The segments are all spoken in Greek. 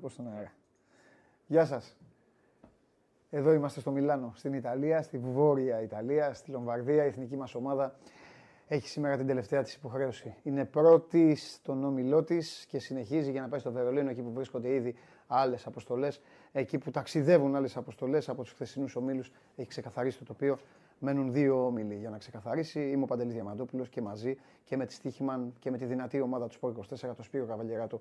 το, μόλις θα το πω στον αέρα. Γεια σας. Εδώ είμαστε στο Μιλάνο, στην Ιταλία, στη Βόρεια Ιταλία, στη Λομβαρδία. Η εθνική μας ομάδα έχει σήμερα την τελευταία της υποχρέωση. Είναι πρώτη στον όμιλό της και συνεχίζει για να πάει στο Βερολίνο, εκεί που βρίσκονται ήδη άλλες αποστολές, εκεί που ταξιδεύουν άλλες αποστολές από τους χθεσινούς ομίλους. Έχει ξεκαθαρίσει το τοπίο. Μένουν δύο όμιλοι για να ξεκαθαρίσει. Είμαι ο Παντελής Διαμαντόπουλος και μαζί και με τη Στίχημαν και με τη δυνατή ομάδα του Σπόρ 24, το Σπύρο Καβαλιεράτο,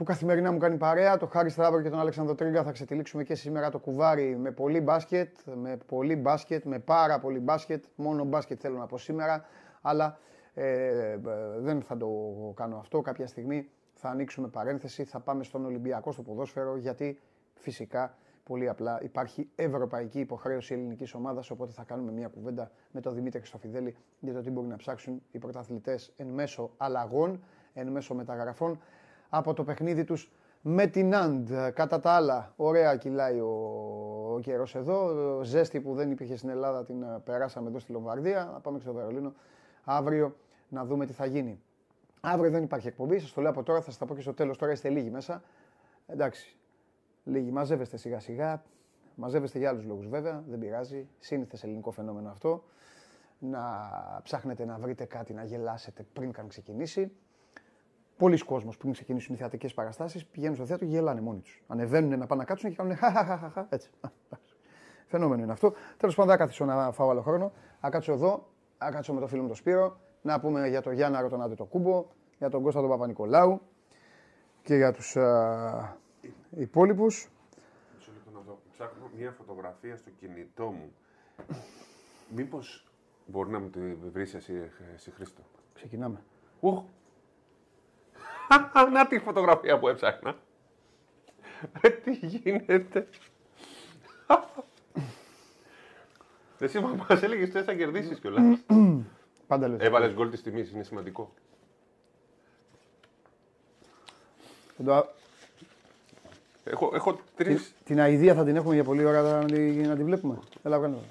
που καθημερινά μου κάνει παρέα. Το Χάρη Στράβο και τον Αλέξανδρο Τρίγκα θα ξετυλίξουμε και σήμερα το κουβάρι με πολύ μπάσκετ, με πολύ μπάσκετ, με πάρα πολύ μπάσκετ. Μόνο μπάσκετ θέλω να πω σήμερα, αλλά ε, ε, δεν θα το κάνω αυτό. Κάποια στιγμή θα ανοίξουμε παρένθεση, θα πάμε στον Ολυμπιακό στο ποδόσφαιρο, γιατί φυσικά Πολύ απλά υπάρχει ευρωπαϊκή υποχρέωση ελληνικής ομάδας. Οπότε θα κάνουμε μια κουβέντα με τον Δημήτρη Χρυστοφιδέλη για το τι μπορεί να ψάξουν οι πρωταθλητές εν μέσω αλλαγών, εν μέσω μεταγραφών από το παιχνίδι τους με την Αντ. Κατά τα άλλα, ωραία κυλάει ο, ο καιρός εδώ. Ζέστη που δεν υπήρχε στην Ελλάδα την ε, περάσαμε εδώ στη Λομβαρδία. Να πάμε και στο Βερολίνο αύριο να δούμε τι θα γίνει. Αύριο δεν υπάρχει εκπομπή, σας το λέω από τώρα, θα σας τα πω και στο τέλος. Τώρα είστε λίγοι μέσα. Εντάξει, Λίγοι μαζεύεστε σιγά σιγά. Μαζεύεστε για άλλους λόγους βέβαια, δεν πειράζει. Σύνηθες ελληνικό φαινόμενο αυτό. Να ψάχνετε να βρείτε κάτι να γελάσετε πριν καν ξεκινήσει. Πολλοί κόσμοι πριν ξεκινήσουν οι θεατρικές παραστάσεις πηγαίνουν στο θέατρο και γελάνε μόνοι τους. Ανεβαίνουν να πάνε να κάτσουν και κάνουν χαχαχαχαχα. Έτσι. Φαινόμενο είναι αυτό. Τέλος πάντων, δεν καθίσω να φάω άλλο χρόνο. Να κάτσω εδώ, να κάτσω με το φίλο μου τον Σπύρο, να πούμε για τον Γιάννα τον Άντε το Κούμπο, για τον Κώστα τον Παπα-Νικολάου και για τους οι υπόλοιπους. Μισό λεπτό να δω. Ψάχνω μια φωτογραφία στο κινητό μου. Μήπως μπορεί να μου τη βρεις εσύ, εσύ Χρήστο; Ξεκινάμε. Οχ. να τη φωτογραφία που έψαχνα. τι γίνεται. Εσύ μα έλεγες θε να κερδίσεις κιόλας. Πάντα λες. Έβαλες γκολ της τιμής, είναι σημαντικό. Έχω, έχω τρεις... Την, την αηδία θα την έχουμε για πολλή ώρα να την, να την βλέπουμε. Έλα, βγάλω.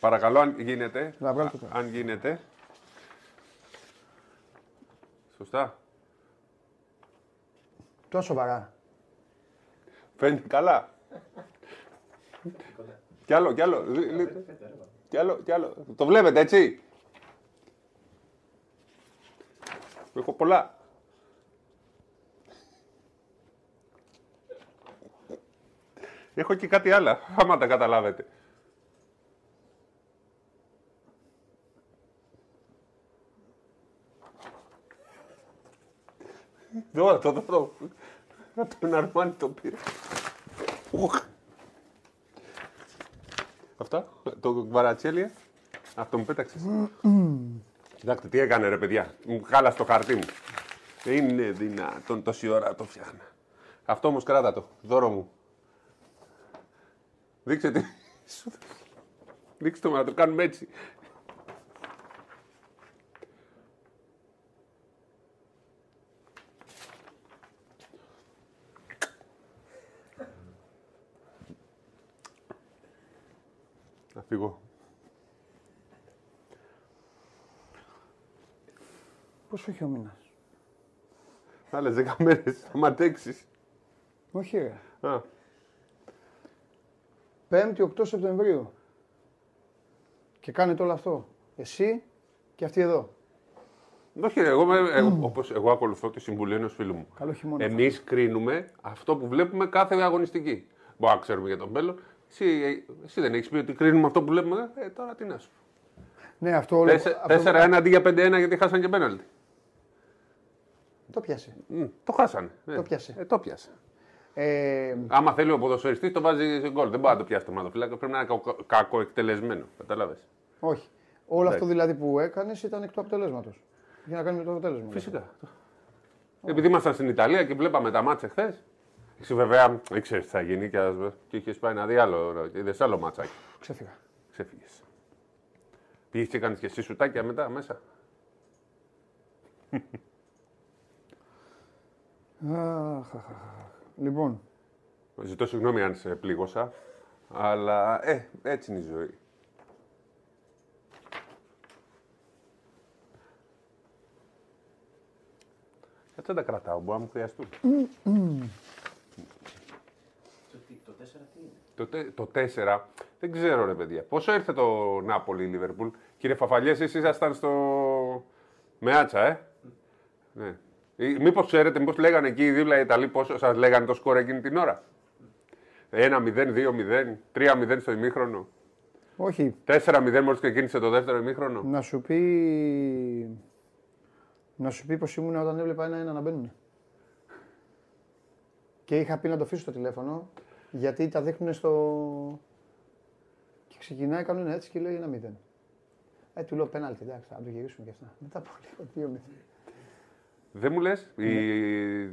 Παρακαλώ, αν γίνεται. Έλα, βγάλω α, αν γίνεται. Σωστά. Τόσο σοβαρά. Φαίνεται καλά. κι άλλο, κι άλλο. Κι άλλο, κι άλλο. Το βλέπετε, έτσι. Έχω πολλά. Έχω και κάτι άλλο, άμα τα καταλάβετε. Δω, το δω. Από τον Αρμάνι το πήρε. Αυτά, το βαρατσέλια. Αυτό μου πέταξε. Κοιτάξτε, τι έκανε ρε παιδιά. Μου χάλασε το χαρτί μου. Είναι δυνατόν τόση ώρα το φτιάχνα. Αυτό όμως κράτα το. Δώρο μου. Δείξτε τι. Δείξτε το να το κάνουμε έτσι. Να φύγω. Πόσο έχει ο μήνας. Άλλες δέκα μέρες, θα αντέξεις. Όχι ρε. Α. 5η 8 Σεπτεμβρίου. Και κάνετε όλο αυτό. Εσύ και αυτή εδώ. Όχι, εγώ, εγώ, όπως εγώ ακολουθώ τη συμβουλή ενός φίλου μου. Καλό χειμώνα. Εμείς κρίνουμε αυτό που βλέπουμε κάθε αγωνιστική. Μπορεί να ξέρουμε για τον μέλλον. Εσύ, εσύ δεν έχεις πει ότι κρίνουμε αυτό που βλέπουμε. Ε, τώρα τι να σου. Ναι, αυτό όλο. 4-1 αντί για 5-1 γιατί χάσαν και πέναλτι. Το πιάσε. Mm, το χάσανε. Το πιάσε. Ε, το πιάσε. Ε, Άμα θέλει ο ποδοσφαιριστής, το βάζει σε γκολ. Δεν μπορεί να το πιάσει το μάτοφυλάκιο. Πρέπει να είναι κακό εκτελεσμένο. Κατάλαβες. Όχι. Όλο αυτό δηλαδή που έκανες ήταν εκ του αποτελέσματος. Για να κάνουμε το αποτέλεσμα. Φυσικά. Επειδή ήμασταν στην Ιταλία και βλέπαμε τα μάτσα χθε. Εσύ βέβαια ήξερε τι θα γίνει και, και είχες πάει να δει άλλο. Είδες άλλο ματσάκι. Ξέφυγα. Ξέφυγες. Πήγες και έκανε και εσύ σουτάκια μετά μέσα. Αχ, Λοιπόν. Ζητώ συγγνώμη αν σε πλήγωσα, αλλά ε, έτσι είναι η ζωή. Έτσι δεν τα κρατάω, μπορεί να μου χρειαστούν. Το 4 τι είναι. Το, τε- το 4, δεν ξέρω ρε παιδιά. Πόσο ήρθε το Νάπολη η Λίβερπουλ. Κύριε Φαφαλιές, εσείς ήσασταν στο... Με άτσα, ε; Ναι. Ή- Μήπως ξέρετε, μήπως λέγανε εκεί δίπλα οι Ιταλοί πόσο σας λέγανε το σκορ εκείνη την ώρα; 1-0, 2-0, 3-0 στο ημίχρονο. Όχι, 4-0 μόλις ξεκίνησε το δεύτερο ημίχρονο. να σου πει. Να σου πει πως ήμουν όταν έβλεπα ένα-ένα να μπαίνουν. Και είχα πει να το αφήσω στο τηλέφωνο, γιατί τα δείχνουν στο. Και ξεκινάει κανένα έτσι και λέει ένα μηδέν. Ε, του λέω πέναλτι, εντάξει, θα το γυρίσουμε και αυτά. Μετά από λίγο, δύο μηδέν. Δεν μου λες, οι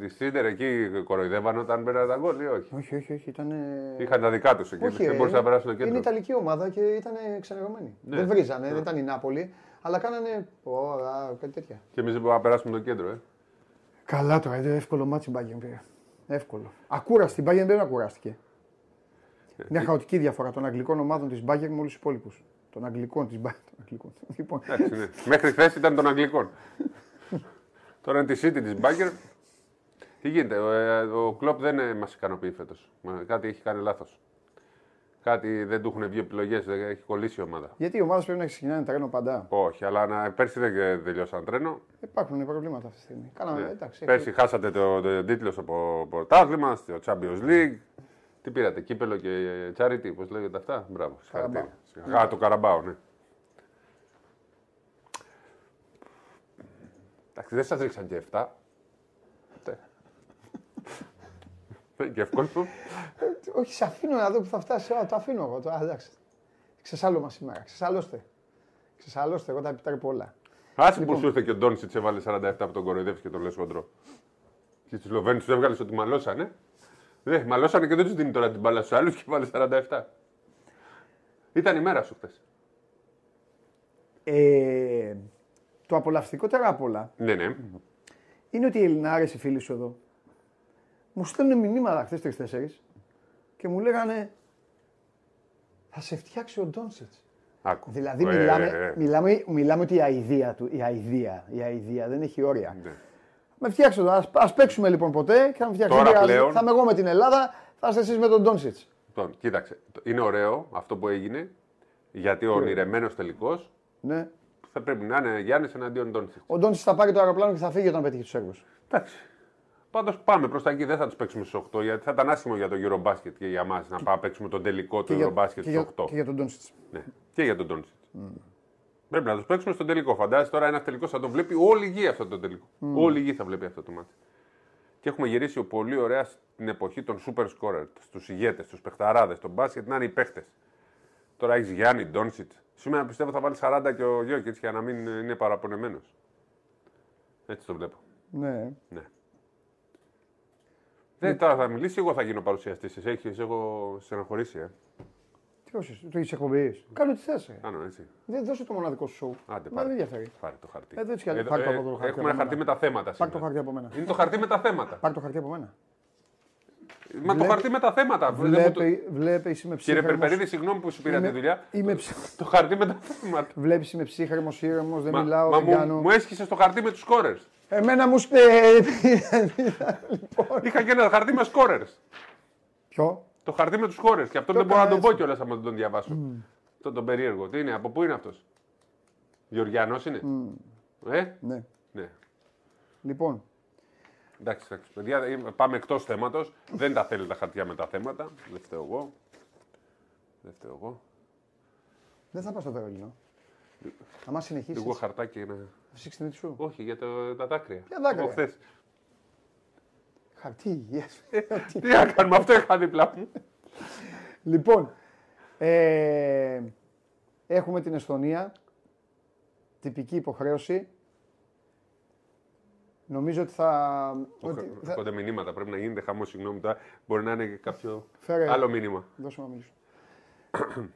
οι Σίντερ εκεί κοροϊδεύαν όταν μπαίνανε τα γκολ ή όχι; Όχι, όχι, όχι, ήταν. Είχαν τα δικά τους εκεί, Όχι, δεν ε, μπορούσαν να είναι- περάσουν το κέντρο. Είναι Ιταλική ομάδα και ήταν ξενερωμένοι. Ναι. Δεν βρίζανε, δεν ήταν η Νάπολη, αλλά κάνανε. Ωραία, κάτι τέτοια. Και εμείς δεν μπορούμε να περάσουμε το κέντρο, ε. Καλά τώρα, είναι εύκολο μάτσι Μπάγκεν πήρε. Εύκολο. Ακούραστη, η Μπάγκεν δεν ακούραστηκε. Μια χαοτική διαφορά των αγγλικών ομάδων της Μπάγκεν με όλους τους υπόλοιπους. Των αγγλικών της Μπάγκεν. Λοιπόν, Εντάξει, ναι. Μέχρι χθες ήταν των Αγγλικών. Τώρα είναι τη City της Μπάγκερ. Τι γίνεται, ο, ε, ο Κλοπ δεν μας ικανοποιεί φέτος. Κάτι έχει κάνει λάθος. Κάτι δεν του έχουν βγει επιλογές, έχει κολλήσει η ομάδα. γιατί οι ομάδε πρέπει να ξεκινάνε τρένο παντά. Όχι, αλλά να, πέρσι δεν τελειώσαν τρένο. Υπάρχουν προβλήματα αυτή τη στιγμή. Κάναμε, Ναι. εντάξει. Πέρσι χάσατε το, το τίτλο στο πο- πρωτάθλημα, στο Champions League. Τι πήρατε, κύπελο και charity, πώς λέγεται αυτά; Μπράβο, συγχαρητήρια. Α, το Καραμπάο, ναι. Εντάξει, δεν σας ρίξαν και 7. Ούτε. Δεν και εύκολο. Όχι, σε αφήνω να δω που θα φτάσει. Α, το αφήνω εγώ. Το, α, εντάξει. Ξεσάλωμα σήμερα. Ξεσάλωστε. Ξεσάλωστε, εγώ τα επιτρέπω όλα. Άσε που σου ήρθε και ο Ντόνσιτ έβαλε 47 από τον κοροϊδεύεις και τον λες χοντρό. Και του Σλοβαίνου του έβγαλες ότι μαλώσανε. Ναι, μαλώσανε και δεν τους δίνει τώρα την μπάλα στους άλλους και βάλε 47. Ήταν η μέρα σου χθες. Ε, το απολαυστικότερο απ' όλα Ναι, ναι. είναι ότι οι Ελληνάρες, οι φίλοι σου εδώ, μου στέλνουν μηνύματα χθες τρει-τέσσερι και μου λέγανε Θα σε φτιάξει ο Ντόνσιτ. Άκου. Δηλαδή, Ε, μιλάμε, ε, μιλάμε, μιλάμε ότι η αηδία του, η αηδία, η αηδία δεν έχει όρια. ναι. Με φτιάξτε το. Ας, ας παίξουμε λοιπόν ποτέ και θα με φτιάξει. Τώρα Δεν πειράζει. πλέον- Θα είμαι εγώ με την Ελλάδα, θα είστε εσείς με τον Ντόνσιτ. Λοιπόν, κοίταξε. Είναι ωραίο αυτό που έγινε. Γιατί ο ονειρεμένος τελικός Ναι. Θα πρέπει να είναι Γιάννης εναντίον Ντόνσιτς. Ο Ντόνσιτς θα πάρει το αεροπλάνο και θα φύγει όταν πετύχει τους έργου. Εντάξει. Πάντως πάμε προς τα εκεί, δεν θα τους παίξουμε στους 8 γιατί θα ήταν άσχημο για το Eurobasket και για μας να πάμε να παίξουμε τον τελικό του Eurobasket και, στους για, 8. και για τον Ντόνσιτς. Ναι. Και για τον Ντόνσιτς. Πρέπει να τους παίξουμε στον τελικό. Φαντάζεσαι τώρα ένας τελικός θα το βλέπει όλη η γη αυτό το τελικό. Όλη η γη θα βλέπει αυτό το μάτι. Και έχουμε γυρίσει πολύ ωραία στην εποχή των super scorer, στους ηγέτες, στους παιχταράδες, τον μπάσκετ να είναι οι παίχτες. Τώρα έχεις Γιάννη, Ντόνσιτς. Σήμερα πιστεύω θα βάλει 40 και ο Γιώκητς για να μην είναι παραπονεμένος. Έτσι το βλέπω. Ναι. Ναι. Δεν, τώρα θα μιλήσει, εγώ θα γίνω παρουσιαστής. Εσύ έχεις, έχω στεναχωρήσει, ε. Τι όχι, το έχεις εκπομπή. Κάνω τι θες. Κάνω έτσι. Δεν δώσε το μοναδικό σου σοου. Άντε, Μα πάρε. δεν ενδιαφέρει. Πάρε το χαρτί. Ε, δεν ξέρω, Εδώ, πάρε το από το χαρτί έχουμε από ένα χαρτί μένα. με τα θέματα Πάρ το σήμερα. χαρτί από μένα. Είναι το χαρτί με τα θέματα. Πάρ το χαρτί από μένα. Μα το χαρτί με τα θέματα. Δεν μου το- Βλέπει, βλέπεις, είμαι Κύριε ψύχρεμος. Περπερίδη, συγγνώμη που σου πήρα τη δουλειά. Είμαι ψ... Το χαρτί με τα θέματα. Βλέπεις είμαι ψύχρεμος, ήρεμος, δεν Μα, μιλάω, μα δεν μου, κάνω. μου έσχισε το χαρτί με τους σκόρερς. Εμένα μου στε... λοιπόν. Είχα και ένα χαρτί με σκόρερς. Ποιο; Το χαρτί με τους σκόρερς. Και αυτό Το δεν μπορώ να τον έκανα πω κιόλας άμα δεν τον διαβάσω. Αυτό τον περίεργο. Τι είναι, από πού είναι αυτός; Γεωργιανός είναι; Ε, Ναι. ναι. Λοιπόν, Εντάξει, εντάξει, παιδιά, ε, πάμε εκτός θέματος. Δεν τα θέλει τα χαρτιά με τα θέματα. Δεν φταίω εγώ. Δεν φταίω εγώ. δεν θα πάω στο Βερολίνο. Άμα συνεχίσεις, Εγώ χαρτάκι να. θα σήξεις την μύτη σου; Όχι, για το, τα δάκρυα. Ποια δάκρυα; Από χθες. Χαρτί, yes. Τι να κάνουμε, αυτό είχα δίπλα μου. Λοιπόν, ε, έχουμε την Εστονία. Τυπική υποχρέωση. Νομίζω ότι θα... ότι θα... Έρχονται μηνύματα, πρέπει να γίνεται χαμός. Συγγνώμη, τώρα μπορεί να είναι και κάποιο Φέρε. άλλο μήνυμα. Δώσε μου να μιλήσω.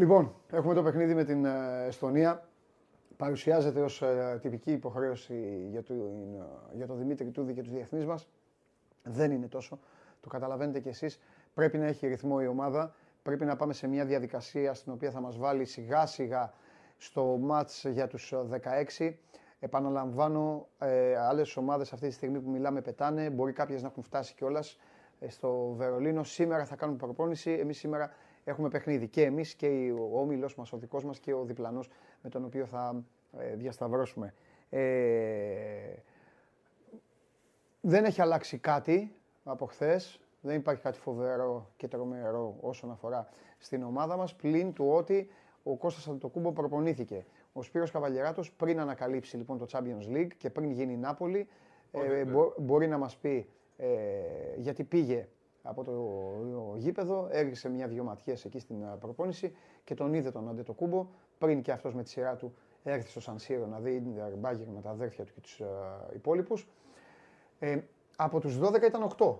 λοιπόν, έχουμε το παιχνίδι με την ε, Εστονία. Παρουσιάζεται ως ε, τυπική υποχρέωση για, τον, ε, για τον Δημήτρη Τούδη και τους διεθνείς μας. Δεν είναι τόσο. Το καταλαβαίνετε κι εσείς. Πρέπει να έχει ρυθμό η ομάδα. Πρέπει να πάμε σε μια διαδικασία στην οποία θα μας βάλει σιγά σιγά στο μάτς για τους ε, 16. Επαναλαμβάνω, ε, άλλες ομάδες αυτή τη στιγμή που μιλάμε πετάνε. Μπορεί κάποιες να έχουν φτάσει κιόλας ε, στο Βερολίνο. Σήμερα θα κάνουμε προπόνηση. Εμείς σήμερα έχουμε παιχνίδι. Και εμείς και ο όμιλος μας, ο δικός μας και ο διπλανός με τον οποίο θα ε, διασταυρώσουμε. Ε, δεν έχει αλλάξει κάτι από χθες. Δεν υπάρχει κάτι φοβερό και τρομερό όσον αφορά στην ομάδα μας, πλην του ότι ο Κώστας Αντιτοκούμπο προπονήθηκε. Ο Σπύρος Καβαλιεράτος πριν ανακαλύψει λοιπόν το Champions League και πριν γίνει η Νάπολη, ε, μπο, μπορεί να μας πει ε, γιατί πήγε από το γήπεδο, έριξε μια-δυο ματιές εκεί στην ε, προπόνηση και τον είδε τον Αντιτοκούμπο πριν και αυτός με τη σειρά του έρθει στο Σανσίρο να δει την Μπάγκερ με τα αδέρφια του και τους ε, υπόλοιπους. Ε, από τους 12 ήταν 8.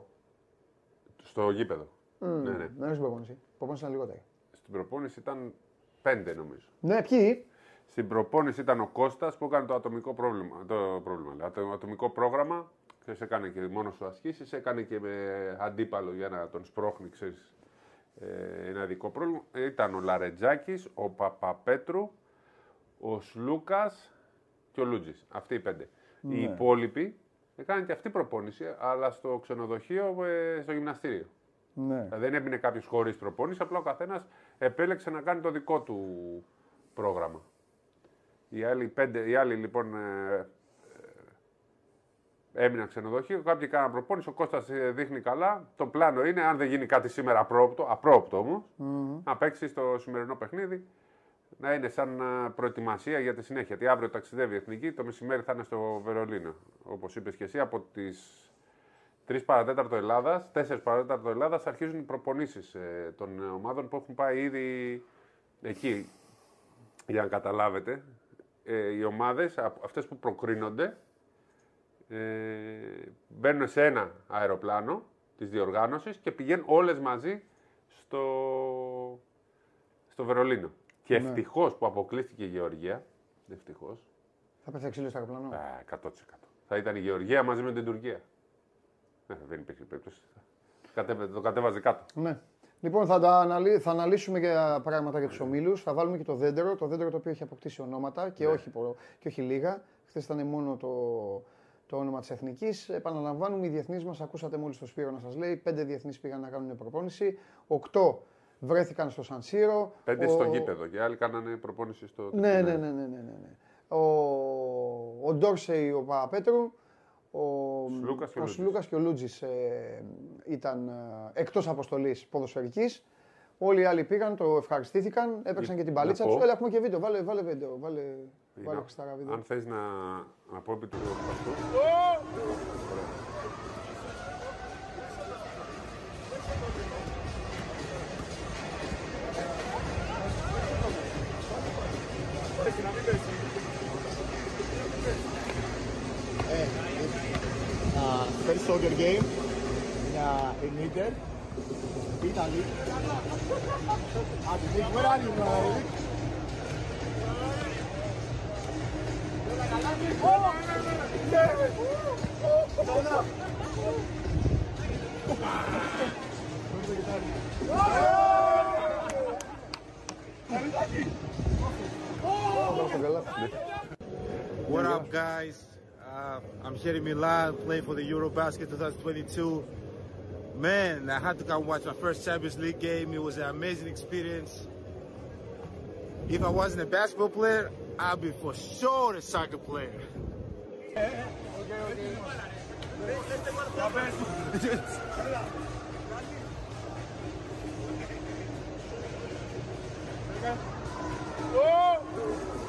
Στο γήπεδο. Mm, ναι, ναι. Δεν στην προπόνηση. Προπόνηση ήταν λιγότερη. Στην προπόνηση ήταν πέντε νομίζω. Ναι, ποιοι; Στην προπόνηση ήταν ο Κώστας που έκανε το ατομικό πρόβλημα. Το, πρόβλημα το ατομικό πρόγραμμα. Ξέρεις, έκανε και μόνος σου ασκήσεις, έκανε και με αντίπαλο για να τον σπρώχνει, ξέρεις, ε, ένα δικό πρόβλημα. Ήταν ο Λαρετζάκης, ο Παπαπέτρου, ο Σλούκας και ο Λούτζης. Αυτοί οι πέντε. Ναι. Οι υπόλοιποι έκανε και αυτή προπόνηση, αλλά στο ξενοδοχείο, ε, στο γυμναστήριο. Ναι. Δηλαδή, δεν έμεινε κάποιος χωρίς προπόνηση, απλά ο καθένας επέλεξε να κάνει το δικό του πρόγραμμα. Οι άλλοι, πέντε, οι άλλοι λοιπόν ε, ε, έμειναν ξενοδοχείο, κάποιοι κάναν προπόνηση, ο Κώστας ε, δείχνει καλά. Το πλάνο είναι, αν δεν γίνει κάτι σήμερα απρόπτο, απρόπτο όμως, να παίξει στο σημερινό παιχνίδι, να είναι σαν ε, προετοιμασία για τη συνέχεια. Γιατί αύριο ταξιδεύει η Εθνική, το μεσημέρι θα είναι στο Βερολίνο. Όπως είπες και εσύ, από τις 3 παρατέταρτο Ελλάδας, 4 παρατέταρτο Ελλάδας αρχίζουν οι προπονήσεις ε, των ομάδων που έχουν πάει ήδη εκεί. Για να καταλάβετε, ε, οι ομάδες, αυτές που προκρίνονται, ε, μπαίνουν σε ένα αεροπλάνο της διοργάνωσης και πηγαίνουν όλες μαζί στο, στο Βερολίνο. Και Ναι. ευτυχώς που αποκλείστηκε η Γεωργία. Ευτυχώς. Θα πέφτει ξύλο στο αεροπλάνο; Ε, 100%. Θα ήταν η Γεωργία μαζί με την Τουρκία. Ναι, δεν υπήρχε περίπτωση. Κατέβε, το κατέβαζε κάτω. Ναι. Λοιπόν, θα, τα αναλύ... θα αναλύσουμε για πράγματα για τους ομίλους. Θα βάλουμε και το δέντερο. Το δέντερο το οποίο έχει αποκτήσει ονόματα και, όχι, πο- και όχι λίγα. Χθες ήταν μόνο το, το όνομα της Εθνικής. Επαναλαμβάνουμε, οι διεθνείς μας, ακούσατε μόλις το Σπύρο να σας λέει, πέντε διεθνείς πήγαν να κάνουν προπόνηση. Οκτώ βρέθηκαν στο Σανσίρο. Πέντε Ο- στο γήπεδο και άλλοι κάνανε προπόνηση στο. Ναι, ναι, ναι, ναι, ναι, ναι, ναι. Ο, ο Ντόρσεϊ, ο Παπαπέτρου, ο Σλούκας και ο ο Λούτζης. Σλούκας και ο Λούτζης ε, ήταν ε, εκτός αποστολής ποδοσφαιρικής. Όλοι οι άλλοι πήγαν, το ευχαριστήθηκαν, έπαιξαν και την παλίτσα πω. τους. Έλα, έχουμε και βίντεο, βάλε, βάλε βίντεο, βάλε, βάλε Να- Χριστάρα βίντεο. Αν θες να, να πω επί του αυτού. What up. Guys? Uh, I'm Sherry Milan, playing for the Eurobasket 2022. Man, I had to come watch my first Champions League game. It was an amazing experience. If I wasn't a basketball player, I'd be for sure a soccer player.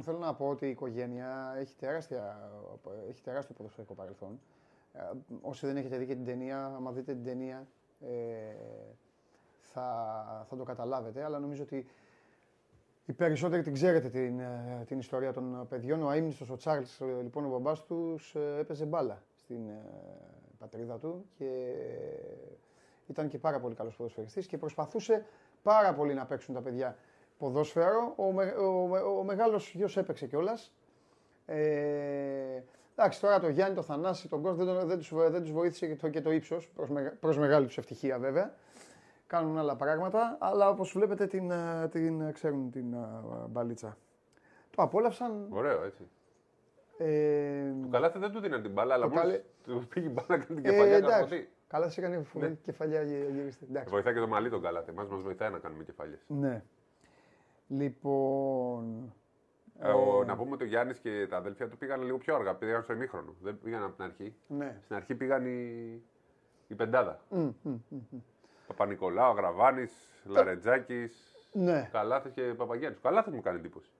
Λοιπόν, θέλω να πω ότι η οικογένεια έχει τεράστια, έχει τεράστιο ποδοσφαιρικό παρελθόν. Ε, όσοι δεν έχετε δει και την ταινία, άμα δείτε την ταινία, ε, θα, θα το καταλάβετε. Αλλά νομίζω ότι οι περισσότεροι την ξέρετε την, ε, την ιστορία των παιδιών. Ο αείμνηστος, ο Τσάρλς, ε, λοιπόν, ο μπαμπάς τους ε, έπαιζε μπάλα στην ε, πατρίδα του και ήταν και πάρα πολύ καλός ποδοσφαιριστής και προσπαθούσε πάρα πολύ να παίξουν τα παιδιά ποδόσφαιρο. Ο, με, ο, ο, ο μεγάλος γιος έπαιξε κιόλας. Ε, Εντάξει, τώρα το Γιάννη, το Θανάση, τον Κώστα δεν, τον- δεν, τους, δεν τους βοήθησε και το, και το ύψος, προς, μεγα- προς μεγάλη τους ευτυχία βέβαια. Κάνουν άλλα πράγματα, αλλά όπως βλέπετε την, ε, την, ε, ξέρουν την ε, μπαλίτσα. Το απόλαυσαν. Ωραίο, έτσι. Ε, Το καλάθι δεν του δίναν την μπάλα, αλλά Το μόλις καλέ- του πήγε η μπάλα και την ε, κεφαλιά εντάξει, καρποτή. καλά σε έκανε φοβερή κεφαλιά γυ- γυριστή. Εντάξει. Βοηθάει και το μαλλί τον καλάθι. Εμάς μας βοηθάει να κάνουμε κεφαλιές. Ναι. Λοιπόν, Ε, ο- να πούμε ότι ο Γιάννης και τα αδέλφια του πήγαν λίγο πιο αργά. Πήγαν στο ημίχρονο. Δεν πήγαν από την αρχή. ναι. Στην αρχή πήγαν η, η πεντάδα. Μμ, μμ, μ, μ. Παπα-Νικολάου, Γραβάνης, Λαρετζάκης, Ναι. Καλάθι και Παπαγιάννης. Ο Καλάθι μου κάνει εντύπωση.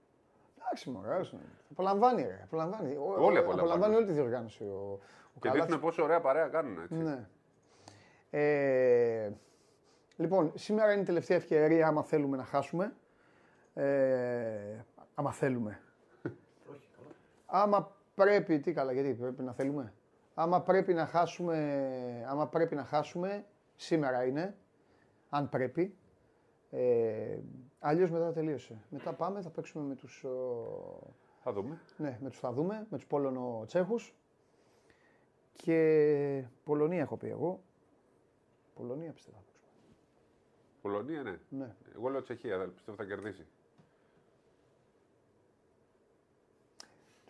Εντάξει, μωρέ, άρεσε να είναι. Απολαμβάνει, ρε. Απολαμβάνει. Ο- Όλοι ο- απολαμβάνουν. όλη τη διοργάνωση. Ο, ο Και Καλάθης. δείχνουν πόσο ωραία παρέα κάνουν. Έτσι. Ναι. Ε, λοιπόν, σήμερα είναι η τελευταία ευκαιρία άμα θέλουμε να χάσουμε. Ε, άμα θέλουμε. Όχι, καλά. Άμα πρέπει, τι καλά, γιατί πρέπει να θέλουμε; Άμα πρέπει να χάσουμε, άμα πρέπει να χάσουμε, σήμερα είναι, αν πρέπει. Ε, αλλιώς μετά τελείωσε. Μετά πάμε, θα παίξουμε με τους, ο, Θα δούμε. ναι, με τους θα δούμε, με τους Πόλωνο-Τσέχους. Και Πολωνία έχω πει εγώ. Πολωνία πιστεύω θα παίξουμε. Πολωνία, ναι. Ναι. Εγώ λέω Τσεχία, δεν πιστεύω θα κερδίσει.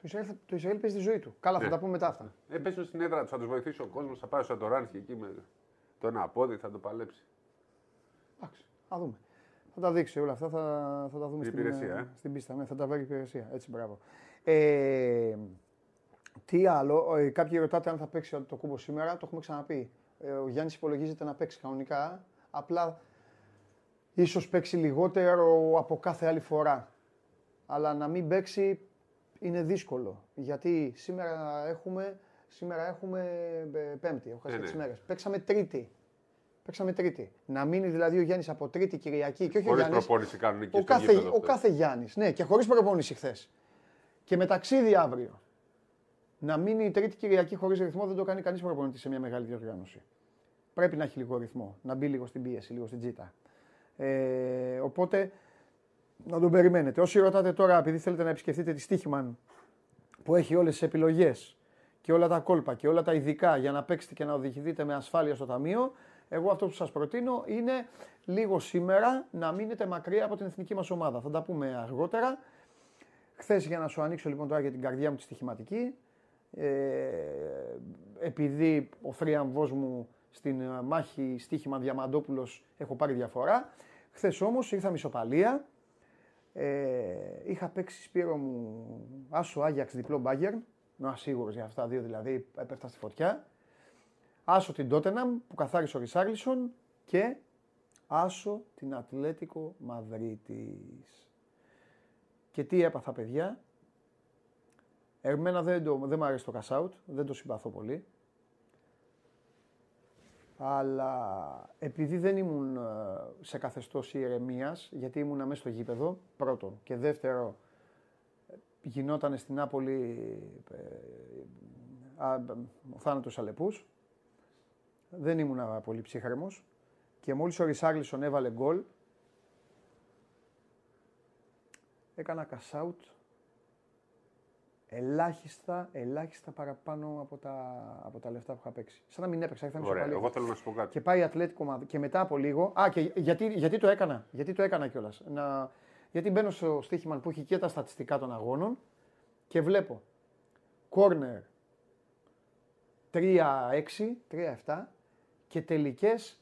Το Ισραήλ, θα- το Ισραήλ παίζει τη ζωή του. Καλά, θα Ναι. τα πούμε μετά αυτά. Ε, παίζουν στην έδρα τους, θα τους βοηθήσει ο κόσμος. Θα πάει στο Σαντοράνσκι εκεί με το ένα πόδι, θα το παλέψει. Εντάξει, θα δούμε. Θα τα δείξει όλα αυτά, θα, θα τα δούμε Η στην, υπηρεσία, ε, ε. στην πίστα. Ναι, θα τα βρει η υπηρεσία. Έτσι, μπράβο. Ε, τι άλλο, ε, κάποιοι ρωτάτε αν θα παίξει το κούμπο σήμερα, το έχουμε ξαναπεί. Ε, ο Γιάννης υπολογίζεται να παίξει κανονικά, απλά ίσως παίξει λιγότερο από κάθε άλλη φορά. Αλλά να μην παίξει είναι δύσκολο, γιατί σήμερα έχουμε, σήμερα έχουμε ε, πέμπτη, έχω χάσει Ε, τις ναι. μέρες. Παίξαμε τρίτη. Παίξαμε τρίτη. Να μείνει δηλαδή ο Γιάννης από τρίτη Κυριακή και όχι ο Χωρίς Γιάννης. προπόνηση κάνουν εκεί Ο στο κάθε, γήπεδο. ο αυτός. κάθε Γιάννης. Ναι, και χωρίς προπόνηση χθες. Και με ταξίδι αύριο. Να μείνει η τρίτη Κυριακή χωρίς ρυθμό δεν το κάνει κανείς προπονητή σε μια μεγάλη διοργάνωση. Πρέπει να έχει λίγο ρυθμό. Να μπει λίγο στην πίεση, λίγο στην τζίτα. Ε, οπότε να τον περιμένετε. Όσοι ρωτάτε τώρα, επειδή θέλετε να επισκεφτείτε τη Στίχημαν που έχει όλες τις επιλογές και όλα τα κόλπα και όλα τα ειδικά για να παίξετε και να οδηγηθείτε με ασφάλεια στο ταμείο, εγώ αυτό που σας προτείνω είναι λίγο σήμερα να μείνετε μακριά από την εθνική μας ομάδα. Θα τα πούμε αργότερα. Χθες για να σου ανοίξω λοιπόν τώρα για την καρδιά μου τη στοιχηματική, ε, επειδή ο θρίαμβός μου στην ε, μάχη στοίχημα Διαμαντόπουλος έχω πάρει διαφορά, χθες όμως ήρθα μισοπαλία, ε, είχα παίξει Σπύρο μου Άσο Άγιαξ διπλό μπάγκερ, είμαι ασίγουρος για αυτά δύο δηλαδή έπεφτα στη φωτιά. Άσο την Τότεναμ που καθάρισε ο Ρισάγλισον και άσο την Ατλέτικο Μαδρίτης. Και τι έπαθα παιδιά. Εμένα δεν, το, δεν μου αρέσει το cash out, δεν το συμπαθώ πολύ. Αλλά επειδή δεν ήμουν ε, σε καθεστώς ηρεμίας, γιατί ήμουν μέσα στο γήπεδο, πρώτον. Και δεύτερο, γινόταν στην Νάπολη ε, α, ο θάνατος Αλεπούς. Δεν ήμουν πολύ ψύχρεμος. Και μόλις ο Ρισάγλισον έβαλε γκολ, έκανα cash out ελάχιστα, ελάχιστα παραπάνω από τα, από τα λεφτά που είχα παίξει. Σαν να μην έπαιξα, ήρθα Ωραία, μισοπαλία. εγώ θέλω να σου πω κάτι. Και πάει η Ατλέτικο Μαδ- και μετά από λίγο. Α, και γιατί, γιατί το έκανα, γιατί το έκανα κιόλας. Να... Γιατί μπαίνω στο στοίχημα που έχει και τα στατιστικά των αγώνων και βλέπω κόρνερ 3-6, 3-7 και τελικές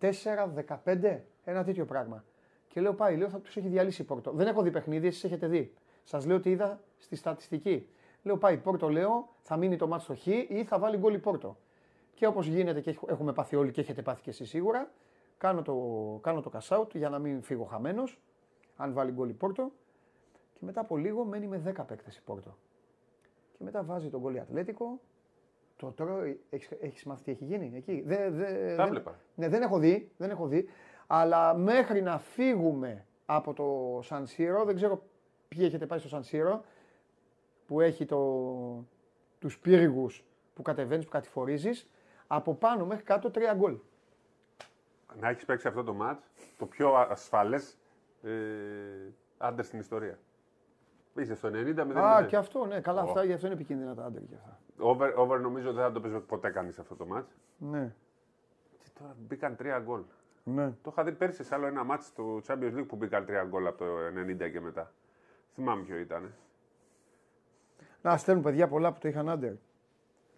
4-15. Ένα τέτοιο πράγμα. Και λέω πάει, λέω θα τους έχει διαλύσει η Πόρτο. Δεν έχω δει παιχνίδι, εσείς έχετε δει. Σας λέω ότι είδα στη στατιστική. Λέω πάει Πόρτο, λέω θα μείνει το μάτι στο χ ή θα βάλει γκολ η Πόρτο. Και όπως γίνεται και έχ- έχουμε πάθει όλοι και έχετε πάθει και εσείς σίγουρα, κάνω το, κάνω το cash out για να μην φύγω χαμένος. Αν βάλει γκολ η Πόρτο. Και μετά από λίγο μένει με 10 παίκτες η Πόρτο. Και μετά βάζει τον γκολ η Ατλέτικο. Το τρώει. Έχεις, έχεις μάθει τι έχει γίνει εκεί; Δε, δε, Τα δεν- βλέπα. Ναι, δεν έχω δει. Δεν έχω δει. Αλλά μέχρι να φύγουμε από το Σαν Σύρο, δεν ξέρω ποιοι έχετε πάει στο Σαν Σύρο, που έχει το, τους πύργους που κατεβαίνεις, που κατηφορίζεις, από πάνω μέχρι κάτω τρία γκολ. Να έχεις παίξει αυτό το match το πιο ασφαλές ε, άντερ στην ιστορία. Είσαι στο 90 με Α, 0. και αυτό, ναι, καλά, Ω. αυτά, γι' αυτό είναι επικίνδυνα τα άντερ και αυτά. Over, over νομίζω δεν θα το παίζει ποτέ κανείς αυτό το μάτς. Ναι, Και τώρα μπήκαν τρία γκολ. ναι. Το είχα δει πέρσι σε άλλο ένα μάτς του Champions League που μπήκαν τρία γκολ από το 90 και μετά. Θυμάμαι ποιο ήταν. Να στέλνουν παιδιά πολλά που το είχαν άντερ.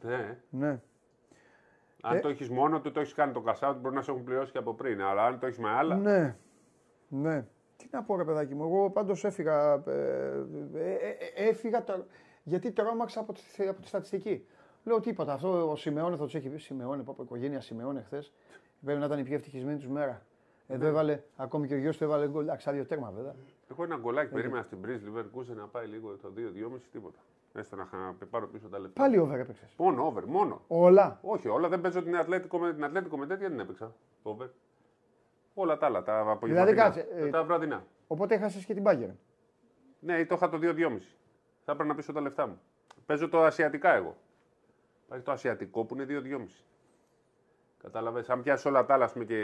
Ναι. Ναι. Αν Ε. το έχεις μόνο του, το έχεις κάνει το cash out, μπορεί να σε έχουν πληρώσει και από πριν. Αλλά αν το έχεις με άλλα. Ναι. Ναι. Τι να πω, ρε παιδάκι μου, εγώ πάντως έφυγα. Ε, ε, ε, έφυγα το, γιατί τρόμαξα από τη, από τη στατιστική. Λέω τίποτα. Αυτό ο Σιμεώνε θα τους έχει πει. Σιμεώνε, πω, πω, οικογένεια Σιμεώνε χθες. Πρέπει να ήταν η πιο ευτυχισμένη τους μέρα. Εδώ έβαλε, ακόμη και ο γιος του έβαλε γκολ. Εντάξει, άδειο τέρμα βέβαια. Έχω ένα γκολάκι, περίμενα στην Breeze Leverkusen να πάει λίγο το 2-2,5 τίποτα. Έστω να χα- πάρω πίσω τα λεφτά. Πάλι over έπαιξες. Μόνο over, μόνο. Όλα. Όχι, όλα δεν παίζω την Ατλέτικο με, την Ατλέτικο με τέτοια δεν έπαιξα. Over. Όλα τα άλλα, τα απογευματινά. κάτσε, ε, τα βραδινά. Οπότε έχασες και την Μπάγκερ. Ναι, το είχα το 2-2,5. Θα έπρεπε να πίσω τα λεφτά μου. Παίζω το ασιατικά εγώ. Υπάρχει το ασιατικό που είναι 2-2,5. Κατάλαβες. Αν πιάσεις όλα τα άλλα ας πούμε, και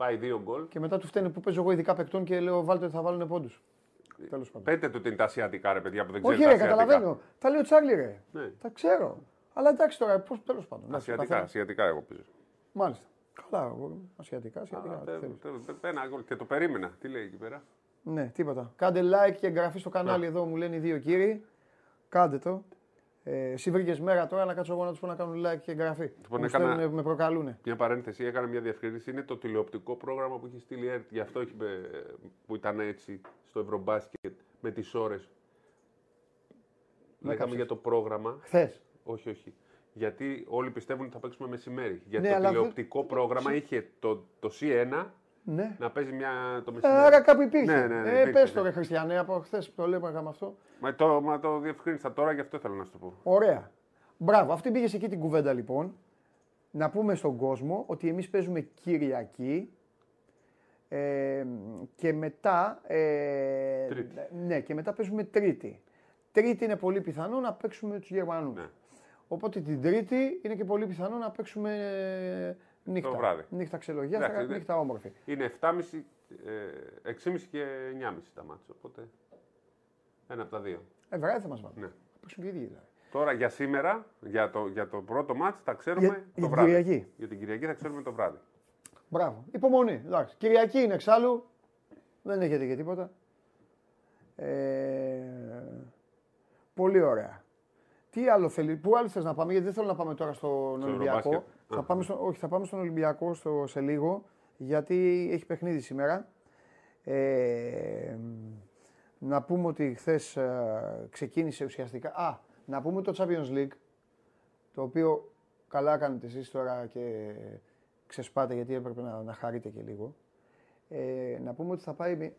πάει 2 γκολ, Και μετά του φταίνε που παίζω εγώ ειδικά παικτών και λέω βάλτε ότι θα βάλουν πόντους. Τέλος πάντων. πέτε του την τα ασιατικά ρε παιδιά που δεν Όχι, ξέρει. ρε, καταλαβαίνω. Τα λέει ο Τσάρλι, ρε. Ναι. Τα ξέρω. Αλλά εντάξει τώρα, πώς τέλος πάντων. εντάξει, Ασιατικά, καθένα- ασιατικά εγώ παίζω. Μάλιστα. Καλά, εγώ ασιατικά, ασιατικά. Α, τι τε- θέλεις. τε- τε- Ένα γκολ και το περίμενα. Τι λέει εκεί πέρα; Ναι, τίποτα. Κάντε like και εγγραφή στο κανάλι εδώ, μου λένε οι δύο κύριοι. Κάντε το. Ε, εσύ βρήκες μέρα τώρα να κάτσω εγώ να τους πω να κάνουν like και εγγραφή. Λοιπόν, Μου έκανα- στέλνουνε, με προκαλούν. Μια παρένθεση, έκανε μια διευκρίνηση. Είναι το τηλεοπτικό πρόγραμμα που έχει στείλει η ΕΡΤ. Γι' αυτό έχει, ε, που ήταν έτσι στο Ευρωμπάσκετ με τις ώρες. Λέγαμε κάψες. για το πρόγραμμα. Χθες. Όχι, όχι. Γιατί όλοι πιστεύουν ότι θα παίξουμε μεσημέρι. Γιατί Ναι, το αλλά δεν- τηλεοπτικό πρόγραμμα είχε το, το C1 Ναι. να παίζει μια, το μεσημέρι. Άρα κάπου υπήρχε. Ναι, ναι, ναι, ε, υπήρχε, πες το ναι. ρε Χριστιανέ, από χθες το λέγαμε αυτό. Μα το, μα το διευκρίνησα τώρα, γι' αυτό ήθελα να σου το πω. Ωραία. Μπράβο. Αυτή πήγες εκεί την κουβέντα λοιπόν. Να πούμε στον κόσμο ότι εμείς παίζουμε Κυριακή ε, και μετά ε, Τρίτη. ναι, και μετά παίζουμε Τρίτη. Τρίτη είναι πολύ πιθανό να παίξουμε τους Γερμανούς. Ναι. Οπότε την Τρίτη είναι και πολύ πιθανό να παίξουμε ε, νύχτα. Το βράδυ. Νύχτα ξελογιάστρα, Εντάξει, νύχτα όμορφη. Είναι 7,5, ε, 6,5 και 9,5 τα μάτια. Οπότε ένα από τα δύο. Ε, βράδυ θα μας βάλουν. Ναι. Θα παίξουν και οι ίδιοι δηλαδή. Τώρα για σήμερα, για το, για το πρώτο μάτς, θα ξέρουμε Για- το για την βράδυ. Κυριακή. Για την Κυριακή θα ξέρουμε το βράδυ. Μπράβο. Υπομονή. Εντάξει. Κυριακή είναι εξάλλου. Δεν έχετε και τίποτα. Ε, πολύ ωραία. Τι άλλο θέλει, πού άλλο θες να πάμε, γιατί δεν θέλω να πάμε τώρα στον Ολυμπιακό. Ευρωμπάσκετ. Θα Α. πάμε, στο, όχι, θα πάμε στον Ολυμπιακό στο, σε λίγο, γιατί έχει παιχνίδι σήμερα. Ε, να πούμε ότι χθες ξεκίνησε ουσιαστικά. Α, να πούμε το Champions League, το οποίο καλά κάνετε εσείς τώρα και ξεσπάτε γιατί έπρεπε να, να χαρείτε και λίγο. Ε, να πούμε ότι θα πάει... με-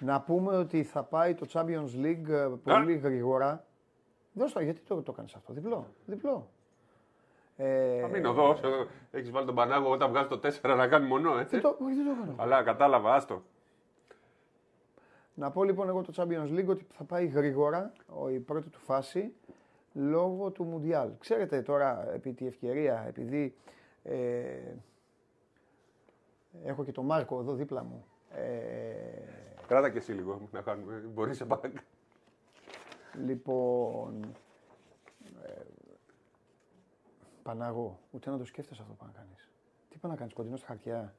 Να πούμε ότι θα πάει το Champions League ε, πολύ γρήγορα. Δώσ' το, γιατί το, το κάνεις αυτό, διπλό, διπλό. Ε, Θα μείνω εδώ. Έχεις βάλει τον Πανάγο όταν βγάζεις το 4 να κάνει μονό, έτσι. δεν το, όχι, δεν το έκανα. Αλλά κατάλαβα, άστο. Να πω λοιπόν εγώ το Champions League ότι θα πάει γρήγορα ο- η πρώτη του φάση λόγω του Μουντιάλ. Ξέρετε τώρα επί τη ευκαιρία, επειδή ε, έχω και τον Μάρκο εδώ δίπλα μου. Ε, Κράτα και εσύ λίγο να κάνουμε. Μπορείς σε παρακαλώ. Λοιπόν, ε, Παναγό, ούτε να το σκέφτεσαι αυτό που να κάνεις. Τι πάει να κάνεις κοντινό στα χαρτιά;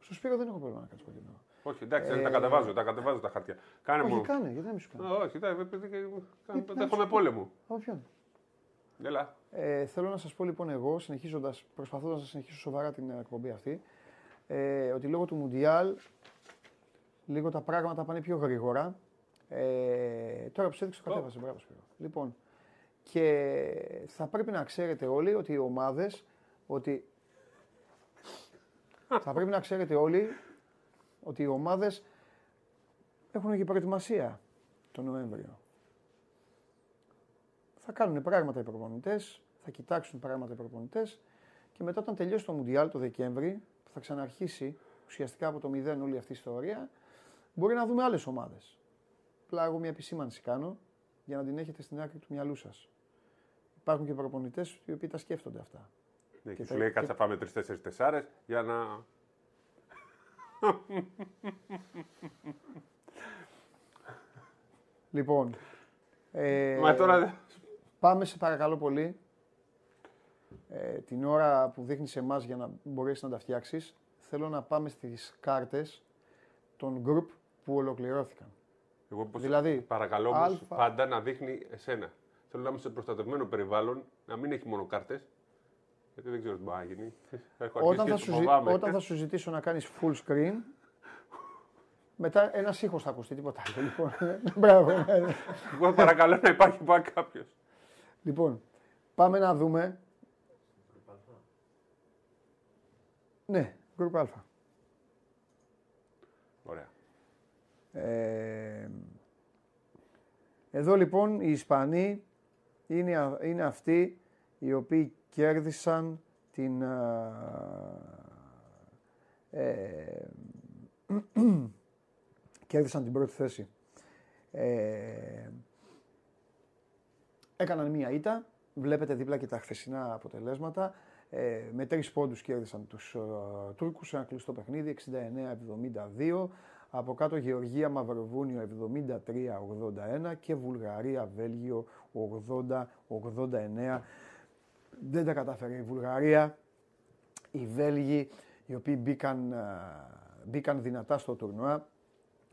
Στο Σπύρο δεν έχω πρόβλημα να κάνεις κοντινό. Όχι, εντάξει, τα κατεβάζω, τα κατεβάζω τα χαρτιά. Κάνε Όχι, μου. κάνε, γιατί να μην σου κάνω. Α, Όχι, τα- επειδή και- να δέχομαι πόλεμο. Όποιον. Έλα. Ε, θέλω να σας πω λοιπόν εγώ, συνεχίζοντας, προσπαθώντας να συνεχίσω σοβαρά την ε, εκπομπή αυτή, ε, ότι λόγω του Μουντιάλ λίγο τα πράγματα πάνε πιο γρήγορα. Ε, τώρα που σου έδειξε το κατέβασε, μπράβο Σπύρο. Λοιπόν, και θα πρέπει να ξέρετε όλοι ότι οι ομάδες, ότι θα πρέπει να ξέρετε όλοι ότι οι ομάδες έχουν και προετοιμασία τον Νοέμβριο. Θα κάνουν πράγματα οι προπονητές, θα κοιτάξουν πράγματα οι προπονητές και μετά, όταν τελειώσει το Μουντιάλ το Δεκέμβρη, που θα ξαναρχίσει ουσιαστικά από το μηδέν όλη αυτή η ιστορία, μπορεί να δούμε άλλες ομάδες. Απλά εγώ μια επισήμανση κάνω για να την έχετε στην άκρη του μυαλού σας. Υπάρχουν και προπονητές οι οποίοι τα σκέφτονται αυτά. Ναι, Και και θα- σου λέει και- κάτσε να φάμε τρει-τέσσερι τεσσάρες για να. Λοιπόν, ε, Μα τώρα. πάμε σε παρακαλώ πολύ. Ε, την ώρα που δείχνεις εμάς για να μπορέσεις να τα φτιάξεις, θέλω να πάμε στις κάρτες των group που ολοκληρώθηκαν. Εγώ πως Δηλαδή, παρακαλώ όμως αλφα- πάντα να δείχνει εσένα. Θέλω να είμαι σε προστατευμένο περιβάλλον, να μην έχει μόνο κάρτες. Γιατί δεν ξέρω τι μπορεί να γίνει. Έχω Όταν θα, αρχίσει σου, και ζη- φοβάμαι. όταν θα σου ζητήσω να κάνεις full screen, μετά ένας ήχος θα ακουστεί, τίποτα άλλο. Λοιπόν, μπράβο. ναι, ναι. Εγώ παρακαλώ να υπάρχει πάνω κάποιο. λοιπόν, πάμε να δούμε. Ναι, group Α. Ωραία. Ε, εδώ λοιπόν οι Ισπανοί είναι, α- είναι αυτοί οι οποίοι κέρδισαν την... α, ε, κέρδισαν την πρώτη θέση. Ε, έκαναν μία ήττα. Βλέπετε δίπλα και τα χθεσινά αποτελέσματα. Ε, με τρεις πόντους κέρδισαν τους ε, Τούρκους σε ένα κλειστό παιχνίδι, 69-72. Από κάτω Γεωργία Μαυροβούνιο 73-81 και Βουλγαρία Βέλγιο 80-89. Δεν τα κατάφερε η Βουλγαρία. Οι Βέλγοι οι οποίοι μπήκαν, α, μπήκαν δυνατά στο τουρνουά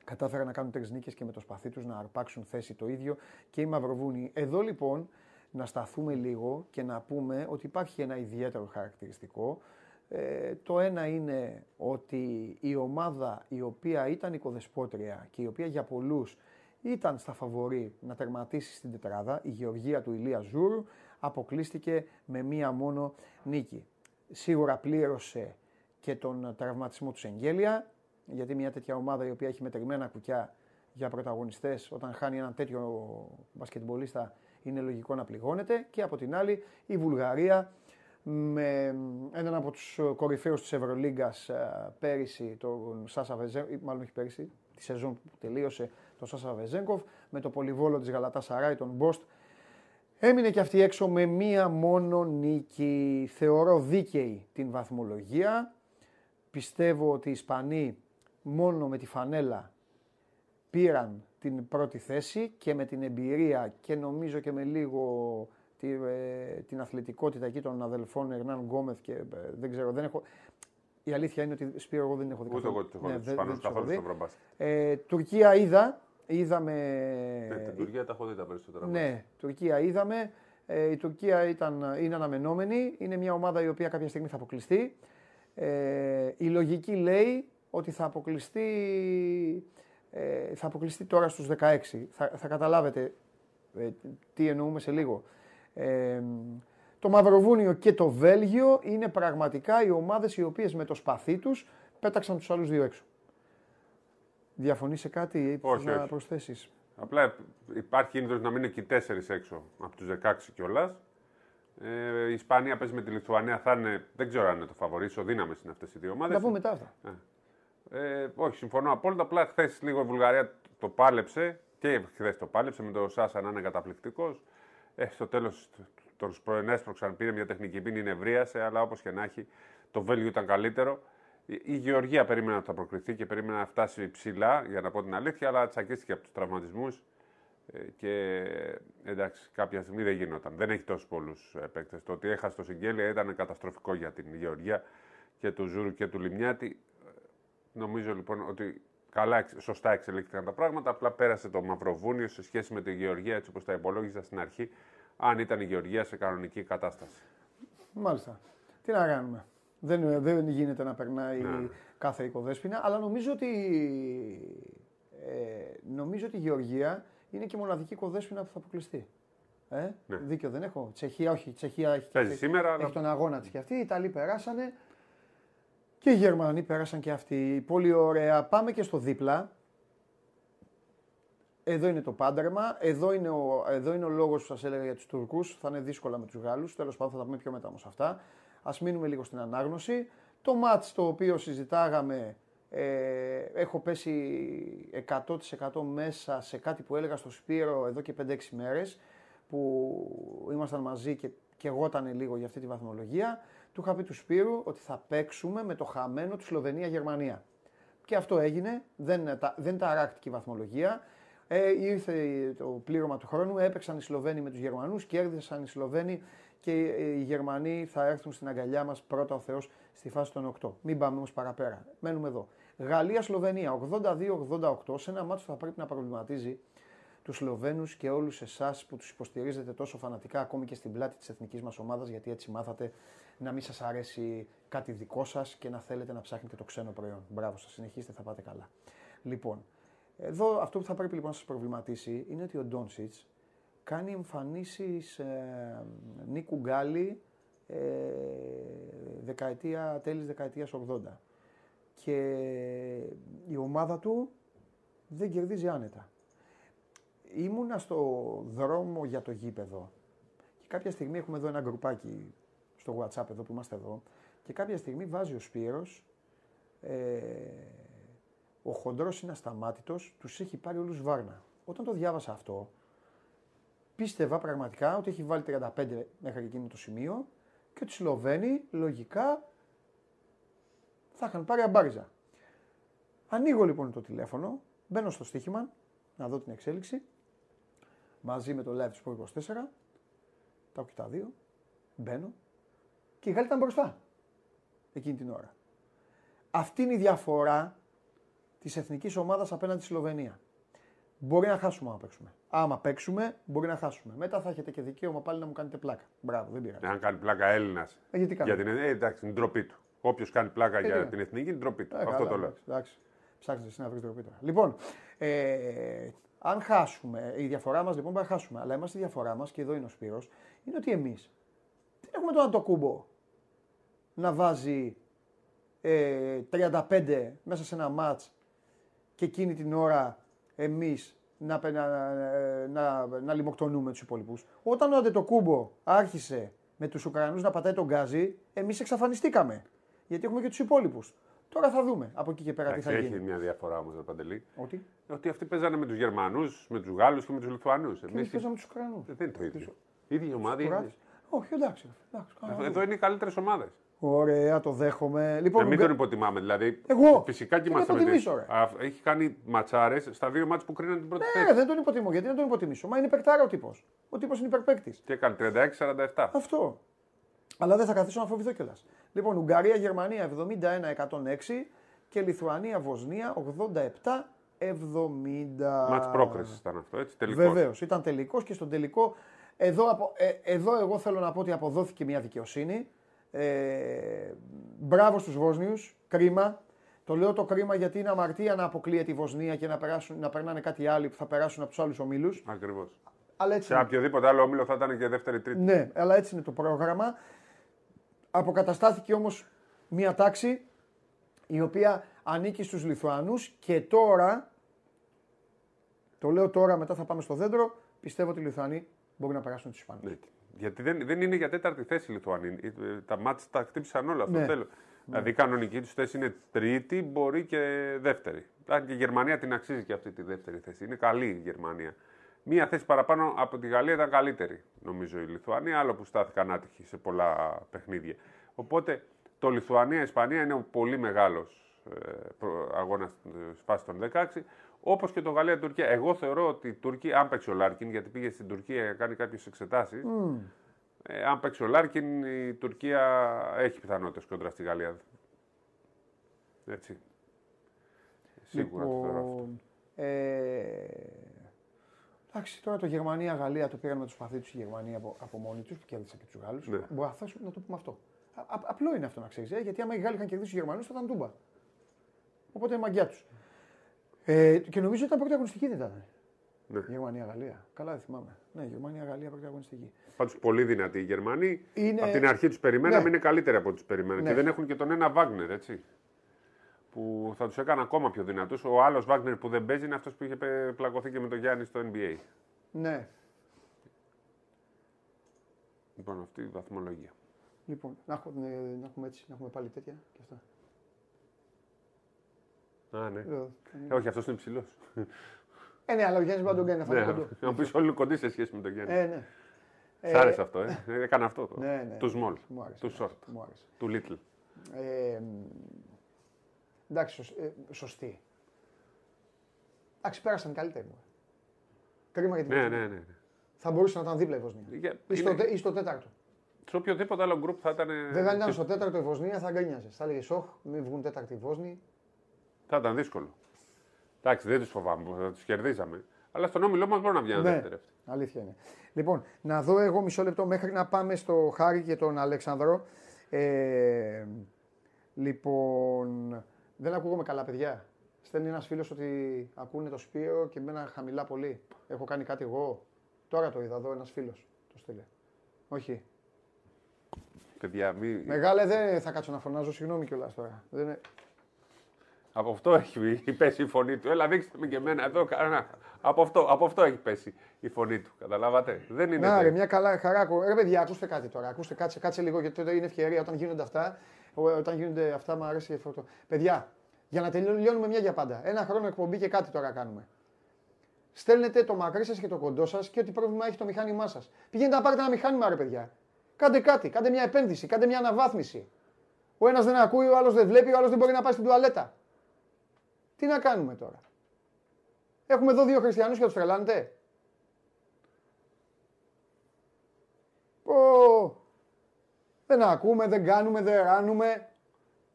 κατάφεραν να κάνουν τρεις νίκες και με το σπαθί τους να αρπάξουν θέση το ίδιο και οι Μαυροβούνοι. Εδώ λοιπόν να σταθούμε λίγο και να πούμε ότι υπάρχει ένα ιδιαίτερο χαρακτηριστικό. Ε, το ένα είναι ότι η ομάδα η οποία ήταν οικοδεσπότρια και η οποία για πολλούς ήταν στα φαβορή να τερματίσει στην τετράδα, η Γεωργία του Ηλία Ζούρου, αποκλείστηκε με μία μόνο νίκη. Σίγουρα πλήρωσε και τον τραυματισμό του Σεγγέλια, γιατί μια τέτοια ομάδα η οποία έχει μετρημένα κουκιά για πρωταγωνιστές, όταν χάνει έναν τέτοιο μπασκετμπολίστα είναι λογικό να πληγώνεται. Και από την άλλη η Βουλγαρία με έναν από τους κορυφαίους της Ευρωλίγκας ε, πέρυσι, τον Σάσα Βεζέγκοφ, μάλλον όχι πέρυσι, τη σεζόν που τελείωσε, τον Σάσα Βεζέγκοφ, με το πολυβόλο της Γαλατά Σαράι, τον Μπόστ, Έμεινε και αυτή έξω με μία μόνο νίκη. Θεωρώ δίκαιη την βαθμολογία. Πιστεύω ότι οι Ισπανοί μόνο με τη φανέλα πήραν την πρώτη θέση και με την εμπειρία και νομίζω και με λίγο τη, ε, την αθλητικότητα εκεί των αδελφών Ερνάν Γκόμεθ και ε, δεν ξέρω, δεν έχω... Η αλήθεια είναι ότι Σπύρο εγώ δεν έχω δει Ούτε καθόλου. εγώ τους έχω Ναι, δει τους δεν- Ισπανούς δεν τους έχω καθόλου δει. στο Ευρωμπάσκετ. Ε, Τουρκία είδα, είδαμε... Ναι, την Τουρκία τα έχω δει τα περισσότερα. Ναι, Τουρκία είδαμε. Ε, η Τουρκία ήταν, είναι αναμενόμενη. Είναι μια ομάδα η οποία κάποια στιγμή θα αποκλειστεί. Ε, η λογική λέει ότι θα αποκλειστεί, ε, θα αποκλειστεί τώρα στους 16. Θα, θα καταλάβετε ε, τι εννοούμε σε λίγο. Ε, το Μαυροβούνιο και το Βέλγιο είναι πραγματικά οι ομάδες οι οποίες με το σπαθί τους πέταξαν τους άλλους δύο έξω. Διαφωνείς σε κάτι ή θες Όχι, να όχι. προσθέσεις; Απλά υπάρχει κίνδυνος να μείνουν και οι τέσσερις έξω από τους 16 κιόλας. Ε, η Ισπανία παίζει με τη Λιθουανία, θα είναι, δεν ξέρω αν είναι το φαβορή, ισοδύναμες είναι αυτές οι δύο ομάδες. Θα τα πούμε μετά αυτά. Ε, όχι, συμφωνώ απόλυτα. Απλά χθες λίγο η Βουλγαρία το πάλεψε και χθες το πάλεψε με τον Σάσα να είναι καταπληκτικός. Ε, στο τέλος τον προενέσπρωξαν, πήρε μια τεχνική πίνη, νευρίασε, αλλά όπως και να έχει, το Βέλγιο ήταν καλύτερο. Η, η Γεωργία περίμενα ότι θα προκριθεί και περίμενα να φτάσει ψηλά, για να πω την αλήθεια, αλλά τσακίστηκε από τους τραυματισμούς. Ε, και εντάξει, κάποια στιγμή δεν γινόταν. Δεν έχει τόσους πολλούς παίκτες. Το ότι έχασε το Συγγέλια ήταν καταστροφικό για την Γεωργία και του Ζούρου και του Λιμιάτη. Νομίζω λοιπόν ότι καλά, εξ- σωστά εξελίχθηκαν τα πράγματα. Απλά πέρασε το Μαυροβούνιο σε σχέση με τη Γεωργία έτσι όπως τα υπολόγιζα στην αρχή. Αν ήταν η Γεωργία σε κανονική κατάσταση. Μάλιστα. Τι να κάνουμε. Δεν, δεν γίνεται να περνάει Ναι. κάθε οικοδέσποινα, αλλά νομίζω ότι, ε, νομίζω ότι η Γεωργία είναι και η μοναδική οικοδέσποινα που θα αποκλειστεί. Ε, Ναι. Δίκιο δεν έχω. Τσεχία, όχι. Τσεχία έχει, Παίζει έχει- σήμερα, έχει αλλά- τον αγώνα της και αυτή. Οι Ιταλοί περάσανε και οι Γερμανοί πέρασαν και αυτοί. Πολύ ωραία. Πάμε και στο δίπλα. Εδώ είναι το πάντρεμα. Εδώ είναι ο, εδώ είναι ο λόγος που σας έλεγα για τους Τουρκούς. Θα είναι δύσκολα με τους Γάλλους. Τέλος πάντων θα τα πούμε πιο μετά όμως αυτά. Ας μείνουμε λίγο στην ανάγνωση. Το μάτς το οποίο συζητάγαμε ε, έχω πέσει 100% μέσα σε κάτι που έλεγα στο Σπύρο εδώ και 5-6 μέρες που ήμασταν μαζί και, και εγώ ήταν λίγο για αυτή τη βαθμολογία. Του είχα πει του Σπύρου ότι θα παίξουμε με το χαμένο του Σλοβενία-Γερμανία. Και αυτό έγινε. Δεν, τα, δεν ταράχτηκε η βαθμολογία. Ε, ήρθε το πλήρωμα του χρόνου, έπαιξαν οι Σλοβαίνοι με τους Γερμανούς, κέρδισαν οι Σλοβαίνοι και οι Γερμανοί θα έρθουν στην αγκαλιά μας πρώτα ο Θεός στη φάση των 8. Μην πάμε όμως παραπέρα. Μένουμε εδώ. Γαλλία-Σλοβενία 82-88 σε ένα μάτσο που θα πρέπει να προβληματίζει τους Σλοβαίνους και όλους εσάς που τους υποστηρίζετε τόσο φανατικά, ακόμη και στην πλάτη της εθνικής μας ομάδας, γιατί έτσι μάθατε να μην σας αρέσει κάτι δικό σας και να θέλετε να ψάχνετε το ξένο προϊόν. Μπράβο σας, συνεχίστε, θα πάτε καλά. Λοιπόν, εδώ αυτό που θα πρέπει λοιπόν να σας προβληματίσει είναι ότι ο Ντόνσιτς κάνει εμφανίσεις ε, Νίκου Γκάλι ε, δεκαετία, τέλης δεκαετίας 80 και η ομάδα του δεν κερδίζει άνετα. Ήμουνα στο δρόμο για το γήπεδο και κάποια στιγμή έχουμε εδώ ένα γκρουπάκι στο WhatsApp εδώ που είμαστε εδώ και κάποια στιγμή βάζει ο Σπύρος ε, ο χοντρός είναι ασταμάτητος, τους έχει πάρει όλους βάρνα. Όταν το διάβασα αυτό, πίστευα πραγματικά ότι έχει βάλει 35 μέχρι εκείνο το σημείο και ότι οι Σλοβαίνοι λογικά θα είχαν πάρει αμπάριζα. Ανοίγω λοιπόν το τηλέφωνο, μπαίνω στο στοίχημα να δω την εξέλιξη μαζί με το live του 24. Τα έχω και τα δύο. Μπαίνω και η Γάλλη ήταν μπροστά εκείνη την ώρα. Αυτή είναι η διαφορά της εθνικής ομάδας απέναντι στη Σλοβενία. Μπορεί να χάσουμε άμα παίξουμε. Άμα παίξουμε, μπορεί να χάσουμε. Μετά θα έχετε και δικαίωμα πάλι να μου κάνετε πλάκα. Μπράβο, δεν πειράζει. Αν κάνει πλάκα Έλληνας. Ε, γιατί για την, ε, εντάξει, την ντροπή του. Όποιος κάνει πλάκα Ε, για ναι. την εθνική, την ντροπή του. Ε, Αυτό καλά, το λέω. εντάξει, Εντάξει. Ψάχνετε εσύ να βρει τροπή τώρα. Λοιπόν, ε, αν χάσουμε, η διαφορά μας λοιπόν μπορεί να χάσουμε. Αλλά είμαστε η διαφορά μας και εδώ είναι ο Σπύρος, είναι ότι εμείς δεν έχουμε τον Αντοκούμπο; Να βάζει ε, 35 μέσα σε ένα μάτς και εκείνη την ώρα εμείς να, πε- να, να, να λιμοκτονούμε τους υπόλοιπους. Όταν ο Αντετοκούμπο άρχισε με τους Ουκρανούς να πατάει τον γκάζι, εμείς εξαφανιστήκαμε. Γιατί έχουμε και τους υπόλοιπους. Τώρα θα δούμε από εκεί και πέρα τι Εντάξει, θα έχει γίνει. μια διαφορά όμως, Παντελή. Ότι; Ότι αυτοί παίζανε με τους Γερμανούς, με τους Γάλλους και με τους Λιθουανούς. και εμείς παίζαμε τους Ουκρανούς. Δεν είναι το ίδιο. Η ίδια ομάδα είναι. Ουκρανούς. Όχι, εντάξει. εντάξει καλά, Εδώ είναι οι καλύτερες ομάδες. Ωραία, το δέχομαι. Λοιπόν, Να μην Ουγγα- τον υποτιμάμε. Δηλαδή, Εγώ. φυσικά και Και είμαστε να με το τη- τιμήσω, ρε. Α, Έχει κάνει ματσάρες στα δύο μάτς που κρίναν την πρώτη Ναι, θέση. δεν τον υποτιμώ. Γιατί να τον υποτιμήσω. Μα είναι υπερτάρα ο τύπος. Ο τύπος είναι υπερπαίκτη. Και έκανε 36-47. Αυτό. Αλλά δεν θα καθίσω να φοβηθώ κιόλας. Λοιπόν, Ουγγαρία-Γερμανία 71-106 και Λιθουανία-Βοσνία 87-70. Μάτς πρόκρισης ήταν αυτό, έτσι. Τελικός. Βεβαίως, ήταν τελικός και στον τελικό. Εδώ, απο- ε, εδώ εγώ θέλω να πω ότι αποδόθηκε μια δικαιοσύνη. Ε, μπράβο στους Βόσνιους, κρίμα. Το λέω το κρίμα γιατί είναι αμαρτία να αποκλείεται η Βοσνία και να, περάσουν, να περνάνε κάτι άλλοι που θα περάσουν από τους άλλους ομίλους. Ακριβώς. Αλλά έτσι Σε είναι. οποιοδήποτε άλλο όμιλο θα ήταν και δεύτερη-τρίτη. Ναι, αλλά έτσι είναι το πρόγραμμα. Αποκαταστάθηκε όμως μια τάξη η οποία ανήκει στους Λιθουανούς και τώρα, το λέω τώρα μετά θα πάμε στο δέντρο, πιστεύω ότι οι Λιθουανοί μπορεί να περάσουν τους Ισπανούς. Ναι. Γιατί δεν, δεν είναι για τέταρτη θέση η Λιθουανοί. Ε, Τα μάτς τα χτύπησαν όλα. Αυτό Ναι. θέλω. Δηλαδή η κανονική τους θέση είναι τρίτη, μπορεί και δεύτερη. Αν και η Γερμανία την αξίζει και αυτή τη δεύτερη θέση. Είναι καλή η Γερμανία. Μία θέση παραπάνω από τη Γαλλία ήταν καλύτερη, νομίζω, η Λιθουανία, άλλο που στάθηκαν άτυχοι σε πολλά παιχνίδια. Οπότε το Λιθουανία-Ισπανία είναι ο πολύ μεγάλος αγώνας στη φάση των 16. Όπως και το Γαλλία-Τουρκία. Εγώ θεωρώ ότι η Τουρκία, αν παίξει ο Λάρκιν, γιατί πήγε στην Τουρκία για να κάνει κάποιες εξετάσεις. Ε, αν παίξει ο Λάρκιν, η Τουρκία έχει πιθανότητες κόντρα στη Γαλλία. Έτσι. Σίγουρα το θεωρώ αυτό. Λοιπόν, ε, εντάξει, τώρα το Γερμανία-Γαλλία το πήραν με το σπαθί του η Γερμανία από, από μόνοι τους που κέρδισαν και τους Γάλλους. Ναι. Μπορεί να, θέσουμε- να το πούμε αυτό. Α, α- απλό είναι αυτό να ξέρεις, ε, γιατί άμα οι Γάλλοι είχαν κερδίσει τους Γερμανούς θα ήταν τούμπα. Οπότε είναι μαγκιά τους. Ε, και νομίζω ότι ήταν πρώτη αγωνιστική, δεν ήταν. Ναι. Γερμανία-Γαλλία. Καλά δεν θυμάμαι. Ναι, Γερμανία-Γαλλία πρώτη αγωνιστική. Πάντως πολύ δυνατοί οι Γερμανοί. Είναι- Από την αρχή τους περιμέναμε, Ναι. είναι καλύτεροι από τους περιμέναμε. Ναι. Και δεν έχουν και τον ένα Βάγνερ, έτσι. Που θα τους έκανε ακόμα πιο δυνατούς. Ο άλλος Βάγνερ που δεν παίζει είναι αυτός που είχε πε- πλακωθεί και με τον Γιάννη στο NBA. Ναι. Λοιπόν, αυτή η βαθμολογία. Λοιπόν, να, έχουμε, να έχουμε έτσι, να έχουμε πάλι τέτοια και αυτά. Α, ναι. Εδώ. Ε, όχι, αυτός είναι ψηλός. Ε, ναι, αλλά ο Γιάννης μπορεί να τον κάνει αυτό. ναι, το κοντό. να μου πει όλοι είναι κοντοί σε σχέση με τον Γιάννη. Ε, ναι. Σ' άρεσε αυτό, ε. Ε, Έκανα αυτό. Το, Ναι, ναι. Του small, Μου άρεσε. του short, Μου άρεσε. του little. Ε, μ, Εντάξει, σωσ- ε, σωστή. Εντάξει, πέρασαν καλύτεροι. μου. Κρίμα για την Ναι, Βοσνία. ναι, ναι. ναι. Θα μπορούσε να ήταν δίπλα η Βοσνία. Για- Ή στο, είναι- τε- ή στο τέταρτο. Σε οποιοδήποτε άλλο γκρουπ θα ήταν. Βέβαια, αν ήταν στο τέταρτο η Βοσνία θα γκρίνιαζες. Θα έλεγες Σοχ, μην βγουν τέταρτη οι Βόσνοι. Θα ήταν δύσκολο. Εντάξει, δεν τους φοβάμαι, θα τους κερδίζαμε. Αλλά στον όμιλό μας μπορεί να βγει ένα δεύτερο. Ναι, αλήθεια είναι. Λοιπόν, να δω εγώ μισό λεπτό μέχρι να πάμε στο Χάρη και τον Αλέξανδρο. Ε, λοιπόν, δεν ακούγομαι καλά, παιδιά. Στέλνει ένας φίλος ότι ακούνε το Σπύρο και μένα χαμηλά πολύ. Έχω κάνει κάτι εγώ. Τώρα το είδα εδώ ένας φίλος. Το στείλε. Όχι. Παιδιά, μη... Μεγάλε δεν θα κάτσω να φωνάζω, συγγνώμη κιόλας τώρα. Δεν είναι... Από αυτό έχει πέσει η φωνή του. Έλα, δείξτε με και εμένα εδώ. Κανένα. Από αυτό, από αυτό έχει πέσει η φωνή του. Καταλάβατε; Δεν είναι. Να, ρε, τέτοιο. μια καλά χαράκο. Ρε, παιδιά, ακούστε κάτι τώρα. Ακούστε, κάτσε, κάτσε λίγο γιατί τότε είναι ευκαιρία όταν γίνονται αυτά. ο- Όταν γίνονται αυτά, μου αρέσει αυτό. Παιδιά, για να τελειώνουμε μια για πάντα. Ένα χρόνο εκπομπή και κάτι τώρα κάνουμε. Στέλνετε το μακρύ σας και το κοντό σας και ό,τι πρόβλημα έχει το μηχάνημά σας. Πηγαίνετε να πάρετε ένα μηχάνημα, ρε παιδιά. Κάντε κάτι, κάντε μια επένδυση, κάντε μια αναβάθμιση. Ο ένας δεν ακούει, ο άλλος δεν βλέπει, ο άλλος δεν μπορεί να πάει στην τουαλέτα. Τι να κάνουμε τώρα; Έχουμε εδώ δύο χριστιανούς και τους τρελάνετε; Πω. Δεν ακούμε, δεν κάνουμε, δεν ράνουμε,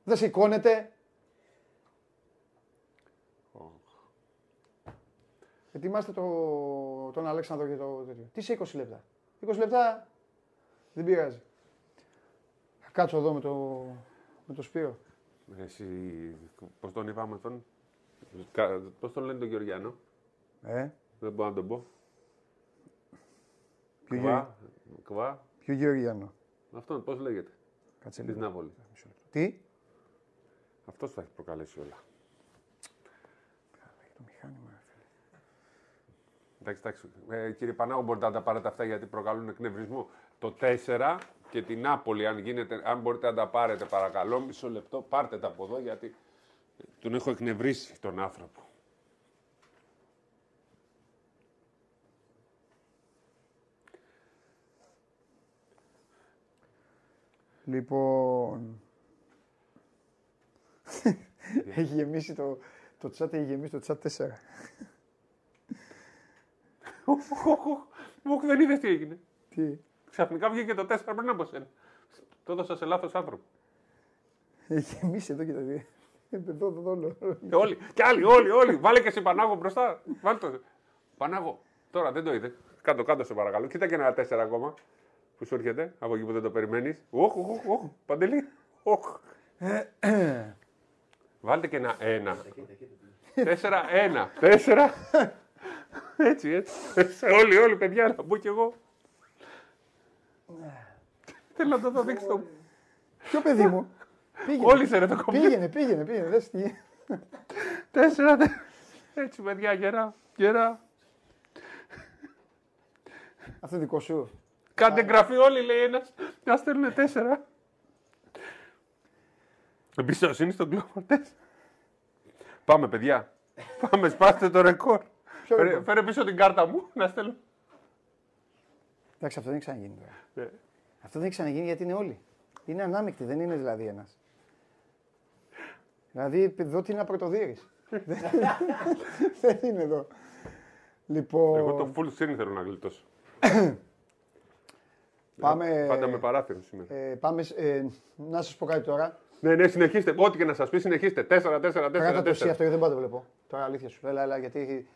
δεν σηκώνεται. Ετοιμάστε το, τον Αλέξανδρο για το τέτοιο. Τι σε 20 λεπτά; 20 λεπτά δεν πειράζει. Θα κάτσω εδώ με το, με το Σπύρο. Εσύ, πώς τον είπαμε αυτόν; Πώς τον λένε τον Γεωργιάνο. Ε, Δεν μπορώ να τον πω. ποιο, Γεωργ... Κβά. Κβά. ποιο Γεωργιάνο. Αυτόν πώς λέγεται; Κάτσε Της λίγο. Νάπολης. Τι; Αυτός θα έχει προκαλέσει όλα. Το μηχάνημα. ρε φίλε. Εντάξει, εντάξει. Ε, κύριε Πανάγο, μπορείτε να τα πάρετε αυτά γιατί προκαλούν εκνευρισμό. Το 4 και την Νάπολη, αν, γίνεται, αν μπορείτε να τα πάρετε, παρακαλώ, μισό λεπτό, πάρτε τα από εδώ γιατί τον έχω εκνευρίσει τον άνθρωπο. Λοιπόν. έχει γεμίσει το, το chat, έχει γεμίσει το chat 4. Μου δεν είδες τι έγινε. Τι; Ξαφνικά βγήκε το 4 πριν από σένα. Το έδωσα σε λάθος άνθρωπο. Έχει γεμίσει εδώ και τα δύο. Εδώ, εδώ, εδώ. Και όλοι, και άλλοι, όλοι, όλοι. Βάλε και εσύ Πανάγο μπροστά. Βάλε το. Πανάγο, τώρα δεν το είδε. Κάτω, κάτω σε παρακαλώ. Κοίτα και ένα 4 ακόμα που σου έρχεται από εκεί που δεν το περιμένεις. Οχ, οχ, οχ, παντελή. Οχ. Βάλτε και ένα 1. 4, 1. 4. Έτσι, έτσι. όλοι, όλοι, παιδιά, να μπω κι εγώ. Θέλω να το δω, δείξτε το. Ποιο παιδί μου; Πήγαινε. Όλοι σε ρε το κομπιούτερ. Πήγαινε, πήγαινε, πήγαινε. Δες τι. Τέσσερα. τε- Έτσι, παιδιά, γερά, γερά. Αυτό δικό σου. Κάντε εγγραφή όλοι, λέει ένας. Να στέλνουν τέσσερα. Εμπιστοσύνη στον κλόπο. Τέσσερα. Πάμε, παιδιά. Πάμε, σπάστε το ρεκόρ. Ποιο Φέρε, ρεκόρ; φέρε πίσω την κάρτα μου να στέλνω. Εντάξει, αυτό δεν έχει ξαναγίνει τώρα. Ε, Αυτό δεν έχει ξαναγίνει γιατί είναι όλοι. Είναι ανάμεικτοι, δεν είναι δηλαδή ένας. Δηλαδή, εδώ τι να πρωτοδείρει. δεν είναι εδώ. Λοιπόν, Εγώ το full screen θέλω να γλιτώσω. πάμε, Πάντα με παράθυρο σήμερα. ε, πάμε σ- ε, να σας πω κάτι τώρα. Ναι, ναι, συνεχίστε. Ό,τι και να σας πει, συνεχίστε. Τέσσερα, τέσσερα, τέσσερα. Κράτα το εσύ τέσσερα. αυτό γιατί δεν πάω το βλέπω. Τώρα αλήθεια σου. Έλα, έλα, γιατί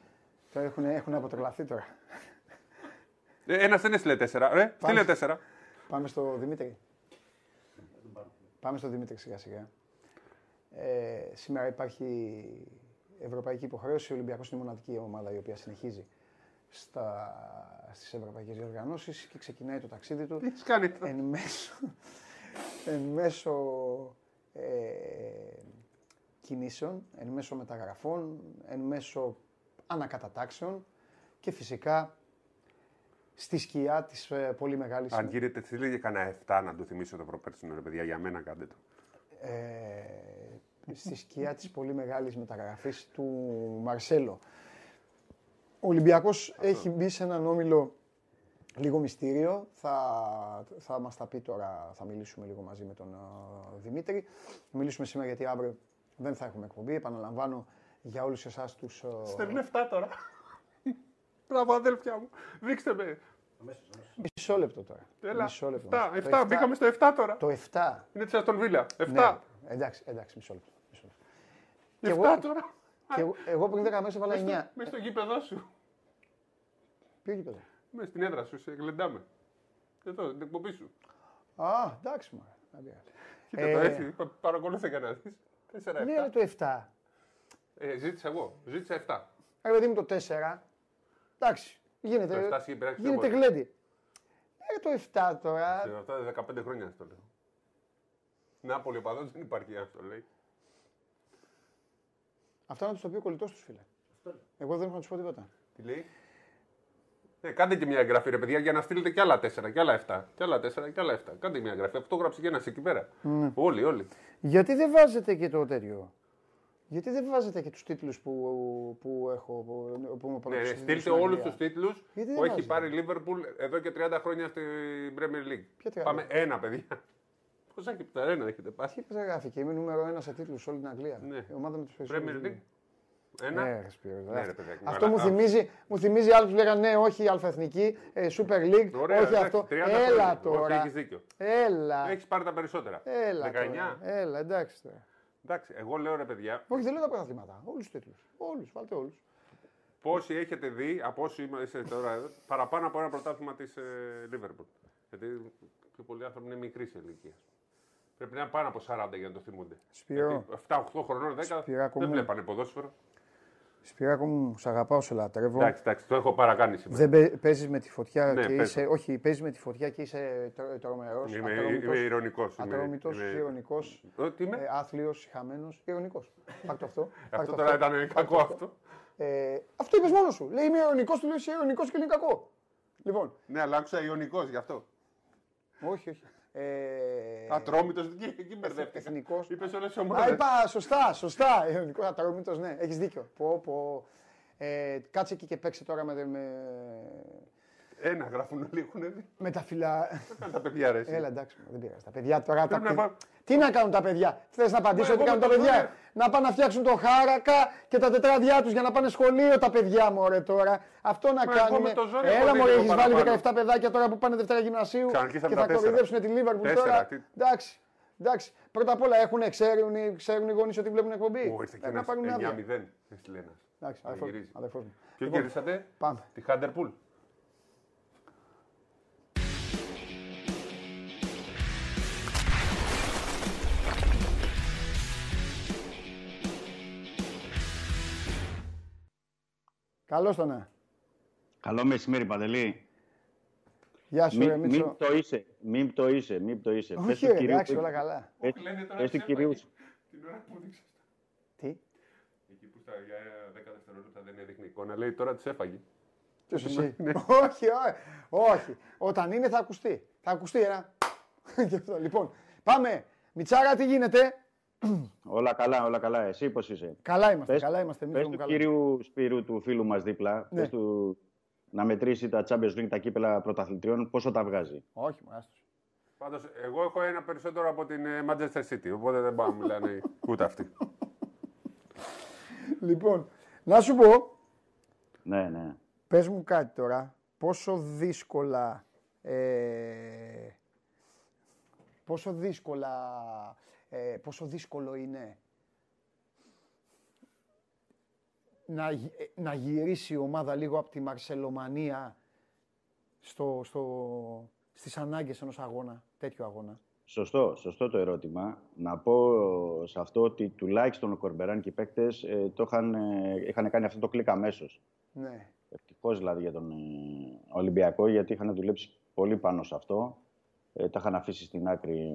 τώρα έχουν, έχουν αποτρελαθεί τώρα. Ένας δεν έστειλε τέσσερα. Ρε, στείλε τέσσερα; Πάμε στο Δημήτρη. Πάμε στο Δημήτρη σιγά σιγά. Ε, σήμερα υπάρχει ευρωπαϊκή υποχρέωση. Ο Ολυμπιακός είναι η μοναδική ομάδα η οποία συνεχίζει στα, στις ευρωπαϊκές διοργανώσεις και ξεκινάει το ταξίδι του Τι έχεις κάνει τώρα; εν μέσω, εν μέσω ε, κινήσεων, εν μέσω μεταγραφών, εν μέσω ανακατατάξεων και φυσικά στη σκιά της ε, πολύ μεγάλης Αν γύρετε, στείλε για κανένα 7 να του θυμίσω το προπέρσινο, ρε παιδιά. Για μένα κάντε το. ε, στη σκιά της πολύ μεγάλης μεταγραφής του Μαρσέλο. Ο Ολυμπιακός έχει μπει σε έναν όμιλο λίγο μυστήριο. Θα, θα μας τα πει τώρα, θα μιλήσουμε λίγο μαζί με τον ε, Δημήτρη. Θα μιλήσουμε σήμερα γιατί αύριο Δεν θα έχουμε εκπομπή. Επαναλαμβάνω για όλους εσάς τους. Στέλνει 7 τώρα. Μπράβο, αδέλφια μου. Δείξτε με. Μισό λεπτό τώρα. Έλα. Μισό λεπτό. 7, Το 7, εφτά- μπήκαμε στο 7 τώρα. Το 7. Είναι της Αστον Βίλα. 7. Ναι. Εντάξει, εντάξει, μισό λεπτό. Μισό λεπτό. Και 7 εγώ, τώρα. και εγώ, εγώ πριν 10 μέρε έβαλα 9. Μέσα στο γήπεδο σου. Ποιο γήπεδο; Μέσα στην έδρα σου, σε γλεντάμε. Εδώ, την εκπομπή σου. Α, εντάξει, μωρέ. Δεν πειράζει. Κοίτα Ε, το έτσι, πα- παρακολούθε και να δεις. 4-7. Ναι, αλλά το 7. Ε, ζήτησα εγώ, ζήτησα 7. Ρε παιδί μου το 4. Εντάξει, γίνεται, Το 7 έχει περάσει πιο γίνεται πολύ. γλέντι. Ε, το 7 τώρα. Σε αυτά 15 χρόνια στο λέω. Νάπολη οπαδός δεν υπάρχει, αν το λέει. Αυτό να τους το πει ο κολλητός τους, φίλε. Εγώ δεν έχω να τους πω τίποτα. Τι λέει; Ε, κάντε και μια εγγραφή, ρε παιδιά, για να στείλετε κι άλλα 4, κι άλλα 7, κι άλλα 4, κι άλλα 7. Κάντε μια εγγραφή. Αυτό γράψε και ένας εκεί πέρα. Ναι. Όλοι, όλοι. Γιατί δεν βάζετε και το τέτοιο; Γιατί δεν βάζετε και τους τίτλους που, που έχω. Που, που μου Ναι, πρότεινε ναι, στην στείλτε Αγγλία; όλου τους τίτλους Γιατί δεν που έχει βάζετε; πάρει η Λίβερπουλ εδώ και 30 χρόνια στην Premier League. Ποια 30? Πάμε ένα, παιδιά. Πόσα έχει ένα έχετε πάρει. Τι δεν γράφει και είμαι νούμερο ένα σε τίτλους σε όλη την Αγγλία. Ναι. Η ομάδα με τους περισσότερους. Premier League. Ένα. Ναι, ρε, Σπύρο, Ναι, δηλαδή. ρε, παιδάκι μου, αυτό αλλά- μου θυμίζει, μου θυμίζει άλλους που λέγανε ναι, όχι αλφαεθνική, ε, Super League, Ωραία, όχι εντάξει, αυτό. 30 Έλα χρόνια. τώρα. Όχι, έχεις δίκιο. Έλα. Έχεις πάρει τα περισσότερα. Έλα. 19. Τώρα. Έλα, εντάξει τώρα. Εντάξει, εγώ λέω ρε παιδιά, Όχι, δεν λέω τα πρωταθλήματα. Όλους τους τίτλους. Όλους, βάλτε όλους. πόσοι έχετε δει από όσοι είστε τώρα εδώ, παραπάνω από ένα πρωτάθλημα της Λίβερπουλ. Γιατί πιο πολλοί άνθρωποι είναι μικρή ηλικία. Πρέπει να είναι πάνω από 40 για να το θυμούνται. Σπύρο. 7-8 χρονών, 10 Σπυράκο δεν μου. βλέπανε ποδόσφαιρο. Σπυράκο μου, σ' αγαπάω, σε λατρεύω. Εντάξει, εντάξει, το έχω παρακάνει σήμερα. Δεν παί, παίζεις με τη φωτιά Ναι, και παίζω. είσαι. Όχι, παίζεις με τη φωτιά και είσαι τρο, τρομερός. Είμαι, είμαι ηρωνικός. Ατρόμητος, ηρωνικός. Τι είμαι; Ε, Άθλιος, συχαμένο. Ηρωνικός. Πάρ' το αυτό. πάρ' Αυτό το τώρα ήταν κακό αυτό. Ε, αυτό είπες μόνος σου. Λέει είμαι ηρωνικός, του λέει είσαι ηρωνικός και είναι κακό. Λοιπόν, Ναι, αλλά άκουσα ιωνικό γι' αυτό. όχι, όχι. Ε, Ατρόμητος, εκεί, εκεί μπερδεύτηκα. εθνικός. Είπες όλες τις Α, ομάδες. είπα σωστά, σωστά. Ηρωνικό, ατρόμητος, ναι, έχεις δίκιο. Πω, πω. Ε, κάτσε εκεί και παίξε τώρα με, με, Ένα γράφουν όλοι, έχουν δει. με τα φυλά. Κάνε τα παιδιά ρε. εσύ. Έλα εντάξει, δεν πειράζει. Τα παιδιά τώρα. Τα... Πρέπει να παιδιά- πά- Τι να κάνουν τα παιδιά; Θες να απαντήσω Μα τι εγώ κάνουν τα με το παιδιά; δούλευα. Να πάνε να φτιάξουν το χάρακα και τα τετράδια τους για να πάνε σχολείο τα παιδιά μου, ωραία τώρα. Αυτό να Μα εγώ κάνουν. με το ζόρι Έλα έχω μου, δει έχεις λίγο βάλει παραπάνω. 17 παιδάκια τώρα που πάνε Δευτέρα Γυμνασίου Ξαναρχίσαμε και τα θα τέσσερα. κοροϊδέψουν τη Λίβερπουλ Τέσσερα, τώρα. τι- Εντάξει. Εντάξει. Πρώτα απ' όλα έχουν, ξέρουν, ξέρουν οι γονείς ότι βλέπουν εκπομπή; Ω, ήρθε και Πρέπει να ένας πάρουν άδεια. 9-0. Έστειλε ένας. Εντάξει, Να αδερφός- γυρίζει. αδερφός μου. Ποιο Λοιπόν, κερδίσατε, Πάμε. τη Χάντερπουλ. Καλώς το να. Καλό μεσημέρι, Παντελή. Γεια σου, ρε Μην, Μίτσο. μην το είσαι, μην το είσαι, μην το είσαι. Πες Όχι, του ρε, κυρίου εντάξει, που- όλα καλά. πες- Λένε τώρα πες του της κυρίου έφαγε. Την ώρα που δείξες. Τι, Εκεί που στα για 10 δευτερόλεπτα δεν έδειχνε εικόνα, λέει τώρα τη έφαγε. ποιος εσύ; Ναι. όχι, όχι, όχι. Όταν είναι θα ακουστεί. Θα ακουστεί ένα. Γι' αυτό. Λοιπόν, πάμε. Μιτσάρα, τι γίνεται; Όλα καλά, όλα καλά. Εσύ πώς είσαι; Καλά είμαστε, Πες- καλά είμαστε. Εμείς Πες λέμε του καλά. κυρίου Σπύρου, του φίλου μας δίπλα, Ναι. πες του να μετρήσει τα Champions League, τα κύπελα πρωταθλητριών, πόσο τα βγάζει. Όχι, μου άστος. Πάντως, εγώ έχω ένα περισσότερο από την ε, Manchester City, οπότε δεν πάω να μιλάνε ούτε αυτοί. Λοιπόν, να σου πω, Ναι, ναι. πες μου κάτι τώρα, πόσο δύσκολα, ε, πόσο δύσκολα, ε, πόσο δύσκολο είναι να, γυ- ε, να γυρίσει η ομάδα λίγο από τη Μαρσελομανία στο, στο, στις ανάγκες ενός αγώνα, τέτοιο αγώνα; Σωστό, σωστό το ερώτημα. Να πω σε αυτό ότι τουλάχιστον ο Κορμπεράν και οι παίκτες ε, το είχαν, ε, είχαν κάνει αυτό το κλικ αμέσως. Ναι. Ευτυχώς δηλαδή για τον ε, Ολυμπιακό, γιατί είχαν δουλέψει πολύ πάνω σε αυτό. Ε, τα είχαν αφήσει στην άκρη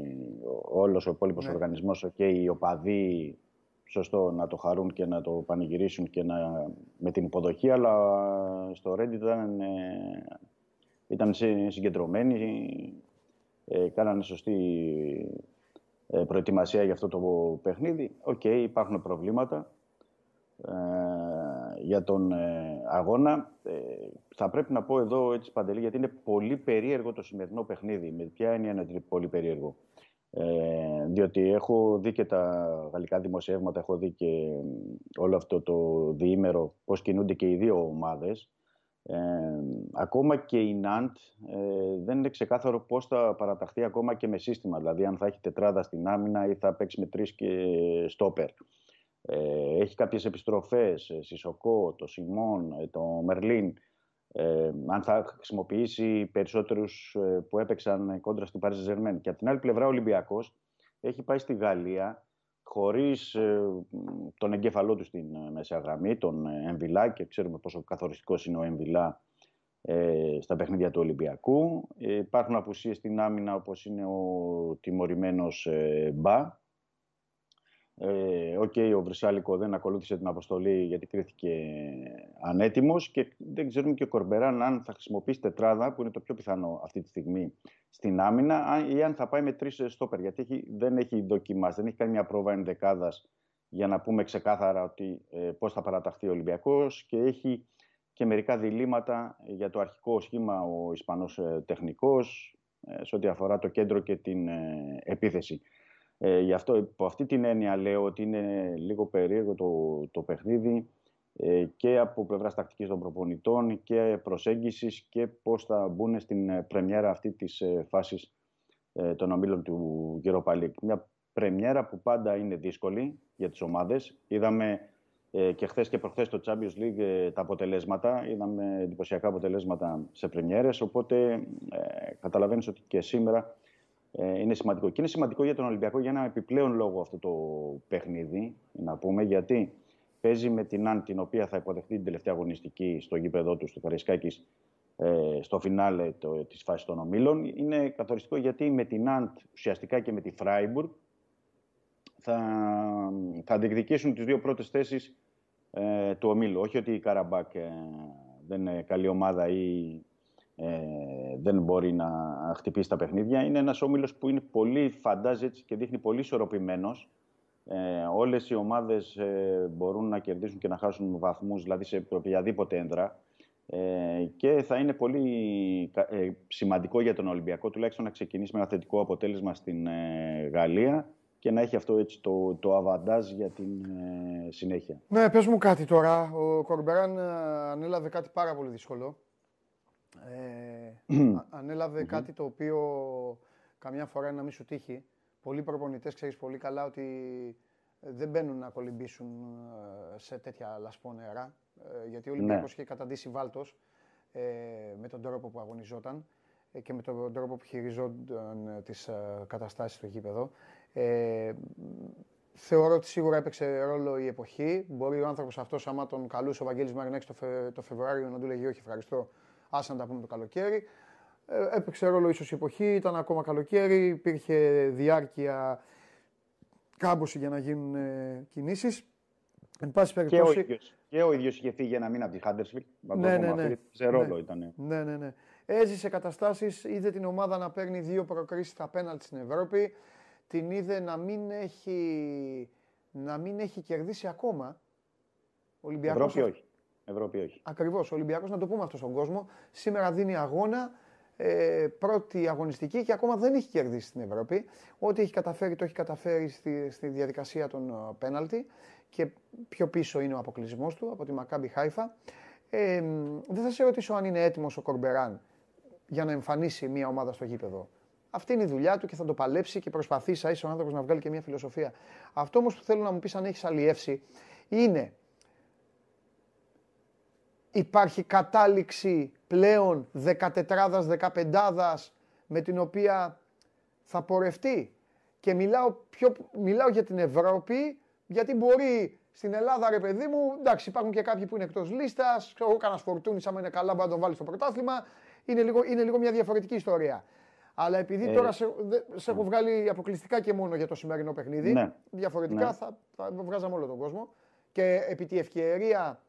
όλος ο υπόλοιπος Ναι. οργανισμός και οι οπαδοί σωστό να το χαρούν και να το πανηγυρίσουν και να, με την υποδοχή, αλλά στο Reddit ήταν, ε, ήταν συ- συγκεντρωμένοι, ε, κάνανε σωστή ε, προετοιμασία για αυτό το παιχνίδι. Οκ, υπάρχουν προβλήματα ε, για τον ε, αγώνα. Ε, θα πρέπει να πω εδώ έτσι Παντελή, γιατί είναι πολύ περίεργο το σημερινό παιχνίδι. Με ποια έννοια είναι ότι είναι πολύ περίεργο; Ε, διότι έχω δει και τα γαλλικά δημοσιεύματα, έχω δει και όλο αυτό το διήμερο πώς κινούνται και οι δύο ομάδες. Ε, ακόμα και η Ναντ ε, δεν είναι ξεκάθαρο πώς θα παραταχθεί ακόμα και με σύστημα. Δηλαδή αν θα έχει τετράδα στην άμυνα ή θα παίξει με τρεις και στόπερ. Ε, έχει κάποιες επιστροφές, ε, Σισοκό, το Σιμών, ε, το Μερλίν. Ε, αν θα χρησιμοποιήσει περισσότερους που έπαιξαν κόντρα στην Paris Ζερμέν. Και από την άλλη πλευρά ο Ολυμπιακός έχει πάει στη Γαλλία χωρίς τον εγκέφαλό του στην μέσα γραμμή, τον Εμβιλά και ξέρουμε πόσο καθοριστικός είναι ο Εμβιλά στα παιχνίδια του Ολυμπιακού. υπάρχουν απουσίες στην άμυνα όπως είναι ο τιμωρημένος Μπα ε, okay, ο Βρσάλικο δεν ακολούθησε την αποστολή γιατί κρίθηκε ανέτοιμος και δεν ξέρουμε και ο Κορμπεράν αν θα χρησιμοποιήσει τετράδα, που είναι το πιο πιθανό αυτή τη στιγμή στην άμυνα, ή αν θα πάει με τρεις στόπερ. Γιατί έχει, δεν έχει δοκιμάσει, δεν έχει κάνει μια πρόβα ενδεκάδας για να πούμε ξεκάθαρα ότι, ε, πώς θα παραταχθεί ο Ολυμπιακός και έχει και μερικά διλήμματα για το αρχικό σχήμα ο Ισπανός ε, τεχνικός ε, σε ό,τι αφορά το κέντρο και την ε, επίθεση. Ε, γι' αυτό, από αυτή την έννοια λέω ότι είναι λίγο περίεργο το, το παιχνίδι ε, και από πλευράς τακτικής των προπονητών και προσέγγισης και πώς θα μπουν στην ε, πρεμιέρα αυτή της ε, φάσης ε, των ομίλων του Europa League. Μια πρεμιέρα που πάντα είναι δύσκολη για τις ομάδες. Είδαμε ε, και χθες και προχθές στο Champions League ε, τα αποτελέσματα. Είδαμε εντυπωσιακά αποτελέσματα σε πρεμιέρες, οπότε ε, καταλαβαίνεις ότι και σήμερα ε, είναι σημαντικό. Και είναι σημαντικό για τον Ολυμπιακό για ένα επιπλέον λόγο αυτό το παιχνίδι, να πούμε, γιατί παίζει με την Αν, την οποία θα υποδεχτεί την τελευταία αγωνιστική στο γήπεδό του, στο Καρισκάκης, ε, στο φινάλε το, της φάσης των ομίλων. Είναι καθοριστικό γιατί με την Αντ ουσιαστικά και με τη Φράιμπουργκ θα, θα διεκδικήσουν τις δύο πρώτες θέσεις ε, του ομίλου. Όχι ότι η Καραμπάκ ε, δεν είναι καλή ομάδα ή ε, δεν μπορεί να χτυπήσει τα παιχνίδια. Είναι ένας όμιλος που είναι πολύ φαντάζει και δείχνει πολύ ισορροπημένος. Ε, όλες οι ομάδες ε, μπορούν να κερδίσουν και να χάσουν βαθμούς, δηλαδή σε οποιαδήποτε ένδρα. Ε, και θα είναι πολύ ε, σημαντικό για τον Ολυμπιακό τουλάχιστον να ξεκινήσει με ένα θετικό αποτέλεσμα στην ε, Γαλλία και να έχει αυτό έτσι το, το αβαντάζ για την ε, συνέχεια. Ναι, πες μου κάτι τώρα. Ο Κορμπεράν ανέλαβε κάτι πάρα πολύ δύσκολο. Ε, ανέλαβε κάτι το οποίο καμιά φορά είναι να μην σου τύχει. Πολλοί προπονητές ξέρεις πολύ καλά ότι δεν μπαίνουν να κολυμπήσουν ε, σε τέτοια λασπό νερά. Ε, γιατί ο Ολυμπιακός ναι. είχε καταντήσει βάλτος ε, με τον τρόπο που αγωνιζόταν και με τον τρόπο που χειριζόταν τις καταστάσεις στο γήπεδο. Ε, θεωρώ ότι σίγουρα έπαιξε ρόλο η εποχή. Μπορεί ο άνθρωπος αυτός, άμα τον καλούσε ο Βαγγέλης Μαρινέξ το, το Φεβρουάριο, να του λέγει όχι ευχαριστώ, άσε να τα πούμε το καλοκαίρι. Ε, έπαιξε ρόλο ίσως η εποχή, ήταν ακόμα καλοκαίρι, υπήρχε διάρκεια κάμποση για να γίνουν ε, κινήσεις. Εν πάση περιπτώσει... Και ο ίδιος, και ο ίδιος είχε φύγει ένα μήνα από τη Χάντερσβιλ. Ναι, ναι, ναι. Σε ρόλο ναι. ήταν. Ναι, ναι, ναι. Έζησε καταστάσεις, είδε την ομάδα να παίρνει δύο προκρίσεις στα πέναλτ στην Ευρώπη. Την είδε να μην έχει, να μην έχει κερδίσει ακόμα. Ολυμπιακός... Ευρώπη όχι. Ευρώπη όχι. Ακριβώς. Ο Ολυμπιακός, να το πούμε αυτό στον κόσμο, σήμερα δίνει αγώνα. Ε, πρώτη αγωνιστική και ακόμα δεν έχει κερδίσει στην Ευρώπη. Ό,τι έχει καταφέρει, το έχει καταφέρει στη, στη διαδικασία των uh, πέναλτι και πιο πίσω είναι ο αποκλεισμός του από τη Μακάμπι Χάιφα. Ε, δεν θα σε ρωτήσω αν είναι έτοιμος ο Κορμπεράν για να εμφανίσει μια ομάδα στο γήπεδο. Αυτή είναι η δουλειά του και θα το παλέψει και προσπαθεί σαν ο άνθρωπος να βγάλει και μια φιλοσοφία. Αυτό όμως που θέλω να μου πεις αν έχεις αλλιεύσει είναι υπάρχει κατάληξη πλέον 14 15 με την οποία θα πορευτεί. Και μιλάω, πιο, μιλάω για την Ευρώπη, γιατί μπορεί στην Ελλάδα, ρε παιδί μου, εντάξει, υπάρχουν και κάποιοι που είναι εκτός λίστας. Εγώ κανένας φορτούνης, άμα είναι καλά, μπορεί να τον βάλεις στο πρωτάθλημα. Είναι λίγο, είναι λίγο μια διαφορετική ιστορία. Αλλά επειδή ε, τώρα σε, σε έχω βγάλει αποκλειστικά και μόνο για το σημερινό παιχνίδι, ναι, διαφορετικά ναι. Θα, θα βγάζαμε όλο τον κόσμο. Και επί τη ευκαιρία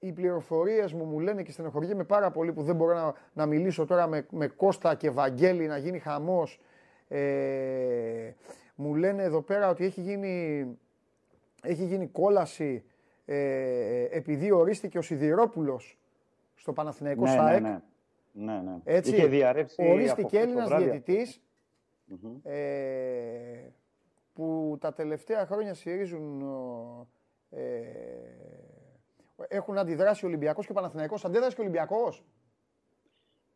οι πληροφορίες μου μου λένε και στενοχωριέμαι πάρα πολύ που δεν μπορώ να, να μιλήσω τώρα με, με Κώστα και Βαγγέλη να γίνει χαμός. Ε, μου λένε εδώ πέρα ότι έχει γίνει, έχει γίνει κόλαση ε, επειδή ορίστηκε ο Σιδηρόπουλος στο Παναθηναϊκό ναι, ΣΑΕΚ. Ναι, ναι. ναι, ναι. Έτσι, Είχε διαρρεύσει ορίστηκε Έλληνας διαιτητής. ε, που τα τελευταία χρόνια συρίζουν ε, έχουν αντιδράσει ο Ολυμπιακός και ο Παναθηναϊκός. Αντέδρασε και ο Ολυμπιακός.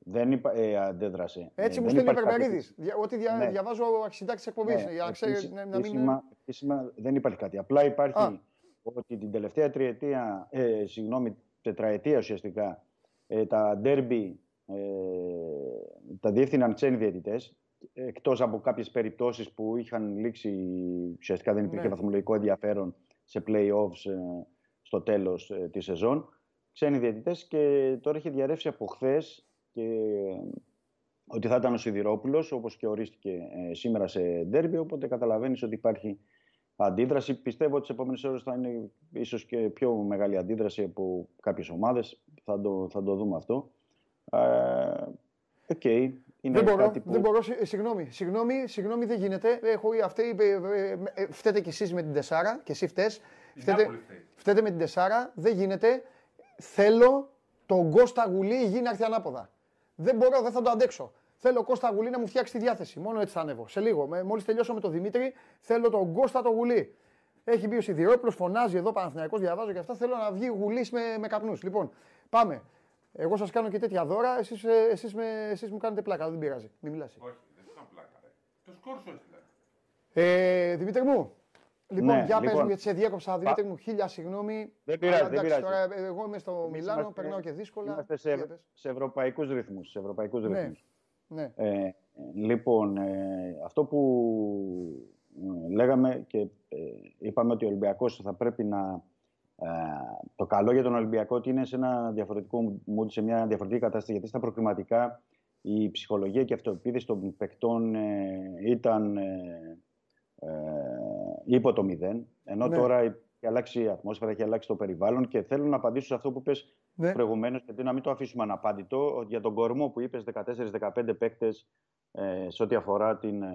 Δεν υπα... ε, αντέδρασε. Έτσι Ε, μου δεν στέλνει ο υπάρχει Περπερίδης. κάτι- Ό,τι δια, Ναι. διαβάζω αρχισυντάξει εκπομπής. Ναι, για να ξέρει επίση- να, να μην είναι. επίσημα- επίσημα δεν υπάρχει κάτι. Απλά υπάρχει Α. ότι την τελευταία τριετία, ε, συγγνώμη, τετραετία ουσιαστικά, ε, τα ντέρμπι ε, τα διεύθυναν ξένοι διαιτητές, εκτός από κάποιες περιπτώσεις που είχαν λήξει, ουσιαστικά δεν υπήρχε Ναι. βαθμολογικό ενδιαφέρον σε play-offs ε, στο τέλος ε, της σεζόν, ξένοι διαιτητές και τώρα έχει διαρρεύσει από χθες και ε, ότι θα ήταν ο Σιδηρόπουλος, όπως και ορίστηκε ε, σήμερα σε ντέρμπι, οπότε καταλαβαίνεις ότι υπάρχει αντίδραση. Πιστεύω ότι τις επόμενες ώρες θα είναι ίσως και πιο μεγάλη αντίδραση από κάποιες ομάδες. Θα το, θα το δούμε αυτό. Ε, Οκ. Είναι Δεν μπορώ, κάτι που... δεν μπορώ, συ- ε, συγγνώμη, συγγνώμη, συγγνώμη, δεν γίνεται. Έχω, αυτή, ε, ε, ε, φταίτε κι εσείς με την τεσσάρα και εσύ φταίς. Φταίτε, Νάπολι φταίει. φταίτε με την τεσσάρα, δεν γίνεται. Θέλω τον Κώστα Γουλή η γη να έρθει ανάποδα. Δεν μπορώ, δεν θα το αντέξω. Θέλω ο Κώστα Γουλή να μου φτιάξει τη διάθεση. Μόνο έτσι θα ανέβω. Σε λίγο. Μόλις τελειώσω με τον Δημήτρη, θέλω τον Κώστα το Γουλή. Έχει μπει ο Σιδηρόπουλος, φωνάζει εδώ Παναθηναϊκός, διαβάζω και αυτά. Θέλω να βγει γουλής με, με καπνούς. Λοιπόν, πάμε. Εγώ σας κάνω και τέτοια δώρα, εσείς εσείς με, εσείς μου κάνετε πλάκα, δεν πειράζει. Μην μιλάς. Όχι, δεν σου κάνω πλάκα. ρε. Το σκόρ σου έστειλα. Ε, Δημήτρη μου, λοιπόν, Ναι, για πες λοιπόν. μου γιατί σε διέκοψα, Δημήτρη μου, χίλια συγγνώμη. Δεν πειράζει, Αλλά δεν εντάξει, πειράζει. Τώρα, ε, εγώ είμαι στο Εμείς Μιλάνο, είμαστε- περνάω και δύσκολα. Είμαστε Για σε, πες. σε ευρωπαϊκούς ρυθμούς. Σε ευρωπαϊκούς Ναι, ρυθμούς. ναι. Ε, λοιπόν, ε, αυτό που ε, λέγαμε και ε, είπαμε ότι ο Ολυμπιακός θα πρέπει να... ε, το καλό για τον Ολυμπιακό ότι είναι σε ένα διαφορετικό mood, σε μια διαφορετική κατάσταση, γιατί στα προκριματικά η ψυχολογία και η αυτοεπίδηση των παικτών ε, ήταν ε, ε, υπό το μηδέν, ενώ Ναι. τώρα έχει αλλάξει η ατμόσφαιρα, έχει αλλάξει το περιβάλλον και θέλω να απαντήσω σε αυτό που είπες Ναι. προηγουμένως, γιατί να μην το αφήσουμε αναπάντητο, ότι για τον κορμό που είπες 14-15 παίκτες ε, σε ό,τι αφορά την ε,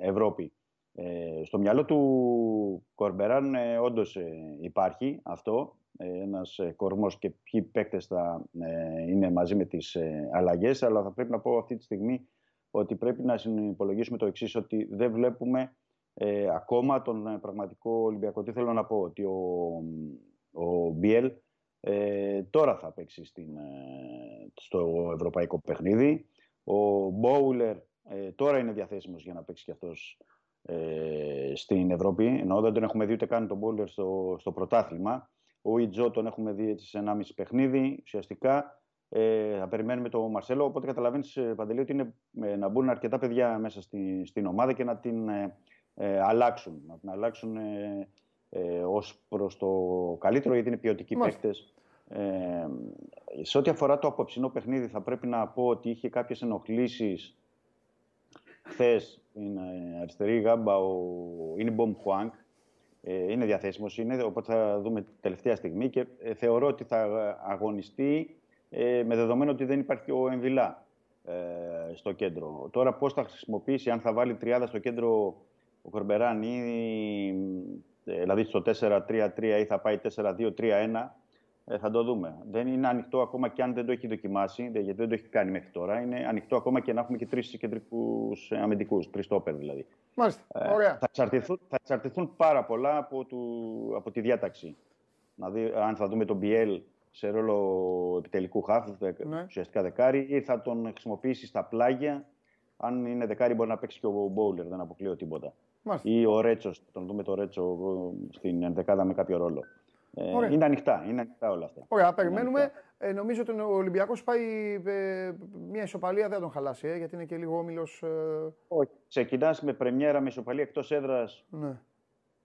Ευρώπη. Ε, στο μυαλό του Κορμπεράν ε, όντως υπάρχει αυτό, ε, ένας ε, κορμός και ποιοι παίκτες θα ε, είναι μαζί με τις ε, αλλαγές, αλλά θα πρέπει να πω αυτή τη στιγμή ότι πρέπει να συνυπολογίσουμε το εξής, ότι δεν βλέπουμε ε, ακόμα τον ε, πραγματικό Ολυμπιακό. Τι θέλω να πω, ότι ο, ο Μπιέλ ε, τώρα θα παίξει στην, ε, στο ευρωπαϊκό παιχνίδι. Ο Μπόουλερ ε, τώρα είναι διαθέσιμος για να παίξει και αυτός ε, στην Ευρώπη. Ενώ δεν τον έχουμε δει ούτε καν τον Μπόουλερ στο, στο πρωτάθλημα. Ο Ιτζό τον έχουμε δει έτσι σε 1,5 παιχνίδι. Ουσιαστικά ε, θα περιμένουμε τον Μαρσέλο. Οπότε καταλαβαίνεις, Παντελή, ότι είναι ε, να μπουν αρκετά παιδιά μέσα στη, στην ομάδα και να την ε, ε, αλλάξουν. Να την αλλάξουν ε, ε, ως προς το καλύτερο, γιατί είναι ποιοτικοί Μάλιστα. παίκτες. Ε, σε ό,τι αφορά το απόψινό παιχνίδι, θα πρέπει να πω ότι είχε κάποιες ενοχλήσεις χθες στην ε, αριστερή γάμπα ο Ινιμπομ Χουάνκ. Ε, είναι διαθέσιμος, είναι, οπότε θα δούμε τελευταία στιγμή και ε, θεωρώ ότι θα αγωνιστεί ε, με δεδομένο ότι δεν υπάρχει ο Εμβιλά ε, στο κέντρο. Τώρα πώς θα χρησιμοποιήσει, αν θα βάλει τριάδα στο κέντρο ο Κορμπεράν ή ε, δηλαδή στο 4-3-3 ή θα πάει 4-2-3-1 ε, θα το δούμε. Δεν είναι ανοιχτό ακόμα και αν δεν το έχει δοκιμάσει, δε- γιατί δεν το έχει κάνει μέχρι τώρα. Είναι ανοιχτό ακόμα και να έχουμε και τρεις κεντρικούς αμυντικούς, τρεις τόπερ δηλαδή. Μάλιστα, Ε, ωραία. Θα εξαρτηθούν, θα εξαρτηθούν πάρα πολλά από, του, από τη διάταξη. Δηλαδή, αν θα δούμε τον Μπιέλ σε ρόλο επιτελικού χάφ, δε- Ναι. ουσιαστικά δεκάρι, ή θα τον χρησιμοποιήσει στα πλάγια. Αν είναι δεκάρι, μπορεί να παίξει και ο Μπόουλερ, δεν αποκλείω τίποτα. Μάλιστα. Ή ο Ρέτσος, τον δούμε το Ρέτσο ε, στην ενδεκάδα με κάποιο ρόλο. Ε, Ωραία. είναι ανοιχτά, είναι ανοιχτά όλα αυτά. Ωραία, Είναι περιμένουμε. ανοιχτά. Ε, νομίζω ότι ο Ολυμπιακός πάει ε, μια ισοπαλία, δεν θα τον χαλάσει, ε, γιατί είναι και λίγο όμιλος. Ε, Όχι. Ξεκινάς με πρεμιέρα με ισοπαλία εκτός έδρας ναι.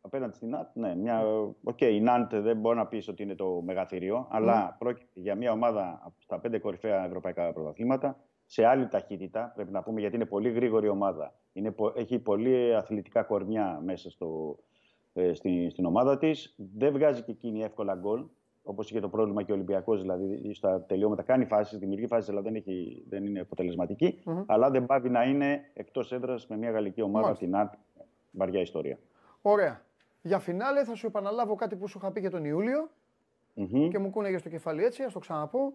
απέναντι στην Ναντ. Ναι, μια... Οκ, η Ναντ δεν μπορεί να πεις ότι είναι το μεγαθύριο, αλλά πρόκειται για μια ομάδα από τα πέντε κορυφαία ευρωπαϊκά πρωταθλήματα σε άλλη ταχύτητα, πρέπει να πούμε, γιατί είναι πολύ γρήγορη ομάδα. Είναι, πο- έχει πολύ αθλητικά κορμιά μέσα στο, ε, στη, στην ομάδα της. Δεν βγάζει και εκείνη εύκολα γκολ. Όπως είχε το πρόβλημα και ο Ολυμπιακός, δηλαδή στα τελειώματα κάνει φάσεις, δημιουργεί φάσεις, αλλά δεν, έχει, δεν είναι αποτελεσματική. Αλλά δεν πάβει να είναι εκτός έδρας με μια γαλλική ομάδα, Μάλιστα. την ΑΤ. Βαριά ιστορία. Ωραία. Για φινάλε θα σου επαναλάβω κάτι που σου είχα πει και τον Ιούλιο Μμμ. και μου κούνεγε στο κεφάλι έτσι, ας το ξαναπώ.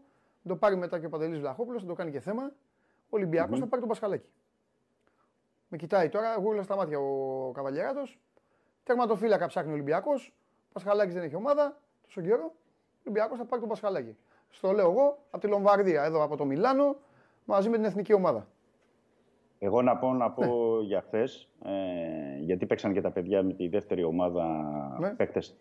Το πάρει μετά και ο Παντελής Βλαχόπουλος, θα το κάνει και θέμα. Ο Ολυμπιακός θα πάρει τον Πασχαλάκη. Με κοιτάει τώρα, γούρλα στα μάτια ο Καβαλιέράτο. Τερματοφύλακα ψάχνει ο Ολυμπιακός. Πασχαλάκης δεν έχει ομάδα τόσο καιρό. Ο Ολυμπιακός θα πάρει τον Πασχαλάκη. Στο λέω εγώ από τη Λομβαρδία, εδώ από το Μιλάνο, μαζί με την εθνική ομάδα. Εγώ να πω, να πω για χθες, ε, γιατί παίξαν και τα παιδιά με τη δεύτερη ομάδα Ναι. παίκτες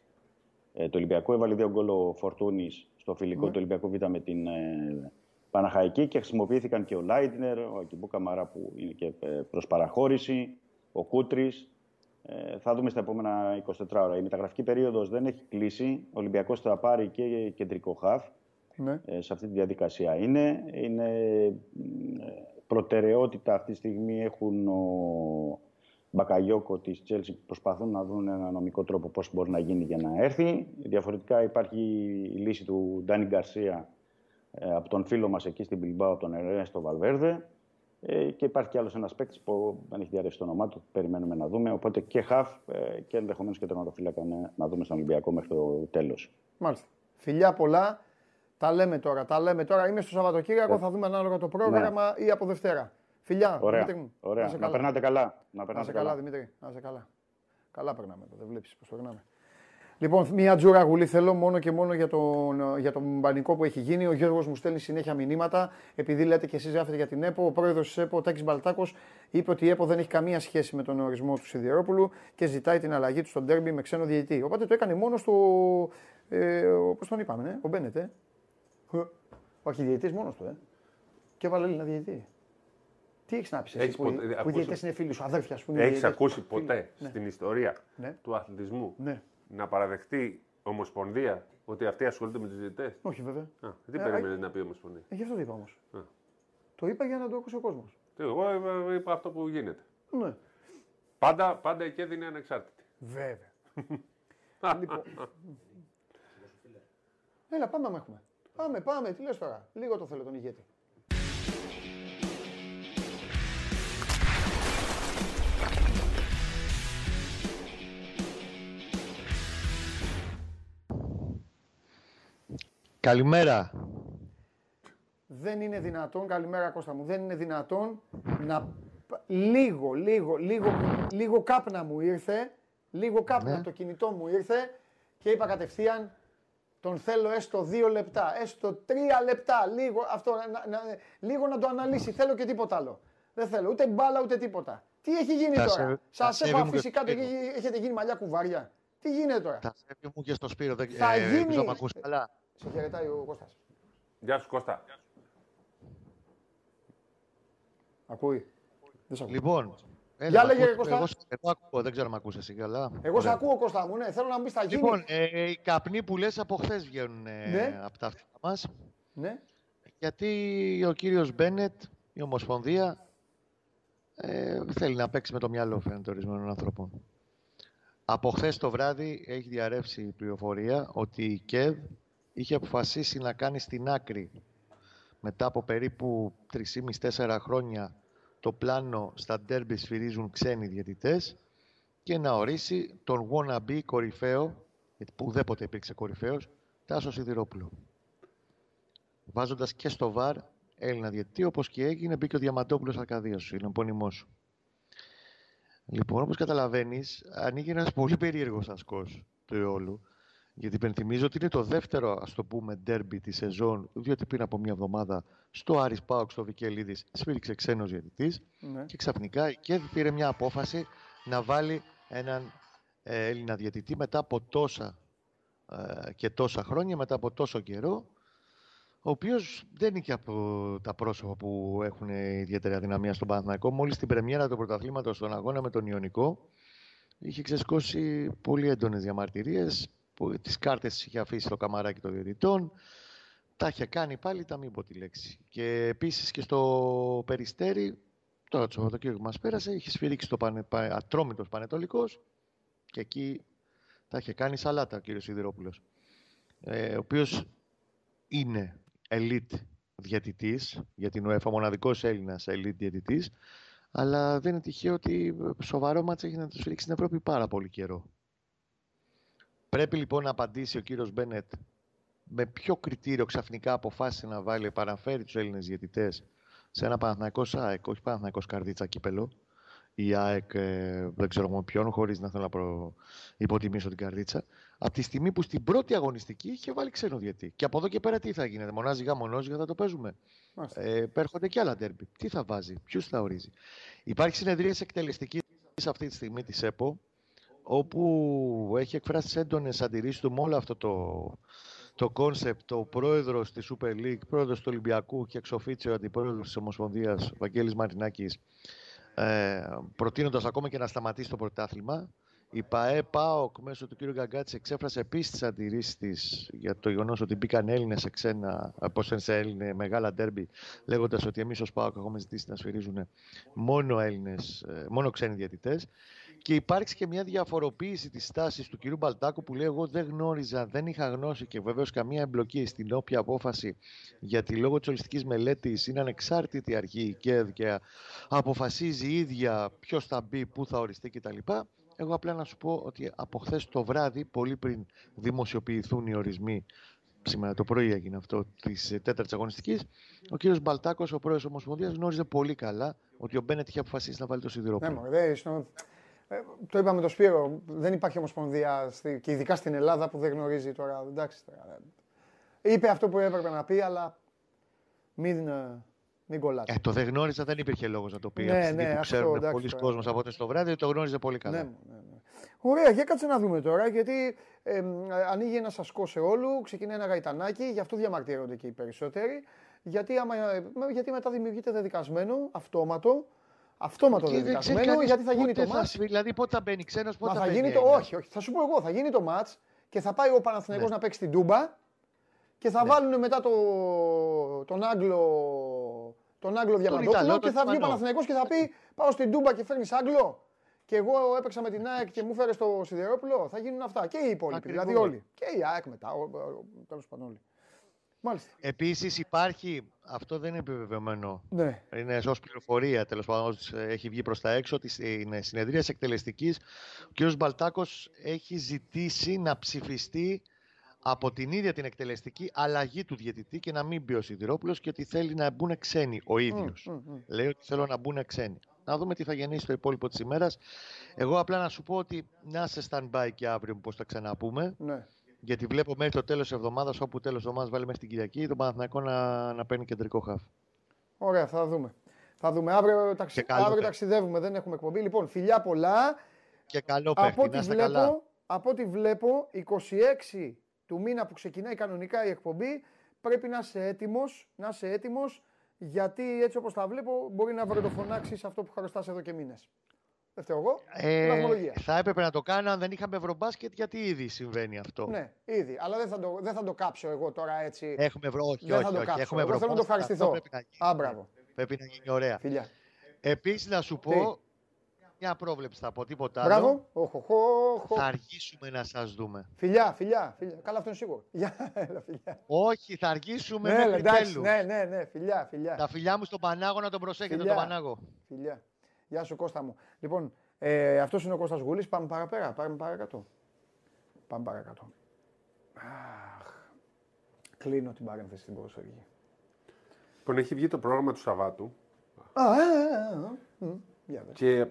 ε, του Ολυμπιακού. Έβαλε δύο γκολ ο Φορτούνης στο φιλικό Ναι. του Ολυμπιακού Β με την ε, Παναχαϊκή και χρησιμοποιήθηκαν και ο Λάιτνερ, ο Ακιμπού Καμαρά που είναι και ε, προς παραχώρηση, ο Κούτρης. Ε, θα δούμε στα επόμενα 24 ώρα. Η μεταγραφική περίοδος δεν έχει κλείσει. Ο Ολυμπιακός θα πάρει και κεντρικό χαφ Ναι. ε, σε αυτή τη διαδικασία είναι. Είναι μ, ε, προτεραιότητα αυτή τη στιγμή έχουν ο Μπακαγιώκο της Chelsea που προσπαθούν να δουν ένα νομικό τρόπο πώς μπορεί να γίνει για να έρθει. Διαφορετικά υπάρχει η λύση του Ντάνι Γκαρσία ε, από τον φίλο μας εκεί στην Μπιλμπάου, από τον Ερέστο Βαλβέρδε. Ε, και υπάρχει κι άλλος ένας παίκτης που δεν έχει διαρρεύσει το όνομά του, περιμένουμε να δούμε. Οπότε και χαφ ε, και ενδεχομένως και τερματοφύλακα να, να δούμε στον Ολυμπιακό μέχρι το τέλος. Μάλιστα. Φιλιά πολλά. Τα λέμε τώρα. Τα λέμε τώρα. Είμαι στο Σαββατοκύριακο. Θα δούμε ανάλογα το πρόγραμμα ή από Δευτέρα. Φιλιά. Ωραία. Δημήτρη μου. Ωραία. Να, σε Να, καλά. περνάτε καλά. Να Να περνάτε σε καλά. καλά, Δημήτρη. Να σε καλά. Καλά περνάμε εδώ. Δεν βλέπεις πώς περνάμε. Λοιπόν, μια τζούρα γουλή θέλω μόνο και μόνο για τον, για τον μπανικό που έχει γίνει. Ο Γιώργος μου στέλνει συνέχεια μηνύματα. Επειδή λέτε και εσείς γράφετε για την ΕΠΟ, ο πρόεδρος της ΕΠΟ, ο Τάκης Μπαλτάκος, είπε ότι η ΕΠΟ δεν έχει καμία σχέση με τον ορισμό του Σιδηρόπουλου και ζητάει την αλλαγή του στον τέρμπι με ξένο διαιτητή. Οπότε το έκανε μόνο του. Ε, Πώ τον είπαμε, ναι, ο Μπένετ. Ε. Ο αρχιδιαιτητή μόνος του, ε. Και έβαλε Έλληνα διαιτητή. Τι έχεις να πεις εσύ Έχεις που, ποτέ- που οι ακούσει- διαιτητές είναι φίλοι σου, αδέρφια σου. που είναι Έχεις διαιτητές. ακούσει ποτέ Ναι. στην ιστορία Ναι. του αθλητισμού; Ναι. Να παραδεχτεί ομοσπονδία ότι αυτοί ασχολούνται με τους διαιτητές; Όχι βέβαια. Τι Ε, περίμενε να πει η ομοσπονδία; Ε, γι' αυτό το είπα όμως. Α. Το είπα για να το ακούσει ο κόσμος. Τι, Εγώ είπα- είπα αυτό που γίνεται. Ναι. Πάντα, πάντα εκεί έδινε ανεξάρτητη. Βέβαια. λοιπόν. Έλα, πάμε άμα έχουμε. Πάμε, πάμε. Τι λες τώρα. Λίγο το θέλω τον ηγέτη. Καλημέρα. Δεν είναι δυνατόν, καλημέρα Κώστα μου, δεν είναι δυνατόν να λίγο, λίγο, λίγο, λίγο κάπνα μου ήρθε, λίγο κάπνα Ναι. από το κινητό μου ήρθε και είπα κατευθείαν τον θέλω έστω δύο λεπτά, έστω τρία λεπτά, λίγο, αυτό, να, να, λίγο να το αναλύσει, θέλω και τίποτα άλλο. Δεν θέλω ούτε μπάλα ούτε τίποτα. Τι έχει γίνει Τα τώρα, σε- σας τα σέβη έχω μου και αφήσει στο κάτω και Σπύρο. έχετε γίνει μαλλιά κουβάρια. Τι γίνεται τώρα; Τα σέβη μου και στο Σπύρο. Δεν Θα ε, γίνει- ελπίζω να μ' ακούς καλά. Σε χαιρετάει ο Κώστας. Γεια σου Κώστα. Ακούει. Δεν σε ακούει. Λοιπόν, έλα, Για μ' λέγε, ακούς; Κώστα. Εγώ, σε- εγώ ακούω, δεν ξέρω αν ακούς εσύ καλά. Εγώ σε Ωραία. ακούω Κώστα μου, ναι, θέλω να μου πεις θα γίνει. Λοιπόν, ε, οι καπνοί που λες από χθες βγαίνουν ε, Ναι. από τα αυτιά μας. Ναι. Γιατί ο κύριος Μπένετ, η Ομοσπονδία, ε, θέλει να παίξει με το μυαλό φαίνεται ορισμένων ανθρώπων. Από χθες το βράδυ έχει διαρρεύσει η πληροφορία ότι η ΚΕΔ είχε αποφασίσει να κάνει στην άκρη μετά από περίπου 3,5-4 χρόνια το πλάνο στα ντέρμπις σφυρίζουν ξένοι διαιτητές και να ορίσει τον wannabe κορυφαίο, γιατί που ουδέποτε υπήρξε κορυφαίος, Τάσο Σιδηρόπουλο. Βάζοντας και στο βαρ Έλληνα διαιτητή, όπως και έγινε, μπήκε ο Διαμαντόπουλος Αρκαδίας σου, είναι επώνυμός σου. Λοιπόν, όπως καταλαβαίνεις, ανοίγει ένας πολύ περίεργος ασκός του όλου. Γιατί υπενθυμίζω ότι είναι το δεύτερο, ας το πούμε, ντέρμπι της σεζόν, διότι πριν από μια εβδομάδα στο Άρης Πάοξ στο Βικελίδης σφύριξε ξένος διαιτητής ναι. και ξαφνικά η ΚΕΔ πήρε μια απόφαση να βάλει έναν ε, Έλληνα διαιτητή μετά από τόσα ε, και τόσα χρόνια, μετά από τόσο καιρό, ο οποίος δεν είναι και από τα πρόσωπα που έχουν ιδιαίτερη αδυναμία στον Παναθηναϊκό. Μόλις στην πρεμιέρα του πρωταθλήματος στον αγώνα με τον Ιωνικό, είχε ξεσκώσει πολύ έντονες διαμαρτυρίες, που τις κάρτες τις είχε αφήσει στο καμαράκι των διαιτητών, τα είχε κάνει πάλι, τα μην πω τη λέξη. Και επίσης και στο Περιστέρι, τώρα το Σαββατοκύριακο που μας πέρασε, είχε σφυρίξει το πανε, πα, ατρόμητος Πανετολικός και εκεί τα είχε κάνει σαλάτα ο κύριος Σιδηρόπουλος. Ε, ο οποίος είναι elite διαιτητής, για την UEFA μοναδικός Έλληνας elite διαιτητής, αλλά δεν είναι τυχαίο ότι σοβαρό μάτς έχει να του σφυρίξει στην Ευρώπη πάρα πολύ καιρό. Πρέπει λοιπόν να απαντήσει ο κύριος Μπένετ με ποιο κριτήριο ξαφνικά αποφάσισε να βάλει, παραφέρει τους Έλληνες διαιτητές σε ένα Παναθηναϊκός ΣΑΕΚ, όχι Παναθηναϊκός Καρδίτσα κύπελο, η ΑΕΚ ε, δεν ξέρω με ποιον, χωρίς να θέλω να προ... υποτιμήσω την καρδίτσα. Από τη στιγμή που στην πρώτη αγωνιστική είχε βάλει ξένο διετή. Και από εδώ και πέρα τι θα γίνεται, μονάζιγα, μονόζιγα θα το παίζουμε. Μάλιστα. Ε, έρχονται και άλλα ντέρμπι. Τι θα βάζει, ποιους θα ορίζει. Υπάρχει συνεδρία εκτελεστικής αυτή τη στιγμή της ΕΠΟ, όπου έχει εκφράσει έντονες αντιρρήσεις του με όλο αυτό το, το concept ο πρόεδρος της Super League, πρόεδρος του Ολυμπιακού και ex officio αντιπρόεδρος της Ομοσπονδίας, Βαγγέλης Μαρινάκης, ε, προτείνοντας ακόμα και να σταματήσει το πρωτάθλημα. Η ΠΑΕ ΠΑΟΚ μέσω του κ. Γκαγκάτση εξέφρασε επίσης τις αντιρρήσεις της για το γεγονός ότι μπήκαν Έλληνες σε ξένα, πώς σε Έλληνε μεγάλα ντέρμπι, λέγοντας ότι εμείς ως ΠΑΟΚ έχουμε ζητήσει να σφυρίζουν μόνο, Έλληνες, ε, μόνο ξένοι διαιτητές. Και υπάρξει και μια διαφοροποίηση της στάσης του κ. Μπαλτάκου που λέει: Εγώ δεν γνώριζα, δεν είχα γνώση και βεβαίως καμία εμπλοκή στην όποια απόφαση, γιατί λόγω της ολιστικής μελέτης είναι ανεξάρτητη αρχή η ΚΕΔ και αποφασίζει η ίδια ποιος θα μπει, πού θα οριστεί κτλ. Εγώ απλά να σου πω ότι από χθες το βράδυ, πολύ πριν δημοσιοποιηθούν οι ορισμοί, σήμερα το πρωί έγινε αυτό της τέταρτης αγωνιστικής, ο κύριος Μπαλτάκος, ο πρόεδρο Ομοσπονδίας, γνώριζε πολύ καλά ότι ο Μπένετ είχε αποφασίσει να βάλει το Ναι, σιδηρόπλο. μωρέ, δεν είναι- ε, το είπαμε το Σπύρο, δεν υπάρχει ομοσπονδία στη- και ειδικά στην Ελλάδα που δεν γνωρίζει τώρα. Εντάξει, τώρα, ε. είπε αυτό που έπρεπε να πει, αλλά μην, ε, μην κολλάτε. Ε, το δεν γνώριζα δεν υπήρχε λόγος να το πει. Ναι, από τη στιγμή ναι, που αυτό, ξέρουν εντάξει, πολλοί τώρα. κόσμος από το βράδυ, το γνώριζε πολύ καλά. Ναι, ναι, ναι. Ωραία, για κάτσε να δούμε τώρα, γιατί ε, μ, ανοίγει ένα σασκό σε όλου, ξεκινάει ένα γαϊτανάκι, γι' αυτό διαμαρτύρονται και οι περισσότεροι. Γιατί, άμα, ε, με- γιατί μετά δημιουργείται δεδικασμένο, αυτόματο, αυτόματο Και δεν ξέρει δεδικασμένο, κανείς γιατί θα γίνει πότε το θα μάτς. σφυ- Δηλαδή πότε θα μπαίνει ξένος, πότε Μα θα θα μπαίνει γίνει το. Έλληνας. Όχι, όχι. Θα σου πω εγώ, θα γίνει το ματ και θα πάει ο Παναθηναϊκός Ναι. να παίξει την Τούμπα και θα βάλουν μετά το, τον Άγγλο. Τον Άγγλο Διαμαντόπουλο Ιταλό, και τον θα βγει ο Ισπανό. Παναθηναϊκός και θα πει Πάω στην Τούμπα και φέρνεις Άγγλο. Και εγώ έπαιξα με την ΑΕΚ και μου φέρες το Σιδερόπουλο. Θα γίνουν αυτά. Και οι υπόλοιποι. Ακριβώς. Δηλαδή όλοι. Και η ΑΕΚ μετά. Τέλος πάντων όλοι. Μάλιστα. Επίσης υπάρχει, αυτό δεν είναι επιβεβαιωμένο, Ναι. είναι ως πληροφορία τέλος πάντων, ως, ε, έχει βγει προς τα έξω ότι στην συνεδρίας εκτελεστικής ο κ. Μπαλτάκος έχει ζητήσει να ψηφιστεί από την ίδια την εκτελεστική αλλαγή του διαιτητή και να μην μπει ο Σιδηρόπουλος και ότι θέλει να μπουν ξένοι ο ίδιος. Μμ, μμ, μμ. Λέει ότι θέλω να μπουν ξένοι. Να δούμε τι θα γεννήσει το υπόλοιπο της ημέρας. Εγώ απλά να σου πω ότι να είσαι stand-by και αύριο, πώς θα ξαναπούμε. Ναι. Γιατί βλέπω μέχρι το τέλος της εβδομάδας, όπου τέλος εβδομάδας βάλει μέχρι την Κυριακή, τον Παναθηναϊκό να, να παίρνει κεντρικό χαφ. Ωραία, θα δούμε. Θα δούμε. Αύριο, ταξι... Και καλό αύριο παίκτη. ταξιδεύουμε, δεν έχουμε εκπομπή. Λοιπόν, φιλιά πολλά. Και καλό από παίχτη, ό,τι, να είστε καλά. βλέπω, από ό,τι βλέπω, 26 του μήνα που ξεκινάει κανονικά η εκπομπή, πρέπει να είσαι έτοιμος, να είσαι έτοιμος, γιατί έτσι όπως τα βλέπω μπορεί να βρετοφωνάξεις αυτό που χρωστάς εδώ και μήνες. Δεν φταίω εγώ, Ε, βαθμολογία. θα έπρεπε να το κάνω αν δεν είχαμε ευρωμπάσκετ, γιατί ήδη συμβαίνει αυτό. Ναι, ήδη. Αλλά δεν θα, το, δεν θα το κάψω εγώ τώρα έτσι. Έχουμε ευρώ, όχι, δεν όχι, θα το όχι. κάψω. Έχουμε εγώ θέλω να το ευρωμπάσκετ, ευχαριστηθώ. αυτό Πρέπει να γίνει. Α, μπράβο. Πρέπει να γίνει ωραία. Φιλιά. Επίσης, να σου Τι; πω μια πρόβλεψη θα πω, τίποτα άλλο. Μπράβο. Οχ, οχ, οχ, οχ. Θα αργήσουμε να σας δούμε. Φιλιά, φιλιά, φιλιά. Καλά, αυτό είναι σίγουρο. Γεια, έλα, φιλιά. Όχι, θα αργήσουμε Ναι, μέχρι εντάξει, τέλους. ναι, ναι, ναι, φιλιά, φιλιά. Τα φιλιά μου στον Πανάγο να τον προσέχετε Φιλιά. τον Πανάγο. Φιλιά. Γεια σου Κώστα μου. Λοιπόν, ε, αυτός είναι ο Κώστας Γουλής. Πάμε παραπέρα, πάμε παρακάτω. Πάμε παρακάτω. Αχ. Κλείνω την παρένθεση στην ποδοσφαιρική. Λοιπόν, έχει βγει το πρόγραμμα του Σαββάτου Α, α, α, α. Μμ, Για δες. και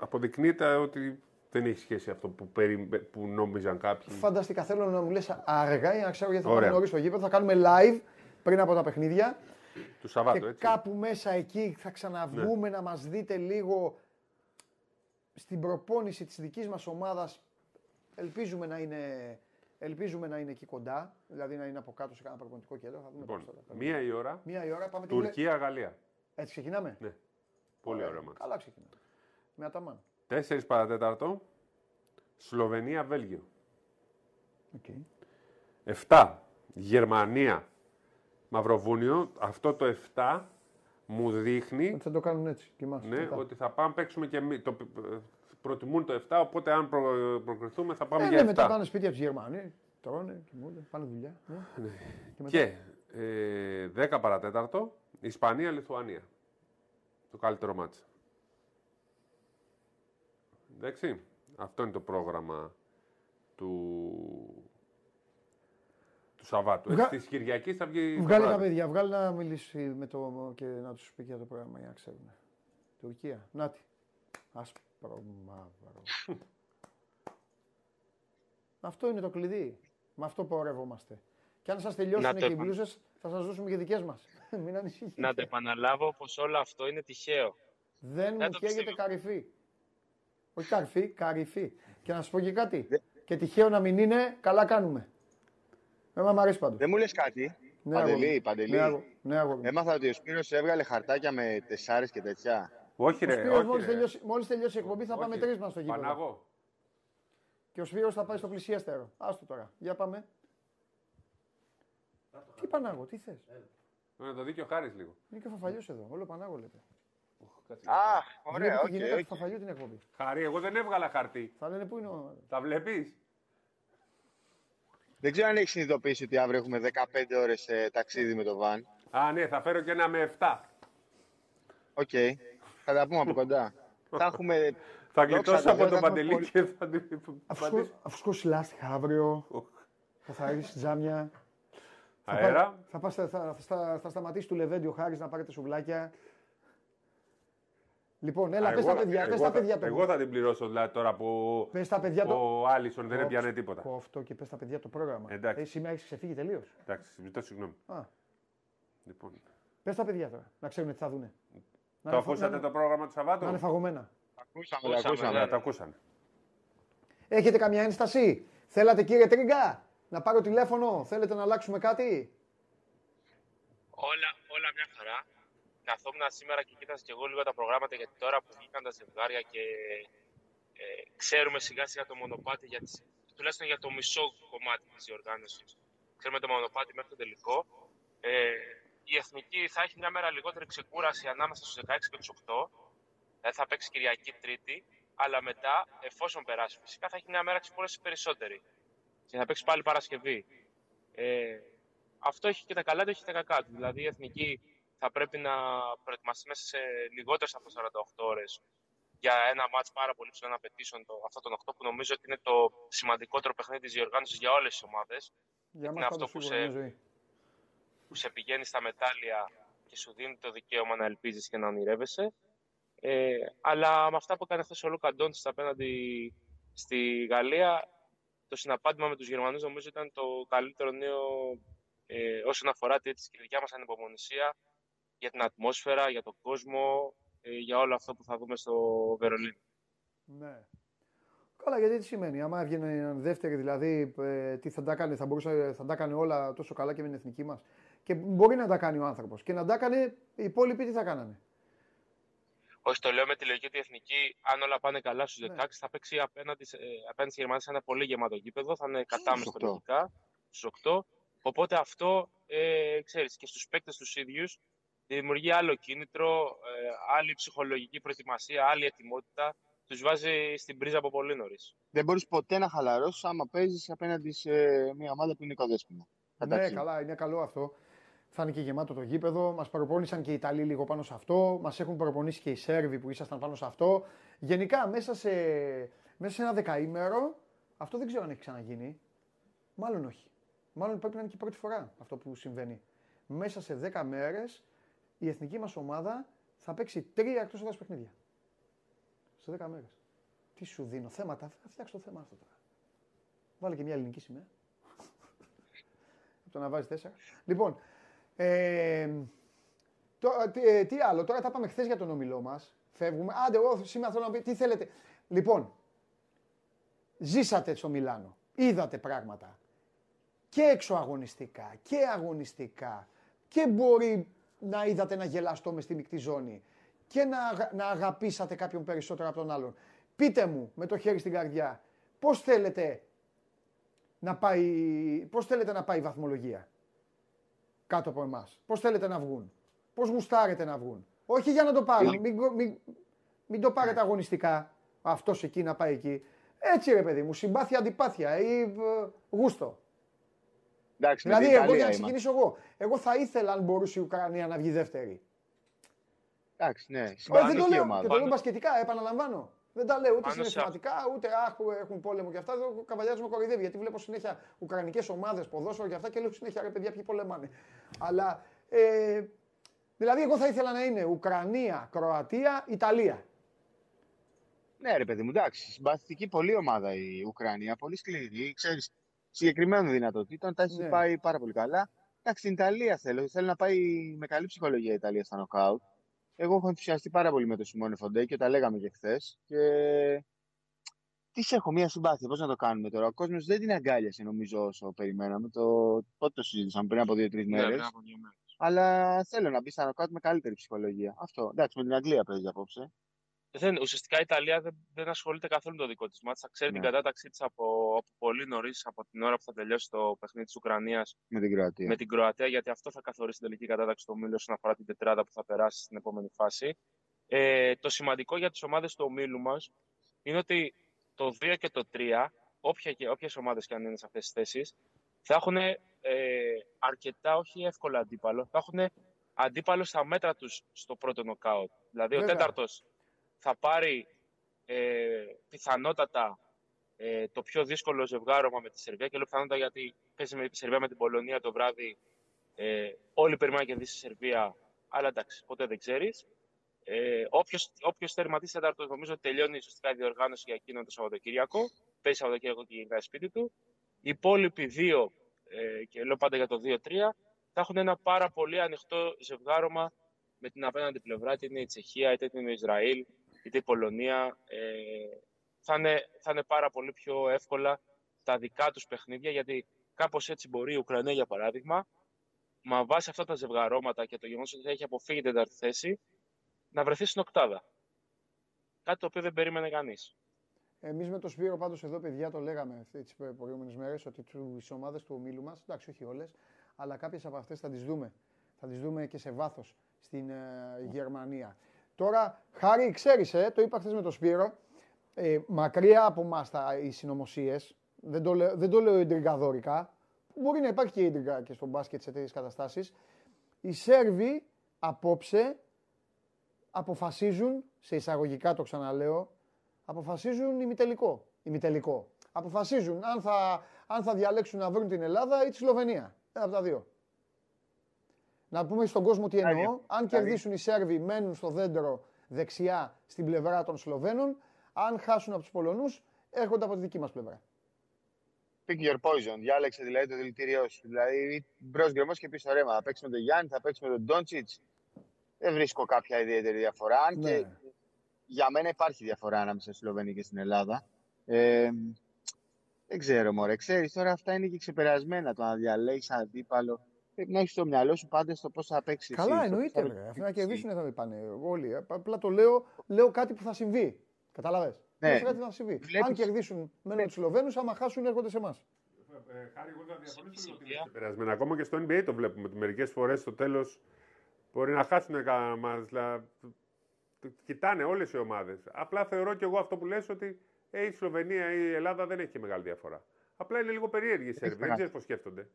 αποδεικνύεται ότι δεν έχει σχέση αυτό που, περι... που νόμιζαν κάποιοι. Φανταστικά θέλω να μου λες αργά για να ξέρω γιατί θα Ωραία. πάμε νωρίς στο γήπεδο. Θα κάνουμε live πριν από τα παιχνίδια. Του Σαββάτου, και έτσι. κάπου μέσα εκεί θα ξαναβγούμε να μας δείτε λίγο στην προπόνηση της δικής μας ομάδας. Ελπίζουμε να είναι, ελπίζουμε να είναι εκεί κοντά, δηλαδή να είναι από κάτω σε κανένα προπονητικό κέντρο. Θα δούμε Λοιπόν, πώς θα τα μία η ώρα, Μία η ώρα πάμε τι βλέ- Τουρκία-Γαλλία. Έτσι ξεκινάμε; Ναι. Πολύ ωραίο μάτς. Καλά ξεκινάμε. Με αταμάν. 4 παρατέταρτο, Σλοβενία-Βέλγιο. Okay. 7. Γερμανία. Μαυροβούνιο. Αυτό το 7 μου δείχνει Ότι θα το κάνουν έτσι και εμάς. ναι, μετά. ότι θα πάμε παίξουμε και εμείς. Το, προτιμούν το 7, οπότε αν προ, προκριθούμε θα πάμε Ε, για ναι, 7. μετά πάνε σπίτια τους Γερμανοί, τρώνε, κοιμούνται, πάνε δουλειά. Ναι. Και μετά. Και ε, 10 παρατέταρτο, Ισπανία-Λιθουανία. Το καλύτερο μάτς. Εντάξει, αυτό είναι το πρόγραμμα του, του Σαββάτου. Βγα- Έτσι, της Κυριακής θα βγει το Βγάλε τα βράδυ. παιδιά, βγάλε να μιλήσει με το και να τους πει για το πρόγραμμα για να ξέρουν. Τουρκία, νάτι. Άσπρο μαύρο. αυτό είναι το κλειδί. Με αυτό πορεύομαστε. Και αν σας τελειώσουν Να και το οι επα- μπλούζες, θα σας δώσουμε και δικές μας. Μην ανησυχείτε. Να το επαναλάβω πως όλο αυτό είναι τυχαίο. Δεν μου Δεν το καίγεται πιστεύω. καρυφή. Όχι καρφί, καρυφή. Και να σας πω και κάτι. Και τυχαίο να μην είναι, καλά κάνουμε. Εμένα μου αρέσει πάντως. Δεν μου λες κάτι. Ναι, Παντελή, αγόρι. Παντελή. Ναι, αγόρι. Ναι, αγόρι. Έμαθα ότι ο Σπύρος έβγαλε χαρτάκια με τεσσάρες και τέτοια. Όχι, Ο ρε. Σπύρος όχι, μόλις ρε. τελειώσει, μόλις τελειώσει η εκπομπή θα πάμε Όχι. τρεις μας στο γήπεδο. Παναγώ. Και ο Σπύρος θα πάει στο πλησιέστερο. Άστο τώρα. Για πάμε. Τι Πανάγο, τι θες; Να το δίκιο χάρης λίγο. Είναι και ο Φαφαλιός εδώ. Όλο Πανάγο λέτε. Α, ωραία, Βλέπω οκ. τη γυναίκα του οκ. Φαφαλιού την εκπομπή. Χαρή, εγώ δεν έβγαλα χαρτί. Θα λένε πού είναι ο... Τα βλέπεις; Δεν ξέρω αν έχεις συνειδητοποιήσει ότι αύριο έχουμε 15 ώρες ε, ταξίδι με το βαν. Α, ναι, θα φέρω και ένα με 7. Οκ. Θα τα πούμε από κοντά. θα έχουμε... Θα Δόξα γλιτώσω τω από Θεώ, τον θα έχουμε Παντελή πολύ- και θα την Αφού σκο- Αφού σκώσει λάστιχα αύριο, θα θα ρίξει τζάμια. Θα πάει- Αέρα. Θα, πας, θα, θα, θα, θα σταματήσει του Λεβέντι ο Χάρης να πάρετε σουβλάκια. Λοιπόν, έλα, Α, πες εγώ- τα παιδιά, εγώ πες τα θα- παιδιά το. Εγώ θα την πληρώσω δηλαδή τώρα που Πες τα παιδιά το. ο Άλισον δεν Κόψ- έπιανε τίποτα. Κόφτο και πες τα παιδιά το πρόγραμμα. Εντάξει. Ε, σήμερα έχεις ξεφύγει τελείως. Εντάξει, ζητώ συγγνώμη. Α, Λοιπόν, πες τα παιδιά τώρα, να ξέρουν τι θα δούνε. Να το είναι φα- ακούσατε να- το πρόγραμμα του Να είναι Σαββάτου. φαγωμένα. Ακούσαμε, Ακούσαμε, ακούσαμε. Ναι, το ακούσανε. Έχετε καμιά ένσταση; Θέλατε κύριε Τρίγκα να πάρω τηλέφωνο; Θέλετε να αλλάξουμε κάτι; Όλα, όλα μια χαρά. Καθόμουν σήμερα και κοίταζα και εγώ λίγο τα προγράμματα γιατί τώρα που βγήκαν τα ζευγάρια και ε, ξέρουμε σιγά σιγά το μονοπάτι, για τις, τουλάχιστον για το μισό κομμάτι της διοργάνωσης. Ξέρουμε το μονοπάτι μέχρι το τελικό. Ε, η Εθνική θα έχει μια μέρα λιγότερη ξεκούραση ανάμεσα στους 16 και τους 8. Δηλαδή θα παίξει Κυριακή Τρίτη, αλλά μετά, εφόσον περάσει φυσικά, θα έχει μια μέρα ξεκούραση περισσότερη. Και θα παίξει πάλι Παρασκευή. Ε, αυτό έχει και τα καλά του, έχει και τα κακά του. Δηλαδή η εθνική θα πρέπει να προετοιμαστεί μέσα σε λιγότερες από 48 ώρες για ένα μάτς πάρα πολύ ψηλών απαιτήσεων, το, αυτό τον 8, που νομίζω ότι είναι το σημαντικότερο παιχνίδι της διοργάνωσης για όλες τις ομάδες. Για Είναι μας αυτό πάντως που σίγουρα σε- είναι ζωή. Που σε πηγαίνει στα μετάλλια και σου δίνει το δικαίωμα να ελπίζεις και να ονειρεύεσαι. Ε, αλλά με αυτά που έκανε χθες ο Λούκα Ντόντσιτς απέναντι στη Γαλλία, το συναπάντημα με τους Γερμανούς νομίζω ήταν το καλύτερο νέο ε, όσον αφορά τη τη δικιά μας ανυπομονησία για την ατμόσφαιρα, για τον κόσμο, ε, για όλο αυτό που θα δούμε στο Βερολίνο. Ναι. Καλά, γιατί τι σημαίνει; Άμα έβγαινε δεύτερη, δηλαδή, ε, τι θα τα έκανε, θα, μπορούσε, θα τα έκανε όλα τόσο καλά και με την εθνική μας; Και μπορεί να τα κάνει ο άνθρωπος. Και να τα έκανε, οι υπόλοιποι τι θα κάνανε; Όχι, το λέω με τη λογική ότι η εθνική, αν όλα πάνε καλά στους Ναι. 16, θα παίξει απέναντι, σε- ε, απέναντι στη Γερμανία σε ένα πολύ γεμάτο γήπεδο. Θα είναι κατάμεστο οκτώ. λογικά στους 8. Οπότε αυτό, ε, ξέρεις, και στους παίκτες τους ίδιους δημιουργεί άλλο κίνητρο, ε, άλλη ψυχολογική προετοιμασία, άλλη ετοιμότητα. Τους βάζει στην πρίζα από πολύ νωρίς. Δεν μπορείς ποτέ να χαλαρώσεις άμα παίζεις απέναντι σε μια ομάδα που είναι οικοδέσπονα. Ναι, Εντάξει. καλά, είναι καλό αυτό. Θα είναι και γεμάτο το γήπεδο. Μας προπόνησαν και οι Ιταλοί λίγο πάνω σε αυτό. Μας έχουν προπονήσει και οι Σέρβοι που ήσασταν πάνω σε αυτό. Γενικά, μέσα σε, μέσα σε ένα δεκαήμερο, αυτό δεν ξέρω αν έχει ξαναγίνει. Μάλλον όχι. Μάλλον πρέπει να είναι και η πρώτη φορά αυτό που συμβαίνει. Μέσα σε 10 μέρες η εθνική μας ομάδα θα παίξει τρία εκτός έδρας παιχνίδια. Σε 10 μέρες. Τι σου δίνω, θέματα; Θα φτιάξω το θέμα αυτό τώρα. Βάλε και μια ελληνική σημαία. Από το να βάζεις τέσσερα. Λοιπόν, ε, τώρα, τι, ε, τι άλλο, τώρα τα πάμε χθες για τον ομιλό μας. Φεύγουμε. Άντε, εγώ σήμερα θέλω να πει τι θέλετε. Λοιπόν, ζήσατε στο Μιλάνο. Είδατε πράγματα. Και εξωαγωνιστικά και αγωνιστικά. Και μπορεί να είδατε ένα γελαστό μες στη μεικτή ζώνη. Και να, αγα- να αγαπήσατε κάποιον περισσότερο από τον άλλον. Πείτε μου με το χέρι στην καρδιά, πώς θέλετε να πάει, πώς θέλετε να πάει η βαθμολογία κάτω από εμάς; Πώς θέλετε να βγουν; Πώς γουστάρετε να βγουν; Όχι για να το πάρουν. Μην, μην, μην το πάρετε αγωνιστικά. Αυτός εκεί να πάει εκεί. Έτσι ρε παιδί μου, συμπάθεια αντιπάθεια ή ε, γούστο. Εντάξει, με Δηλαδή, την εγώ για Ιταλία να είμαστε. ξεκινήσω εγώ. Εγώ θα ήθελα αν μπορούσε η Ουκρανία να βγει δεύτερη. Εντάξει, ναι. Όχι, δεν το Συμπαραγωγική λέω. ομάδα. Και το λέω μπασκετικά, επαναλαμβάνω. Δεν τα λέω ούτε Πάνω σε συναισθηματικά, ούτε αχ, που έχουν πόλεμο και αυτά. Ο Καβαλιάς με κοροϊδεύει γιατί βλέπω συνέχεια ουκρανικές ομάδες, ποδόσφαιρο και αυτά και λέω συνέχεια ρε παιδιά ποιοι πολεμάνε. Αλλά ε, δηλαδή, εγώ θα ήθελα να είναι Ουκρανία, Κροατία, Ιταλία. Ναι, ρε παιδί μου, εντάξει. Συμπαθητική πολύ ομάδα η Ουκρανία. Πολύ σκληρή. Ξέρεις, συγκεκριμένων δυνατοτήτων. Τα έχει Ναι. πάει πάρα πολύ καλά. Εντάξει, στην Ιταλία θέλω. Θέλω να πάει με καλή ψυχολογία η Ιταλία στα νοκάουτ. Εγώ έχω ενθουσιαστεί πάρα πολύ με το Σιμώνε Φοντέκιο, τα λέγαμε και χθες. Και τι έχω, μία συμπάθεια. Πώς να το κάνουμε τώρα; Ο κόσμος δεν την αγκάλιασε νομίζω όσο περιμέναμε. Το... Πότε το συζήτησαμε, πριν από δύο-τρεις Ναι, μέρες. πριν από δύο μέρες. Αλλά θέλω να μπει στα νοκάουτ με καλύτερη ψυχολογία. Αυτό. Εντάξει, με την Αγγλία παίζει απόψε. Δεν, ουσιαστικά η Ιταλία δεν, δεν ασχολείται καθόλου με το δικό της μάτς. Θα ξέρει Ναι. την κατάταξή της από, από πολύ νωρίς, από την ώρα που θα τελειώσει το παιχνίδι της Ουκρανίας Με την Κροατία. με την Κροατία, γιατί αυτό θα καθορίσει την τελική κατάταξη του ομίλου όσον αφορά την τετράδα που θα περάσει στην επόμενη φάση. Ε, το σημαντικό για τις ομάδες του ομίλου μας είναι ότι το 2 και το 3, όποια και, όποιες ομάδες και αν είναι σε αυτές τις θέσεις, θα έχουν ε, αρκετά, όχι εύκολα αντίπαλο, θα έχουν αντίπαλο στα μέτρα τους στο πρώτο νοκάουτ. Δηλαδή ο Βέβαια. τέταρτος θα πάρει ε, πιθανότατα ε, το πιο δύσκολο ζευγάρωμα με τη Σερβία και λέω πιθανότατα γιατί παίζει με τη Σερβία με την Πολωνία το βράδυ. Ε, όλοι περιμένουν να κερδίσει η Σερβία, αλλά εντάξει, ποτέ δεν ξέρεις. Ε, όποιος, όποιος τερματίσει τέταρτο, νομίζω ότι τελειώνει ουσιαστικά η διοργάνωση για εκείνο το Σαββατοκύριακο. Παίζει Σαββατοκύριακο και γυρνάει σπίτι του. Οι υπόλοιποι δύο, ε, και λέω πάντα για το 2-3, θα έχουν ένα πάρα πολύ ανοιχτό ζευγάρωμα με την απέναντι πλευρά, είτε είναι η Τσεχία, είτε είναι το Ισραήλ, είτε η Πολωνία. Ε, θα, είναι, θα είναι πάρα πολύ πιο εύκολα τα δικά τους παιχνίδια, γιατί κάπως έτσι μπορεί η Ουκρανία, για παράδειγμα, με βάση αυτά τα ζευγαρώματα και το γεγονός ότι θα έχει αποφύγει την τέταρτη θέση, να βρεθεί στην οκτάδα. Κάτι το οποίο δεν περίμενε κανείς. Εμείς με το Σπύρο πάντως εδώ, παιδιά, το λέγαμε τις προηγούμενες μέρες ότι τις ομάδες του ομίλου μας, εντάξει, όχι όλες, αλλά κάποιες από αυτές θα τις δούμε. Θα τις δούμε και σε βάθος στην ε, Γερμανία. Τώρα, Χάρη, ξέρεις, ε, το είπα χθες με τον Σπύρο, ε, μακριά από εμά οι συνωμοσίες, δεν, το λέ- δεν το λέω εντριγκαδόρικα, μπορεί να υπάρχει και ίντριγκα και στο μπάσκετ σε τέτοιες καταστάσεις. Οι Σέρβοι απόψε αποφασίζουν, σε εισαγωγικά το ξαναλέω, αποφασίζουν ημιτελικό. ημιτελικό. Αποφασίζουν αν θα, αν θα διαλέξουν να βρουν την Ελλάδα ή τη Σλοβενία. Ένα από τα δύο. Να πούμε στον κόσμο τι εννοώ. Αν κερδίσουν οι Σέρβοι, μένουν στο δέντρο δεξιά στην πλευρά των Σλοβαίνων. Αν χάσουν από τους Πολωνούς, έρχονται από τη δική μας πλευρά. Pick your poison. Διάλεξε δηλαδή το δηλητήριό σου. Δηλαδή μπρος γκρεμός και πίσω ρέμα. Θα παίξει με τον Γιάννη, θα παίξει με τον Ντόντσιτς. Δεν βρίσκω κάποια ιδιαίτερη διαφορά. Αν Ναι. και για μένα υπάρχει διαφορά ανάμεσα στη Σλοβενία και στην Ελλάδα. Ε, δεν ξέρω, Μωρέ. Ξέρεις τώρα αυτά είναι και ξεπερασμένα. Το να διαλέξεις αντίπαλο. Πρέπει να έχεις στο μυαλό σου πάντα στο πώς θα παίξεις. Καλά, εννοείται. Ρε. Αυτοί να κερδίσουν θα με πάνε όλοι. Ε, Απλά το λέω, λέω κάτι που θα συμβεί. Κατάλαβες; Ναι. Λέω κάτι που θα συμβεί. Βλέπεις- Αν κερδίσουν, μένουν τους Σλοβαίνους. Άμα χάσουν, έρχονται σε εμάς. Ε, Χάρη, εγώ θα διαφωνήσω λίγο ότι είναι ξεπερασμένα. Ακόμα και στο NBA το βλέπουμε ότι μερικές φορές στο τέλος μπορεί να χάσουν κανένα μάτς, δηλαδή, το Κοιτάνε όλες οι ομάδες. Απλά θεωρώ και εγώ αυτό που λες ότι ε, η Σλοβενία ή η Ελλάδα δεν έχει και μεγάλη διαφορά. Απλά είναι λίγο περίεργη η Σέρβη. Δεν μεγάλη. ξέρεις πώς σκέφτονται.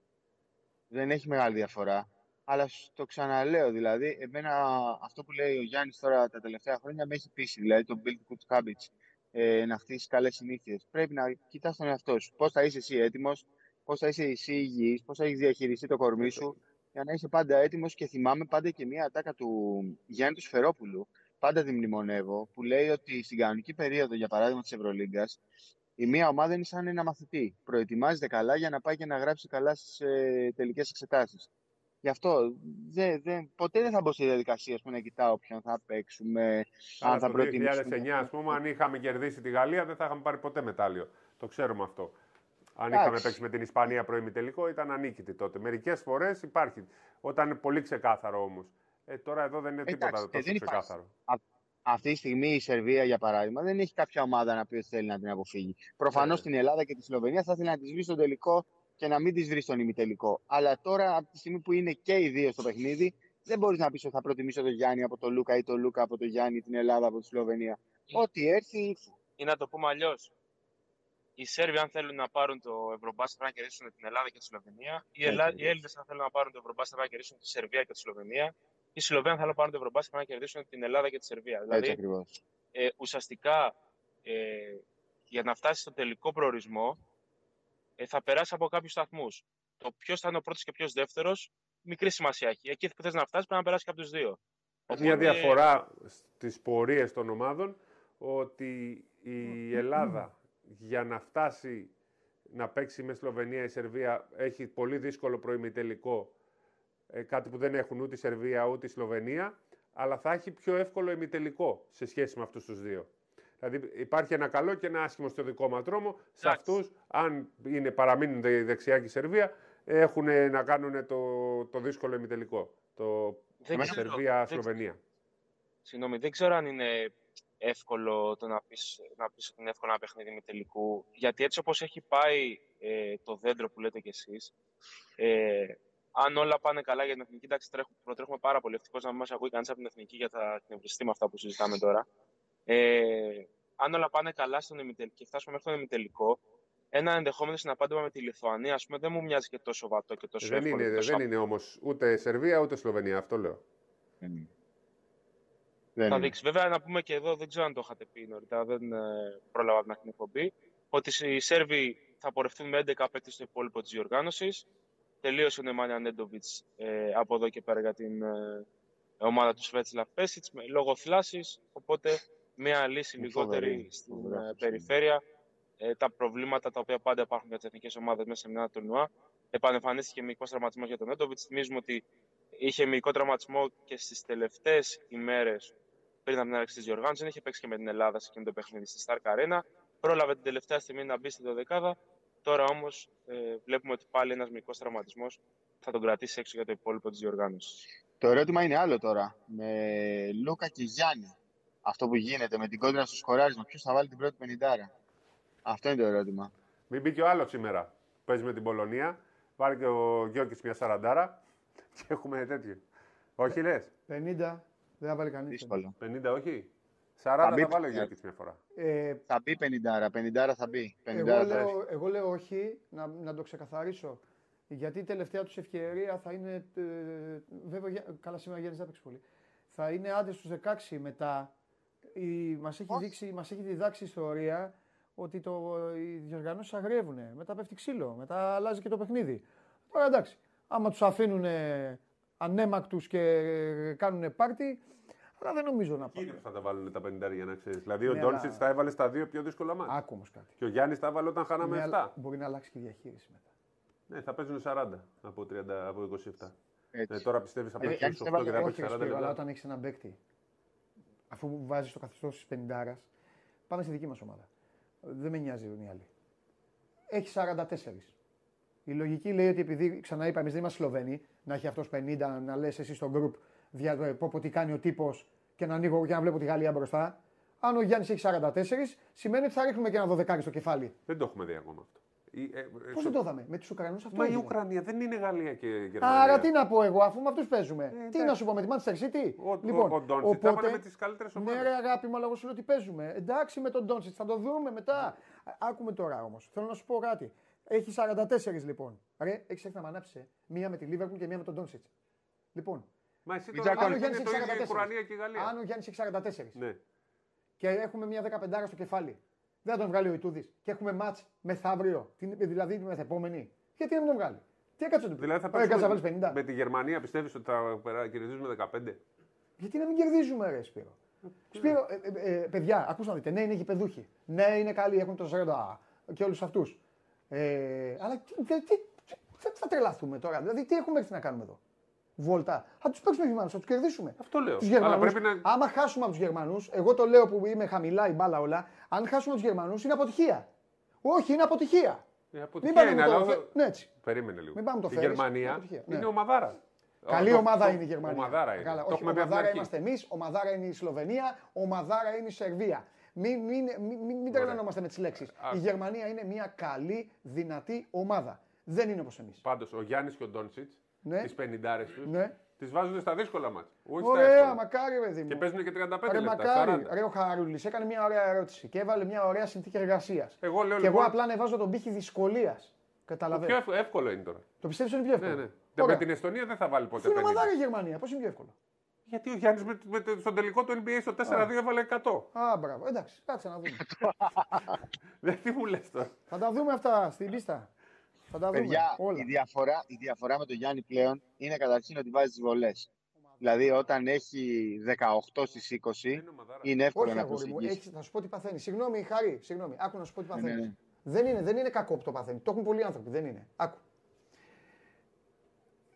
Δεν έχει μεγάλη διαφορά. Αλλά σ- το ξαναλέω, δηλαδή, εμένα αυτό που λέει ο Γιάννης τώρα τα τελευταία χρόνια με έχει πείσει, δηλαδή το build good habits, ε, να χτίσεις καλές συνήθειες. Πρέπει να κοιτάς τον εαυτό σου. Πώς θα είσαι εσύ έτοιμος, πώς θα είσαι εσύ υγιής, πώς θα έχεις διαχειριστεί το κορμί σου, για να είσαι πάντα έτοιμος. Και θυμάμαι πάντα και μία ατάκα του Γιάννη του Σφερόπουλου, πάντα τη μνημονεύω, που λέει ότι στην κανονική περίοδο, για παράδειγμα της Ευρωλίγκας, η μία ομάδα είναι σαν ένα μαθητή. Προετοιμάζεται καλά για να πάει και να γράψει καλά στις ε, τελικές εξετάσεις. Γι' αυτό δεν, δεν, ποτέ δεν θα μπω σε διαδικασία ας πούμε, να κοιτάω ποιον θα παίξουμε, Αλλά αν θα το προτιμήσουμε. 2009, ας πούμε, αν είχαμε κερδίσει τη Γαλλία, δεν θα είχαμε πάρει ποτέ μετάλλιο. Το ξέρουμε αυτό. Αν Εντάξει. είχαμε παίξει με την Ισπανία προημιτελικό, ήταν ανίκητη τότε. Μερικές φορές υπάρχει. Όταν είναι πολύ ξεκάθαρο όμως. Ε, τώρα εδώ δεν είναι τίποτα Εντάξει, ε, τόσο δεν υπάρχει. ξεκάθαρο. Α, αυτή τη στιγμή η Σερβία, για παράδειγμα, δεν έχει κάποια ομάδα να πει ότι θέλει να την αποφύγει. Προφανώς Ναι. στην Ελλάδα και τη Σλοβενία θα ήθελε να τις βρει στον τελικό και να μην τις βρει στον ημιτελικό. Αλλά τώρα, από τη στιγμή που είναι και οι δύο στο παιχνίδι, δεν μπορείς να πεις ότι θα προτιμήσω τον Γιάννη από τον Λούκα ή τον Λούκα από τον Γιάννη, την Ελλάδα από τη Σλοβενία. Ό,τι έρθει, ήρθε. Ή να το πούμε αλλιώς. Οι Σέρβοι, αν θέλουν να πάρουν το Ευρωμπάσκετ, πρέπει να κερδίσουν την Ελλάδα και τη Σλοβενία. Οι, Ελλά... οι Έλληνες, αν θέλουν να πάρουν το Ευρωμπάσκετ, πρέπει να κερδίσουν τη Σερβία και τη Σλοβενία. Οι Σλοβαίνοι, αν θέλουν να πάρουν το Ευρωμπάσκετ, πρέπει να κερδίσουν την Ελλάδα και τη Σερβία. Έτσι Δηλαδή, ακριβώς. ε, ουσιαστικά ε, για να φτάσει στο τελικό προορισμό ε, θα περάσει από κάποιους σταθμούς. Το ποιος θα είναι ο πρώτος και ποιος δεύτερος, μικρή σημασία έχει. Εκεί που θες να φτάσεις πρέπει να περάσεις και από τους δύο. Μια διαφορά στις πορείες των ομάδων ότι η Ελλάδα για να φτάσει να παίξει με Σλοβενία η Σερβία έχει πολύ δύσκολο προημιτελικό, ε, κάτι που δεν έχουν ούτε η Σερβία ούτε η Σλοβενία, αλλά θα έχει πιο εύκολο ημιτελικό σε σχέση με αυτούς τους δύο. Δηλαδή υπάρχει ένα καλό και ένα άσχημο στο δικό μας δρόμο. Σε αυτούς, αν είναι, παραμείνουν δε- δεξιά και η Σερβία, έχουν να κάνουν το, το δύσκολο ημιτελικό. Το Δεν ξέρω, Σερβία-Σλοβενία. Συγγνώμη, δεν ξέρω αν είναι εύκολο το να πεις, να πεις ότι είναι εύκολο ένα παιχνίδι με τελικού. Γιατί έτσι όπως έχει πάει ε, το δέντρο που λέτε κι εσείς, ε, αν όλα πάνε καλά για την εθνική, εντάξει, τρέχουμε, προτρέχουμε πάρα πολύ. Ευτυχώς να μην μας ακούει κανείς από την εθνική για τα εκνευριστεί με αυτά που συζητάμε τώρα. Ε, αν όλα πάνε καλά στον ημιτελικό και φτάσουμε μέχρι τον ημιτελικό, ένα ενδεχόμενο συναπάντημα με τη Λιθουανία, ας πούμε, δεν μου μοιάζει και τόσο βατό και τόσο Δεν εύκολο. είναι, τόσο δεν είναι όμως ούτε Σερβία ούτε Σλοβενία, αυτό λέω. Δεν θα είναι. δείξει. Βέβαια, να πούμε και εδώ, δεν ξέρω αν το είχατε πει νωρίτερα, δεν ε, πρόλαβα από την εκπομπή, ότι οι Σέρβοι θα πορευτούν με 11 παίκτε στο υπόλοιπο της διοργάνωσης. Τελείωσε ο Νεμάνια Νέντοβιτ ε, από εδώ και πέρα για την ε, ομάδα του Σβέτσλαβ Πέσιτς λόγω θλάσης. Οπότε, μια λύση Είναι λιγότερη φοβερή, στην φοβερά ε, αυτό. περιφέρεια. Ε, τα προβλήματα τα οποία πάντα υπάρχουν για τις εθνικές ομάδες μέσα σε μια τουρνουά. Επανεμφανίστηκε μυϊκός τραυματισμός για τον Νέντοβιτς. Θυμίζουμε ότι είχε μυϊκό τραυματισμό και στις τελευταίες ημέρες πριν από την έναρξη της διοργάνωση. Δεν είχε παίξει και με την Ελλάδα σε εκείνο το παιχνίδι στη Stark Arena. Πρόλαβε την τελευταία στιγμή να μπει στην δωδεκάδα. Τώρα όμως ε, βλέπουμε ότι πάλι ένας μικρός τραυματισμός θα τον κρατήσει έξω για το υπόλοιπο της διοργάνωσης. Το ερώτημα είναι άλλο τώρα. Με Λούκα και Γιάννη. Αυτό που γίνεται με την κόντρα στο σκοράρισμα. Ποιος θα βάλει την πρώτη πενηντάρα; Αυτό είναι το ερώτημα. Μην μπει και ο άλλος σήμερα. Παίζει με την Πολωνία. Βάλει και ο Γιώργη μια σαραντάρα και έχουμε τέτοιο. Όχι λες; 50 δεν θα βάλει κανείς. Δύσκολο. 50 όχι; 40 θα, μπει- βάλει ο Γιώργη μια φορά. Ε, Θα μπει πενηντάρα. Πενηντάρα θα μπει. εγώ, Πενηντάρα θα λέω, εγώ λέω όχι, να, να το ξεκαθαρίσω. Γιατί η τελευταία τους ευκαιρία θα είναι. Ε, βέβαια, για- καλά, σήμερα Γιάννης δεν θα παίξει πολύ. Θα είναι άντε στους 16 μετά. Η, μας, έχει δείξει, μας έχει διδάξει η ιστορία ότι το, οι διοργανώσεις αγριεύουν. Μετά πέφτει ξύλο, μετά αλλάζει και το παιχνίδι. Τώρα εντάξει, άμα τους αφήνουν ανέμακτους και κάνουν πάρτι, αλλά δεν νομίζω να Εκεί είναι πάει. που θα τα βάλουν τα 50 για να ξέρεις. Δηλαδή ο Ναι, Ντόνσιτς αλλά- τα έβαλε στα δύο πιο δύσκολα μάτια. Άκου όμως κάτι. Και ο Γιάννης τα έβαλε όταν χάναμε Ναι, 7. αλλά μπορεί να αλλάξει και η διαχείριση μετά. Ναι, θα παίζουν 40 από, 30, από 27. Έτσι. Ε, τώρα πιστεύεις θα Ε, παίξει Γιάννης 8 έβαλε- και θα Όχι, παίξει ρε 40 Σπύρο, αλλά λεπτά. όταν έχεις έναν παίκτη, αφού βάζεις το καθεστώς της πεντάρας, πάμε στη δική μας ομάδα. Δεν με νοιάζει οι άλλοι. Έχει 44. Η λογική λέει ότι επειδή ξαναείπα, εμείς δεν είμαστε Σλοβαίνοι, να έχει αυτός 50, να λες εσύ στο group δια, πω, πω τι κάνει ο τύπος και να ανοίγω και να βλέπω τη Γαλλία μπροστά. Αν ο Γιάννης έχει 44, σημαίνει ότι θα ρίχνουμε και ένα δωδεκάρι στο κεφάλι. Δεν το έχουμε δει ακόμα αυτό. Η- ε, ε, Πώς δεν το είδαμε, με τους Ουκρανούς αυτό. Μα η έγινε. Ουκρανία δεν είναι Γαλλία και Γερμανία. Άρα τι να πω εγώ, αφού με αυτούς παίζουμε. τι εντάξει. να σου πω με τη Manchester City; Ο- ο- λοιπόν, ο Ντόντσιτ τα έβαλε με τις καλύτερες Ναι, ομάδες. ρε αγάπη μου, αλλά εγώ σου λέω ότι παίζουμε. Εντάξει με τον Ντόντσιτ, θα το δούμε μετά. Α, Άκουμε τώρα όμως. Θέλω να σου πω κάτι. Έχει 44 λοιπόν. Ρε, έχεις έρθει να με ανάψει. Μία με τη Λίβερπουλ και μία με τον Ντόντσιτ. Λοιπόν, Μα εσύ Μην τώρα τσακώνεις. αν ο είναι Γιάννη το έχει ίδιο η 44. Ουκρανία και η Γαλλία. Αν ο Γιάννης έχει 44 Ναι. και έχουμε μία 15 στο κεφάλι, δεν θα τον βγάλει ο Ιτούδης και έχουμε ματ μεθαύριο, την- δηλαδή την μεθεπόμενη. Γιατί να μην τον βγάλει; Τι έκατσε το Δηλαδή θα Έκατσε να βάλεις παίξουμε 50. με τη Γερμανία πιστεύεις ότι θα περά- κερδίζουμε 15. Γιατί να μην κερδίζουμε, ρε Σπύρο. Σπύρο, ε, ε, ε, παιδιά, ακούστε να δείτε. Ναι, είναι γηπεδούχοι. Ναι, είναι καλοί, έχουν το Ζέροντα και όλους αυτούς. Ε, αλλά τι, τι, τι, τι- θα, θα τρελαθούμε τώρα. Δηλαδή, τι έχουμε έρθει να κάνουμε εδώ; Βόλτα. Θα τους παίξουμε Γερμανούς, θα τους κερδίσουμε. Αυτό λέω. Τους Αλλά Γερμανούς, πρέπει να- Άμα χάσουμε από τους Γερμανούς, εγώ το λέω που είμαι χαμηλά η μπάλα όλα, αν χάσουμε τους Γερμανούς είναι αποτυχία. Όχι, είναι αποτυχία. Η Μην αποτυχία πάμε είναι, με το αλλά. φε- Ναι, έτσι. Περίμενε λίγο. Μην πάμε το η φέρεις, Γερμανία είναι αποτυχία. Ναι. είναι ομαδάρα. Καλή Το- ομάδα το- είναι η Γερμανία. Ομαδάρα είναι. Καλά, Το όχι, έχουμε πει από την ομαδάρα αρχή. είμαστε εμείς, ομαδάρα είναι η Σλοβενία, ομαδάρα είναι η Σερβία. Μην, μην, μην, μην, μην τρελανόμαστε με τις λέξεις. Η Γερμανία είναι μια καλή, δυνατή ομάδα. Δεν είναι όπως εμείς. Πάντως ο Γιάννης και ο Ντόντσιτ, Ναι. τις 50 τους, Ναι. τις βάζουν στα δύσκολα μάτια. Όχι στα Ωραία, εύκολα. μακάρι, παιδί μου. Και παίζουν και 35 Ρε, λεπτά. μακάρι. 40. Ρε, ο Χαρούλης έκανε μια ωραία ερώτηση και έβαλε μια ωραία συνθήκη εργασίας. Εγώ λέω και εγώ λοιπόν- απλά ανεβάζω τον πύχη δυσκολίας. Το Καταλαβαίνω. πιο εύκολο, εύκολο είναι τώρα. Το πιστεύεις ότι είναι πιο Ναι, εύκολο; ναι. Με Ωραία. την Εστονία δεν θα βάλει ποτέ Αφού είναι 50. ομαδάρα η Γερμανία, πώς είναι πιο εύκολο; Γιατί ο Γιάννης με, με, το- στον τελικό του NBA στο 4-2 έβαλε 100. Α, μπράβο. Εντάξει, κάτσε να δούμε. Δεν τι μου λες τώρα. Θα τα δούμε αυτά στην πίστα. Θα τα δούμε. Παιδιά, όλα. η διαφορά, η διαφορά με τον Γιάννη πλέον είναι καταρχήν ότι βάζει τις βολές. Δηλαδή, όταν έχει 18 στις 20, είναι εύκολο Όχι, να αγόρι μου, προσεγγίσεις. έχεις, θα σου πω τι παθαίνεις. Συγγνώμη, Χαρή, συγγνώμη. Άκου να σου πω τι Ναι, παθαίνεις. ναι. Δεν, είναι, δεν είναι κακό που το παθαίνεις. Το έχουν πολλοί άνθρωποι. Δεν είναι. Άκου.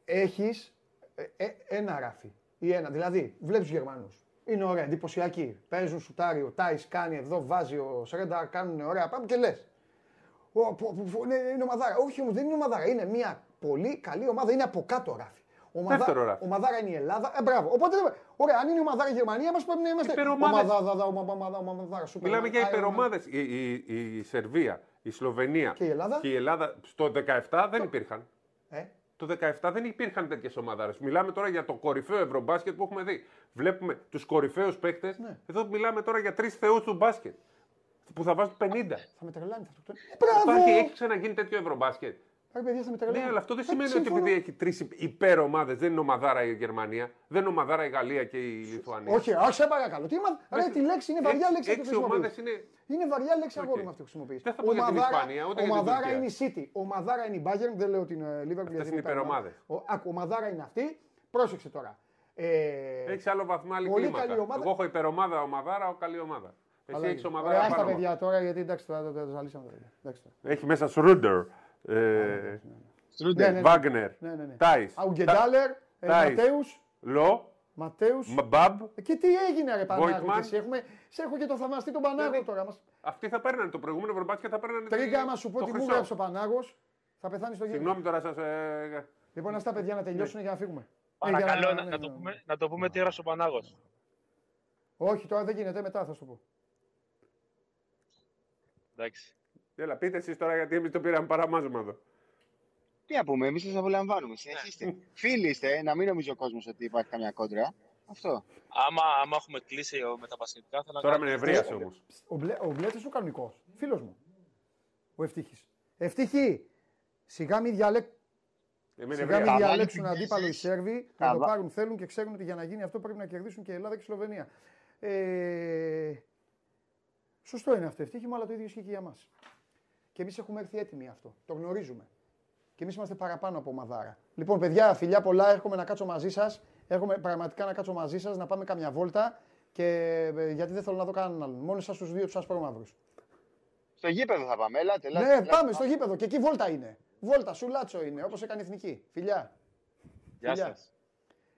Έχεις ένα ράφι ή ένα. Δηλαδή, βλέπεις τους Γερμανούς. Είναι ωραία, εντυπωσιακοί. Παίζουν σουτάρι, ο Τάις κάνει εδώ, βάζει ο Σρέντα, κάνουν ωραία. Πάμε και λες. Είναι, είναι ομαδάρα. Όχι όμως, δεν είναι ομαδάρα. Είναι μια πολύ καλή ομάδα. Είναι από κάτω ράφι. Ομαδά, Δεύτερο ράφι. Ομαδάρα είναι η Ελλάδα. Ε, μπράβο. Οπότε, ωραία, αν είναι ομαδάρα η Γερμανία, μας πρέπει να είμαστε. Υπερομάδες. Ομαδάρα, ομαδάρα, ομαδάρα, σούπερ. Μιλάμε για Iron Man. υπερομάδες. Η, η, η Σερβία, η Σλοβενία Και η Ελλάδα; και η Ελλάδα στο 17 δεν υπήρχαν. Ε, Το 17 δεν υπήρχαν τέτοιες ομάδε. Μιλάμε τώρα για το κορυφαίο ευρωμπάσκετ που έχουμε δει. Βλέπουμε τους κορυφαίους παίκτες. Ναι. Εδώ μιλάμε τώρα για τρεις θεούς του μπάσκετ. Που θα βάζουν 50. θα με τρελάνει αυτό. Ε, μπράβο! Υπάρχει, έχει ξαναγίνει τέτοιο ευρωμπάσκετ. Ρε παιδιά, θα με τρελάνει. Ναι, αλλά αυτό δεν Ε, σημαίνει ότι συμφωνώ. επειδή έχει τρεις υπερομάδες, δεν είναι ομαδάρα η Γερμανία, δεν είναι ομαδάρα η Γαλλία και η Λιθουανία. Όχι, όχι, σε παρακαλώ. Τι μα... Ρε, τη λέξη είναι βαριά Έξι- λέξη αυτή που έξι χρησιμοποιείς. ομάδες είναι- Είναι βαριά λέξη Οκ. αγόρι με αυτή που χρησιμοποιείς. Δεν θα πω για την Ομαδάρα- Ισπανία, ούτε για την Ομαδάρα Τουρκία. είναι η City. Ομαδάρα είναι η Bayern, δεν λέω την ε, Liverpool. γιατί είναι υπερομάδες. Ο- Άκου, ομαδάρα είναι αυτή. Πρόσεξε τώρα. Ε, Έχεις άλλο βαθμό, άλλη Πολύ κλίμακα. καλή ομάδα. Εγώ έχω υπερομάδα, ομαδάρα, ο καλή ομάδα. Εσύ καλά έχεις είναι. ομαδάρα. Ωραία, στα πάνω. παιδιά τώρα, γιατί εντάξει, τώρα τα- τα τα ζαλίσαμε τα παιδιά. Εντάξει τώρα. Έχει μέσα Σρούντερ, ε, Ναι, ναι, ναι. Βάγνερ, Ναι, ναι, ναι. Τάις, Αουγκεντάλερ, ε, Τάις. Ματέους, Λο, Ματέους. Μπαμπ. Ε, Και τι έγινε ρε Πανάγο Voigtman. και εσύ, έχουμε, σε έχω και το θαυμαστή τον Πανάγο τώρα. Μας... Αυτοί θα παίρνανε το προηγούμενο Ευρωμπάσκετ, θα παίρνανε. Τρίγκα, άμα σου πω το τι μου χρυσό. έγραψε ο Πανάγος, θα πεθάνει στο γύρο. Συγγνώμη τώρα σας. Ε, Λοιπόν, να στα παιδιά να τελειώσουν για να φύγουμε. Ε, Παρακαλώ για να, ναι, να, ναι, το ναι. πούμε, να το πούμε τι έγραψε ο Πανάγος. Όχι, τώρα δεν γίνεται, μετά θα σου το πω. Εντάξει. Έλα, πείτε εσείς τώρα γιατί εμείς το πήραμε παραμάζωμα εδώ. Τι να πούμε, εμείς σας απολαμβάνουμε. Συνεχίστε. Φίλοι είστε, να μην νομίζει ο κόσμος ότι υπάρχει καμιά κόντρα. Αυτό. Άμα, άμα έχουμε κλείσει ο- με τα πασχετικά, θα Τώρα με νευρίασε Ε, όμως. Ο, Μπλε, ο Μπλέτσος ο κανονικός, φίλος μου. Ο Ευτύχης. Ευτύχη, σιγά μην διαλέκ... Σιγά μην Θα διαλέξουν βάλει αντίπαλο οι πίσεις. Σέρβοι, Θα να το βα- πάρουν θέλουν και ξέρουν ότι για να γίνει αυτό πρέπει να κερδίσουν και η Ελλάδα και η Σλοβενία. Ε, σωστό είναι αυτό, ευτύχη μου, αλλά το ίδιο ισχύει και για μας. Και εμείς έχουμε έρθει έτοιμοι αυτό, το γνωρίζουμε. Και εμείς είμαστε παραπάνω από ομαδάρα. Λοιπόν, παιδιά, φιλιά πολλά, έρχομαι να κάτσω μαζί σας. Έρχομαι πραγματικά να κάτσω μαζί σας, να πάμε καμιά βόλτα. Και ε, γιατί δεν θέλω να δω κανέναν άλλον. Μόνο εσάς τους δύο τους ασπρόμαυρους. Στο γήπεδο θα πάμε. Ελάτε, ελάτε. Ναι, ελάτε. πάμε στο γήπεδο. Και εκεί βόλτα είναι. Βόλτα, σουλάτσο είναι, όπως έκανε η εθνική. Φιλιά. Γεια Φιλιά. σας.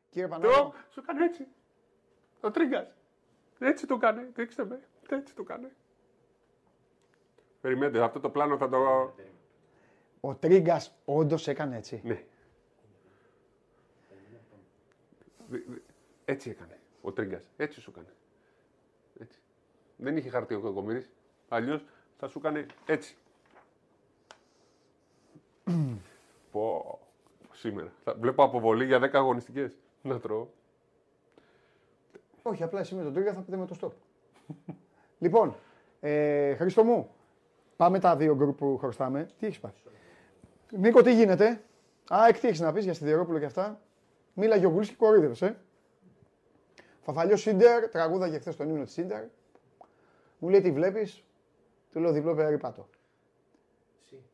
Κύριε Το Πανάγο. σου κάνει έτσι. Ο Τρίγκας. Έτσι το κάνει. Δείξτε με. Έτσι το κάνει. Περιμένετε, αυτό το πλάνο θα το. Ο Τρίγκας όντως έκανε έτσι. Ναι. Δι- δι- Έτσι έκανε ο Τρίγκας. Έτσι σου έκανε. Έτσι. Δεν είχε χαρτί ο Κακομοίρης. Αλλιώς θα σου έκανε έτσι. Πω. Σήμερα. Θα βλέπω αποβολή για 10 αγωνιστικές. Να τρώω. Όχι, απλά εσύ με τον Τρίγκας θα πείτε με το stop. λοιπόν, ε, Χρήστο μου, πάμε τα δύο γκρουπ που χρωστάμε. Τι έχεις πάθει; Νίκο, τι γίνεται; Α, εκ τι έχει να πεις για Σιδερόπουλο και αυτά. Μίλα Γιωγούλη και κορίδευε, ε. Φαφαλιό Σίντερ, τραγούδα χθες τον ύμνο της Σίντερ. Μου λέει τι βλέπεις; Του λέω διπλό περίπατο.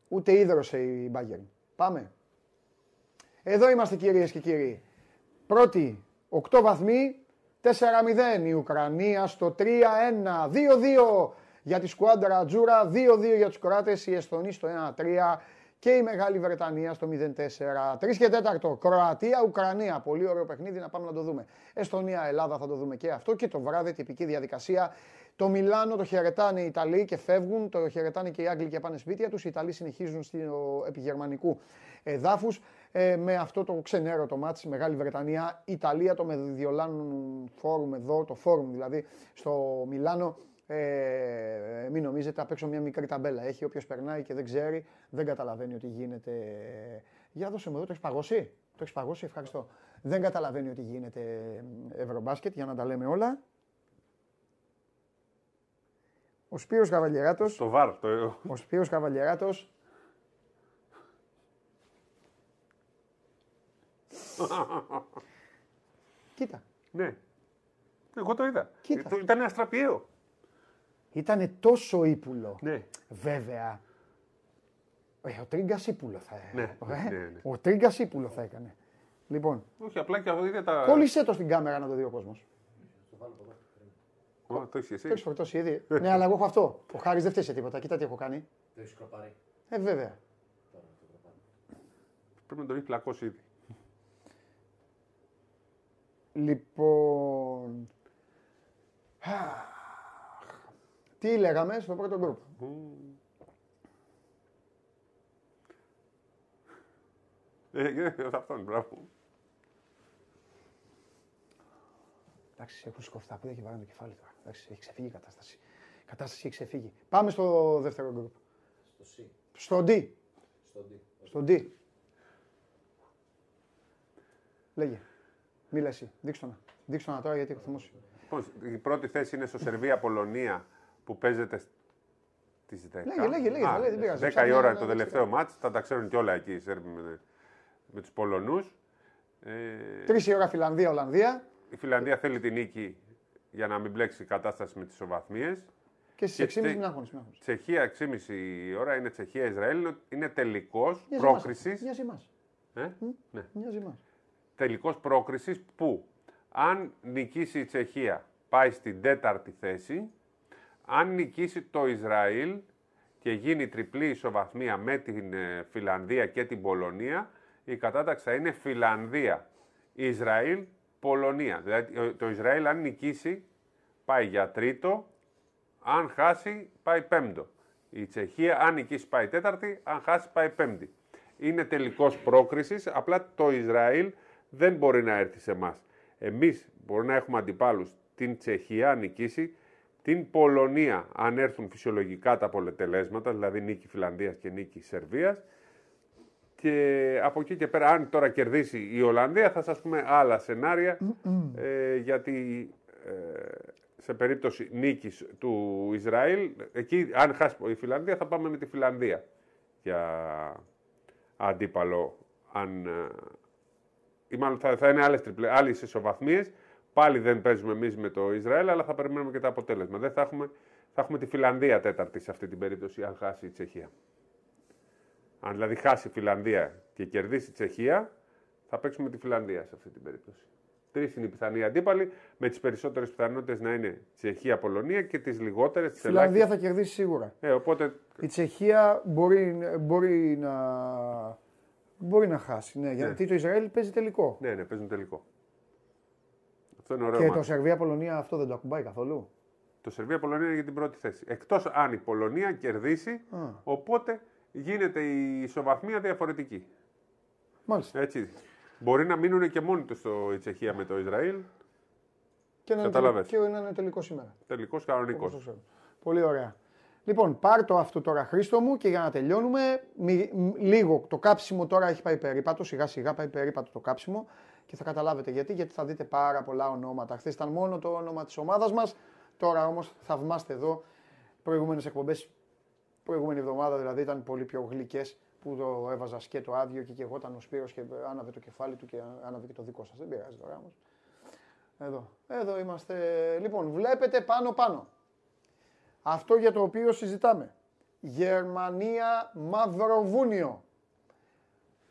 Ούτε ίδρωσε η Μπάγκερ. Πάμε. Εδώ είμαστε κυρίες και κύριοι. Πρώτη, 8 βαθμοί, 4-0 η Ουκρανία στο 3-1, 2-2 για τη σκουάντρα Τζούρα, 2-2 για τους Κροάτες, η Εστονή στο 1-3 και η Μεγάλη Βρετανία στο 0-4. 3 και 4, Κροατία, Ουκρανία, πολύ ωραίο παιχνίδι να πάμε να το δούμε. Εστονία, Ελλάδα θα το δούμε και αυτό και το βράδυ τυπική διαδικασία. Το Μιλάνο το χαιρετάνε οι Ιταλοί και φεύγουν, το χαιρετάνε και οι Άγγλοι και πάνε σπίτια τους. Οι Ιταλοί συνεχίζουν στο επιγερμανικού εδάφους. Ε, με αυτό το ξενέρο το μάτς, Μεγάλη Βρετανία, Ιταλία, το Μεδιολάνου φόρουμ εδώ, το φόρουμ δηλαδή, στο Μιλάνο. Ε, μην νομίζετε, απ' έξω μια μικρή ταμπέλα έχει. Όποιος περνάει και δεν ξέρει, δεν καταλαβαίνει ότι γίνεται. Για δώσε μου εδώ, το έχεις παγώσει; Το έχεις παγώσει, ευχαριστώ. Δεν καταλαβαίνει ότι γίνεται ευρωμπάσκετ, για να τα λέμε όλα. Ο Σπύρος Καβαλιεράτος, Το βαρ. Το... ο Σπύρος Καβαλιεράτος Κοίτα, ναι. Εγώ το είδα. Κοίτα. Το- Ήταν αστραπιαίο. Ήταν τόσο ύπουλο. Ναι. Βέβαια. Ε, ο Τρίγκας ύπουλο θα Ναι, ε, ναι, ναι. Ο Τρίγκας ύπουλο θα έκανε. Λοιπόν, Όχι, απλά και αυτό είδε τα. κόλλησέ το στην κάμερα να το δει ο κόσμος. Ω, το έχεις εσύ. Το έχεις φορτώσει ήδη. ναι, αλλά εγώ έχω αυτό. Ο Χάρης δεν φταίει σε τίποτα. Κοίτα τι έχω κάνει. Το έχεις κροπάρει. Ε, βέβαια. Πρέπει να τον έχεις πλακώσει ήδη. Λοιπόν. Αχ. Τι λέγαμε στο πρώτο γκρουπ. Ε, ε, αυτόν, μπράβο. Εντάξει, έχουν σηκωθεί τα πόδια και βάρανε το κεφάλι τώρα. Εντάξει, έχει ξεφύγει η κατάσταση. Η κατάσταση έχει ξεφύγει. Πάμε στο δεύτερο γκρουπ. Στο C. Στο D. Στο D. Στο D. Λέγε. Μίλα εσύ. Δείξτε να. Δείξτε να τώρα γιατί έχω θυμώσει. Λοιπόν, η πρώτη θέση είναι στο Σερβία-Πολωνία που παίζεται στις 10. Λέγε, λέγε, λέγε, θα λέει, δεν πειράζει. 10 η Ψάχνω ώρα να- είναι το να- τελευταίο μάτς, θα τα ξέρουν και όλα εκεί οι Σέρβοι με, με τους Πολωνούς. Ε, Τρεις η ώρα Φιλανδία, Ολλανδία η Φιλανδία θέλει την νίκη για να μην μπλέξει η κατάσταση με τις ισοβαθμίες. και στις Και 6.30 τε- μην αγχώνεις, μην αγχώνεις. Τσεχία 6,5 η ώρα είναι Τσεχία-Ισραήλ. Είναι τελικός Μοιάζει μας. πρόκρισης. Μοιάζει μας. Ε; Ναι. Μοιάζει μας. τελικός πρόκρισης που αν νικήσει η Τσεχία πάει στην τέταρτη θέση, αν νικήσει το Ισραήλ και γίνει τριπλή ισοβαθμία με την ε, Φιλανδία και την Πολωνία, η κατάταξη θα είναι Φιλανδία, Ισραήλ, Πολωνία. Δηλαδή ε, το Ισραήλ αν νικήσει πάει για τρίτο, αν χάσει πάει πέμπτο. Η Τσεχία αν νικήσει πάει τέταρτη, αν χάσει πάει πέμπτη. Είναι τελικός πρόκρισης, απλά το Ισραήλ δεν μπορεί να έρθει σε εμάς. Εμείς μπορούμε να έχουμε αντιπάλους την Τσεχία αν νικήσει, την Πολωνία αν έρθουν φυσιολογικά τα αποτελέσματα, δηλαδή νίκη Φιλανδίας και νίκη Σερβίας, και από εκεί και πέρα, αν τώρα κερδίσει η Ολλανδία, θα σας πούμε άλλα σενάρια, ε, γιατί ε, σε περίπτωση νίκης του Ισραήλ, εκεί αν χάσει η Φιλανδία, θα πάμε με τη Φιλανδία για αντίπαλο. Αν, ε, ή μάλλον θα, θα είναι άλλες, τριπλε, άλλες ισοβαθμίες. Πάλι δεν παίζουμε εμείς με το Ισραήλ, αλλά θα περιμένουμε και το αποτέλεσμα. Δεν θα έχουμε, θα έχουμε τη Φιλανδία τέταρτη σε αυτή την περίπτωση, αν χάσει η Τσεχία. Αν δηλαδή χάσει η Φιλανδία και κερδίσει η Τσεχία, θα παίξουμε τη Φιλανδία σε αυτή την περίπτωση. Τρεις είναι οι πιθανοί αντίπαλοι, με τις περισσότερες πιθανότητες να είναι Τσεχία-Πολωνία και τις λιγότερες Η τη Φιλανδία θα κερδίσει σίγουρα. Ε, οπότε Η Τσεχία μπορεί, μπορεί, να, μπορεί να χάσει. Ναι, γιατί το Ισραήλ παίζει τελικό. ναι, ναι, παίζουν τελικό. Αυτό είναι ωραίο. Και μάτς. το Σερβία-Πολωνία αυτό δεν το ακουμπάει καθόλου; Το Σερβία-Πολωνία είναι για την πρώτη θέση. Εκτός αν η Πολωνία κερδίσει, Α. οπότε γίνεται η ισοβαθμία διαφορετική. Μάλιστα. Έτσι. Μπορεί να μείνουν και μόνοι τους στο η Τσεχία με το Ισραήλ. Και να, είναι, Κατάλαβες. και να είναι τελικό σήμερα. Τελικός Όπως κανονικό. το ξέρουμε. Πολύ ωραία. Λοιπόν, πάρ το αυτό τώρα Χρήστο μου και για να τελειώνουμε, μι- μ- λίγο το κάψιμο τώρα έχει πάει περίπατο, σιγά σιγά πάει περίπατο το κάψιμο και θα καταλάβετε γιατί, γιατί θα δείτε πάρα πολλά ονόματα. Χθες ήταν μόνο το όνομα της ομάδας μας, τώρα όμως θαυμάστε εδώ προηγούμενες εκπομπές, προηγούμενη εβδομάδα δηλαδή ήταν πολύ πιο γλυκές που το έβαζα σκέτο άδειο και κεγόταν ο Σπύρος και άναβε το κεφάλι του και άναβε και το δικό σας. Δεν πειράζει τώρα όμως. Εδώ. Εδώ είμαστε. Λοιπόν, βλέπετε πάνω πάνω. Αυτό για το οποίο συζητάμε. Γερμανία Μαυροβούνιο.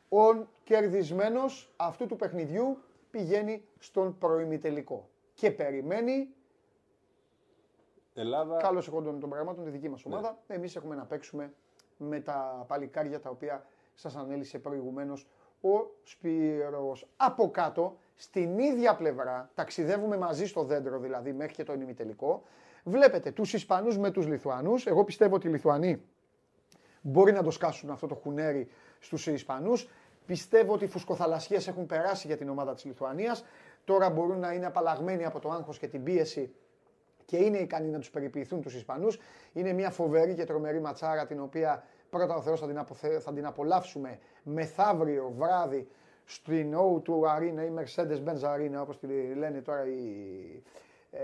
Ο κερδισμένος αυτού του παιχνιδιού πηγαίνει στον προημιτελικό. Και περιμένει, Ελλάδα. καλώς εχόντων των πραγμάτων, τη δική μας ομάδα. Εμείς έχουμε να παίξουμε με τα παλικάρια τα οποία σας ανέλησε προηγουμένως ο Σπύρος. Από κάτω, στην ίδια πλευρά, ταξιδεύουμε μαζί στο δέντρο δηλαδή μέχρι και το ημιτελικό. Βλέπετε τους Ισπανούς με τους Λιθουανούς. Εγώ πιστεύω ότι οι Λιθουανοί μπορεί να το σκάσουν αυτό το χουνέρι στους Ισπανούς. Πιστεύω ότι οι φουσκοθαλασσιές έχουν περάσει για την ομάδα της Λιθουανίας. Τώρα μπορούν να είναι απαλλαγμένοι από το άγχος και την πίεση και είναι ικανοί να τους περιποιηθούν τους Ισπανούς. Είναι μια φοβερή και τρομερή ματσάρα την οποία πρώτα ο Θεός θα την, αποθε- θα την απολαύσουμε μεθαύριο βράδυ στην O2 Arena ή Mercedes-Benz Arena όπως τη λένε τώρα οι, ε,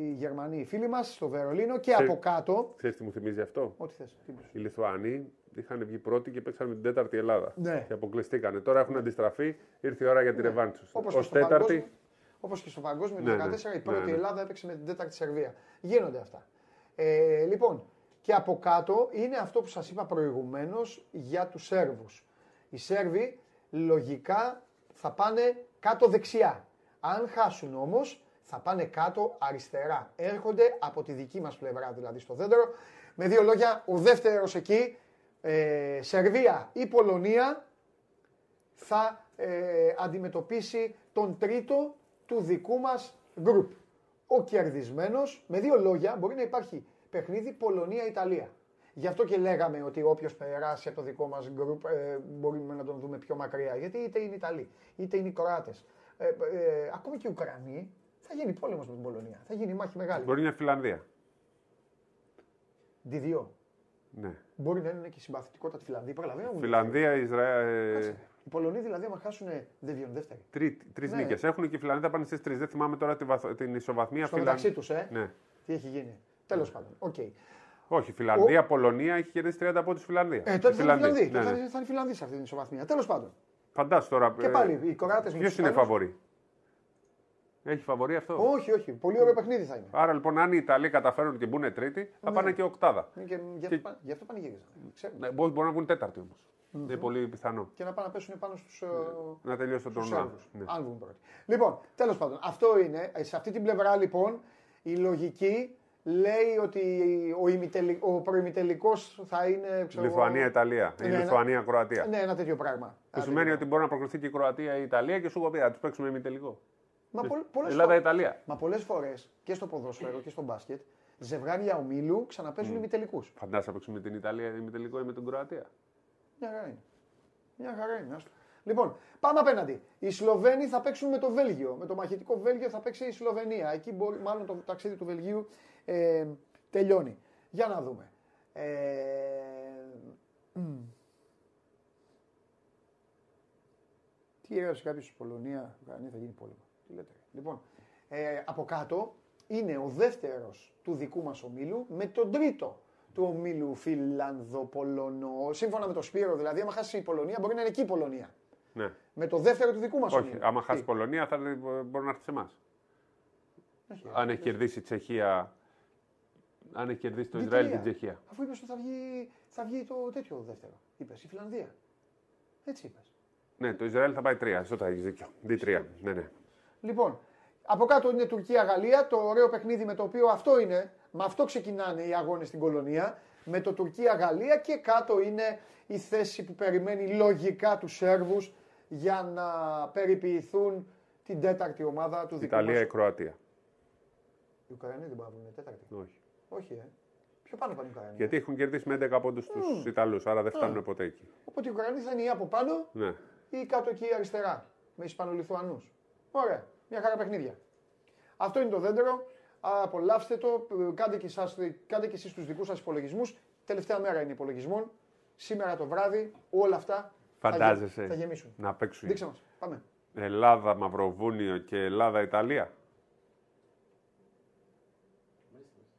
οι Γερμανοί οι φίλοι μας στο Βερολίνο και Ξέρεις- από κάτω... Ξέρεις τι μου θυμίζει αυτό; Ό,τι θες. τι πεις. Οι Λιθουανοί είχαν βγει πρώτοι και παίξαν με την τέταρτη Ελλάδα. Ναι. Και αποκλειστήκανε. Τώρα έχουν αντιστραφεί, ήρθε η ώρα για τη ρεβάνση τους. Όπως και, Ως στο τέταρτη, παγκόσμιο, όπως και στο παγκόσμιο Ναι, του ναι. 2014 η πρώτη Ναι, ναι. Ελλάδα έπαιξε με την τέταρτη Σερβία. Γίνονται αυτά. Ε, λοιπόν, και από κάτω είναι αυτό που σας είπα προηγουμένως για τους Σέρβους. Οι Σέρβοι λογικά θα πάνε κάτω δεξιά. Αν χάσουν όμως θα πάνε κάτω αριστερά. Έρχονται από τη δική μας πλευρά δηλαδή στο δέντρο. Με δύο λόγια, ο δεύτερος εκεί, ε, Σερβία ή Πολωνία, θα ε, αντιμετωπίσει τον τρίτο του δικού μας γκρουπ. Ο κερδισμένος, με δύο λόγια, μπορεί να υπάρχει παιχνίδι Πολωνία-Ιταλία. Γι' αυτό και λέγαμε ότι όποιος περάσει από το δικό μας γκρουπ ε, μπορούμε να τον δούμε πιο μακριά. Γιατί είτε είναι Ιταλοί, είτε είναι οι Κροάτες. Ε, ε, ακόμη και οι Ουκρανοί θα γίνει πόλεμος με την Πολωνία. Θα γίνει μάχη μεγάλη. Μπορεί να είναι Φιλανδία. Διδιό. Ναι. Μπορεί να είναι και συμπαθητικότητα τη Φιλανδία. Προλαβαίνω. Φιλανδία, Ισραήλ. Κάτσε. Οι Πολωνοί δηλαδή, άμα χάσουν, δεν βγαίνουν δεύτεροι. Τρεις Ναι. νίκες έχουν και οι Φιλανδοί θα πάνε στις τρεις. Δεν θυμάμαι τώρα τη βαθ- την ισοβαθμία. Στο Φιλαν- μεταξύ τους, ε. Ναι. Τι έχει γίνει. Τέλος πάντων. Οκ. Όχι, Φιλανδία, Πολωνία έχει κερδίσει 30 από τη Φιλανδία. Ε, τότε Οι θα είναι Φιλανδοί. Ναι, Τότε θα ναι. είναι- θα είναι Φιλανδοί σε αυτή την ισοβαθμία. Τέλος πάντων. Φαντάσου τώρα. Και πάλι οι Κοράτε με Ποιος τους είναι Ισπανούς. φαβορί; Έχει φαβορί αυτό; Όχι, όχι. Πολύ ωραίο παιχνίδι θα είναι. Άρα λοιπόν, αν οι Ιταλοί καταφέρουν και μπουν τρίτη, θα Ναι. πάνε και οκτάδα. Είναι Και, γι, αυτό, πα- γι' αυτό πανηγύριζαν. Ξέρουμε. Ναι, μπορεί, μπορεί να βγουν τέταρτη όμως. Είναι πολύ πιθανό. Και να πάνε να πέσουν πάνω στους. Να τελειώσει το Στους τουρνουά. Σέρβους, Ναι. Αν βγουν πρώτοι. Λοιπόν, τέλος πάντων, αυτό είναι. Ε, Σε αυτή την πλευρά λοιπόν η λογική λέει ότι ο, ημιτελι... ο προημιτελικός θα είναι. ξέρω εγώ, Λιθουανία-Ιταλία. Ή Ναι, ναι. Λιθουανία-Κροατία. Ναι, ένα τέτοιο πράγμα. Που Ένα σημαίνει τέτοιο ότι μπορεί να προκριθεί και η Κροατία ή η Ιταλία και σου έχω πει να τους παίξουμε μη τελικό. Μα πολλ- πολλές Ελλάδα-Ιταλία. φορές- Μα πολλές φορές και στο ποδόσφαιρο και στο μπάσκετ ζευγάρια ομίλου ξαναπέζουν ημιτελικού. Φαντάζεσαι να παίξουμε με την Ιταλία ή μη τελικό ή με την Κροατία. Μια χαρά είναι. Μια χαρά είναι. άστο. Λοιπόν, πάμε απέναντι. Οι Σλοβαίνοι θα παίξουν με το Βέλγιο. Με το μαχητικό Βέλγιο θα παίξει η Σλοβενία. Εκεί μπορεί, μάλλον το ταξίδι του Βελγίου ε, τελειώνει. Για να δούμε. Ε, μ. τι έγραψε κάποιος στη Πολωνίας, Ουκρανία θα γίνει πόλεμο. Τι λέτε. ρε. Λοιπόν, ε, από κάτω είναι ο δεύτερος του δικού μας ομίλου με τον τρίτο του ομίλου Φιλανδο-Πολωνό. Σύμφωνα με το Σπύρο δηλαδή, άμα χάσεις η Πολωνία μπορεί να είναι εκεί η Πολωνία. Ναι. Με το δεύτερο του δικού μας Όχι, ομίλου. άμα χάσεις Τι; η Πολωνία θα μπορεί να έρθει σε εμάς. Όχι, Αν έχει κερδίσει η Τσεχία. Αν έχει κερδίσει το Ισραήλ Διτρία. την Τσεχία. Αφού είπες ότι θα βγει, θα βγει το τέτοιο δεύτερο. Είπες η Φιλανδία. Έτσι είπες. Ναι, το Ισραήλ θα πάει τρία. Σωστά, έχεις δίκιο. Δι τρία. Ναι, ναι. Λοιπόν, από κάτω είναι Τουρκία-Γαλλία, το ωραίο παιχνίδι με το οποίο αυτό είναι, με αυτό ξεκινάνε οι αγώνες στην κολονία, με το Τουρκία-Γαλλία και κάτω είναι η θέση που περιμένει λογικά τους Σέρβους για να περιποιηθούν την τέταρτη ομάδα του δικού Ιταλία μας. ή Κροατία. Οι Ουκρανοί δεν μπορούν να βγουν τέταρτη. Όχι. Όχι, ε. Πιο πάνω πάνε οι Ουκρανοί. Γιατί έχουν κερδίσει με 11 πόντους τους Ιταλούς, άρα δεν φτάνουν ποτέ εκεί. Οπότε οι Ουκρανοί θα είναι ή από πάνω Ναι. ή κάτω εκεί αριστερά. Με Ισπανολιθουανούς. Ωραία. Μια χαρά παιχνίδια. Αυτό είναι το δέντρο. Απολαύστε το. Κάντε και, εσάς, κάντε και εσείς τους δικούς σας υπολογισμούς. Τελευταία μέρα είναι υπολογισμών. Σήμερα το βράδυ όλα αυτά θα, γε- Φαντάζεσαι θα γεμίσουν. να παίξουν Δείξε μας. Πάμε. Ελλάδα, Μαυροβούνιο και Ελλάδα-Ιταλία.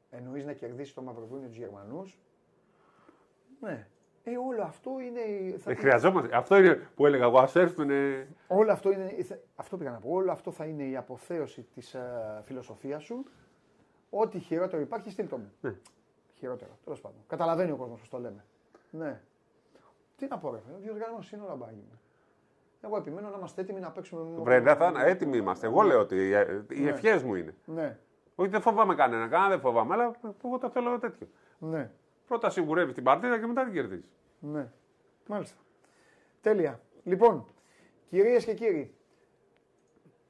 Εννοείς να κερδίσεις το Μαυροβούνιο τους Γερμανούς; Ναι. Ε, όλο αυτό είναι... θα- Δεν χρειαζόμαστε. Αυτό είναι που έλεγα εγώ. Α έρθουν. Όλο αυτό είναι. θε- Αυτό πήγα να πω. Όλο αυτό θα είναι η αποθέωση της uh, φιλοσοφίας σου. Ό,τι χειρότερο υπάρχει, στείλ το μου. Ναι. Χειρότερο. Τέλος πάντων. Καταλαβαίνει ο κόσμος πώς το λέμε. Ναι. Τι να πω, ρε φίλε. Διοργανώσει είναι όλα μπάγι. Εγώ επιμένω να είμαστε έτοιμοι να παίξουμε. με- Βρε, δεν θα είναι. Έτοιμοι είμαστε. Εγώ λέω ότι οι- οι Ναι. ευχές μου είναι. Ναι. Όχι, δεν φοβάμαι κανένα. Κανένα δεν φοβάμαι, αλλά εγώ το θέλω τέτοιο. Ναι. Πρώτα σιγουρεύεις την παρτίδα και μετά την κερδίζεις. Ναι. Μάλιστα. Τέλεια. Λοιπόν, κυρίες και κύριοι,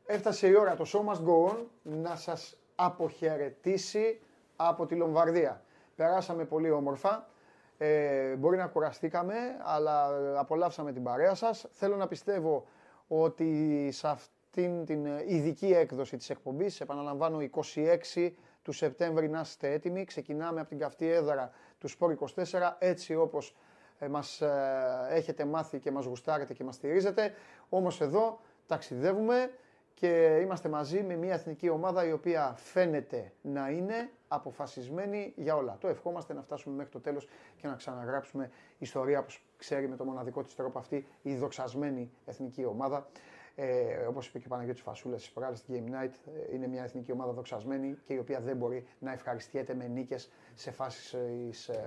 έφτασε η ώρα το Show Must Go On να σας αποχαιρετήσει από τη Λομβαρδία. Περάσαμε πολύ όμορφα. Ε, μπορεί να κουραστήκαμε, αλλά απολαύσαμε την παρέα σας. Θέλω να πιστεύω ότι σε αυτήν την ειδική έκδοση της εκπομπής, επαναλαμβάνω 26 του Σεπτέμβρη να είστε έτοιμοι. Ξεκινάμε από την καυτή έδρα του Σπόρ 24, έτσι όπως ε, μας ε, έχετε μάθει και μας γουστάρετε και μας στηρίζετε. Όμως εδώ ταξιδεύουμε και είμαστε μαζί με μια εθνική ομάδα η οποία φαίνεται να είναι αποφασισμένη για όλα. Το ευχόμαστε να φτάσουμε μέχρι το τέλος και να ξαναγράψουμε ιστορία όπως ξέρει με το μοναδικό της τρόπο αυτή η δοξασμένη εθνική ομάδα. Ε, όπως είπε και ο Παναγιώτης Φασούλας στις προάλλες στη Game Night, ε, είναι μια εθνική ομάδα δοξασμένη και η οποία δεν μπορεί να ευχαριστιέται με νίκες σε φάσεις ε, εις, ε,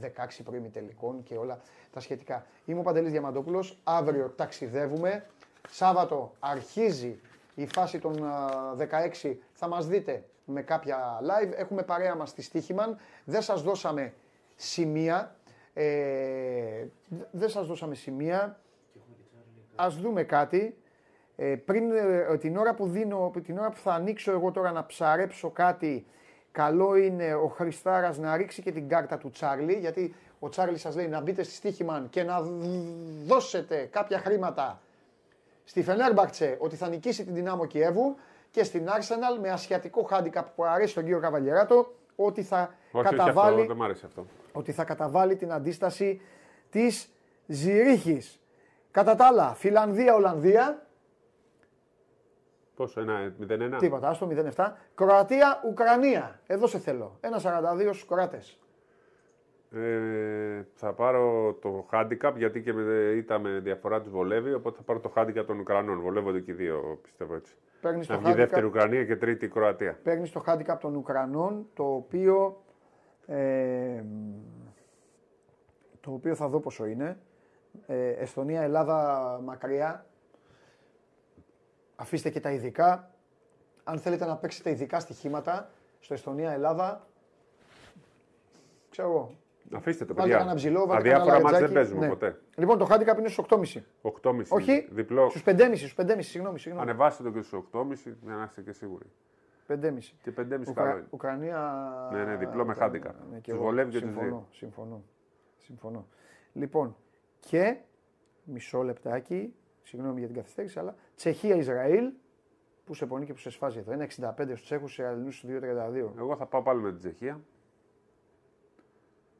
16 προημιτελικών και όλα τα σχετικά. Είμαι ο Παντελής Διαμαντόπουλος, αύριο ταξιδεύουμε Σάββατο αρχίζει η φάση των α, 16. Θα μας δείτε με κάποια live. Έχουμε παρέα μας τη Στίχημαν. Δεν σας δώσαμε σημεία. Ε, δεν σας δώσαμε σημεία. Ας δούμε κάτι. Ε, πριν ε, την, ώρα που δίνω, την ώρα που θα ανοίξω εγώ τώρα να ψαρέψω κάτι, καλό είναι ο Χριστάρας να ρίξει και την κάρτα του Τσάρλι, γιατί ο Τσάρλι σας λέει να μπείτε στη Στίχημαν και να δ- δώσετε κάποια χρήματα στη Φενέρμπαχτσε ότι θα νικήσει την Δυνάμο Κιέβου και στην Arsenal με ασιατικό handicap που αρέσει τον κύριο Καβαλιεράτο ότι θα Όχι, όχι καταβάλει αυτό, δεν μ' αρέσει αυτό. ότι θα καταβάλει την αντίσταση της Ζηρίχης. Κατά τα άλλα, Φιλανδία-Ολλανδία, Πόσο, ένα 0-1. τίποτα, άστο 0-7. Κροατία-Ουκρανία, εδώ σε θέλω. 1-42 στους Κροάτες. Ε, θα πάρω το handicap γιατί και με, ήταν με διαφορά τους βολεύει. Οπότε θα πάρω το handicap των Ουκρανών. Βολεύονται και οι δύο, πιστεύω έτσι. Παίρνεις Να το, βγει δεύτερη handicap, Ουκρανία και τρίτη Κροατία. παίρνεις το handicap των Ουκρανών, το οποίο, ε, το οποίο θα δω πόσο είναι. Ε, Εστονία, Ελλάδα μακριά. Αφήστε και τα ειδικά. Αν θέλετε να παίξετε ειδικά στοιχήματα στο Εστονία, Ελλάδα, ξέρω εγώ, Αφήστε το, Βάλτε παιδιά. κανένα ψηλό, βάλτε κανένα Αδιάφορα μάτς δεν λαρετζάκι. παίζουμε Ναι. ποτέ. Λοιπόν, το handicap είναι στους 8,5. 8,5. Όχι, Διπλό. στους 5,5, στους 5,5, συγγνώμη, συγγνώμη. Ανεβάστε το και στους 8,5 για να είστε και σίγουροι. 5,5. Και 5,5 Ουκρα... καλό είναι. Ουκρανία. Ναι, ναι, διπλό με Ουκρα- handicap. Ναι, και Τους εγώ βολεύει και τους συμφωνώ, δύο. συμφωνώ. Συμφωνώ. Λοιπόν, και μισό λεπτάκι, συγγνώμη για την καθυστέρηση, αλλά Τσεχία-Ισραήλ, που σε πονεί και που σε σφάζει εδώ. 1,65 στους Τσέχους, σε Ισραηλινούς στους 2,32. Εγώ θα πάω πάλι με την Τσεχία.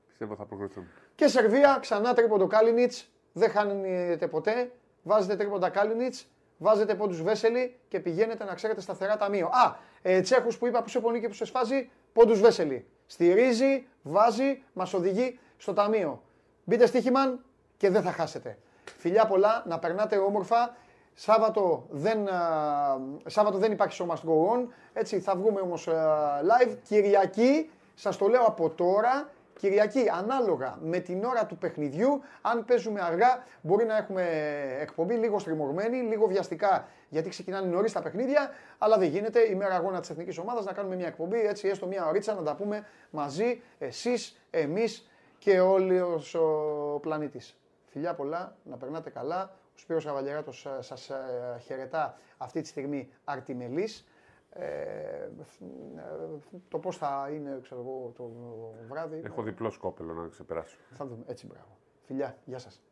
Πιστεύω θα προχωρήσουμε. Και Σερβία, ξανά τρίποντο Κάλινιτς, δεν χάνετε ποτέ. Βάζετε τρίποντα Κάλινιτς, βάζετε πόντους Βέσελη και πηγαίνετε να ξέρετε σταθερά ταμείο. Α, ε, Τσέχους που είπα που σε πονεί και που σε σφάζει, πόντους Βέσελη. Στηρίζει, βάζει, μας οδηγεί στο ταμείο. Μπείτε στοίχημαν και δεν θα χάσετε. Φιλιά πολλά, να περνάτε όμορφα. Σάββατο δεν, α, Σάββατο δεν υπάρχει show must go on. Έτσι, θα βγούμε όμως α, live. Κυριακή, σας το λέω από τώρα, Κυριακή, ανάλογα με την ώρα του παιχνιδιού, αν παίζουμε αργά, μπορεί να έχουμε εκπομπή λίγο στριμωγμένη, λίγο βιαστικά, γιατί ξεκινάνε νωρίς τα παιχνίδια. Αλλά δεν γίνεται η μέρα αγώνα της εθνικής ομάδας να κάνουμε μια εκπομπή, έτσι έστω μια ωρίτσα να τα πούμε μαζί, εσείς, εμείς και όλοι ο πλανήτης. Φιλιά πολλά, να περνάτε καλά. Ο Σπύρος Καβαλιεράτος ε, σας ε, χαιρετά αυτή τη στιγμή αρτιμελής. Ε, ε, το πώς θα είναι, ξέρω εγώ, το βράδυ. Έχω διπλό σκόπελο να ξεπεράσω. Θα δούμε. Έτσι, μπράβο. Φιλιά, γεια σας.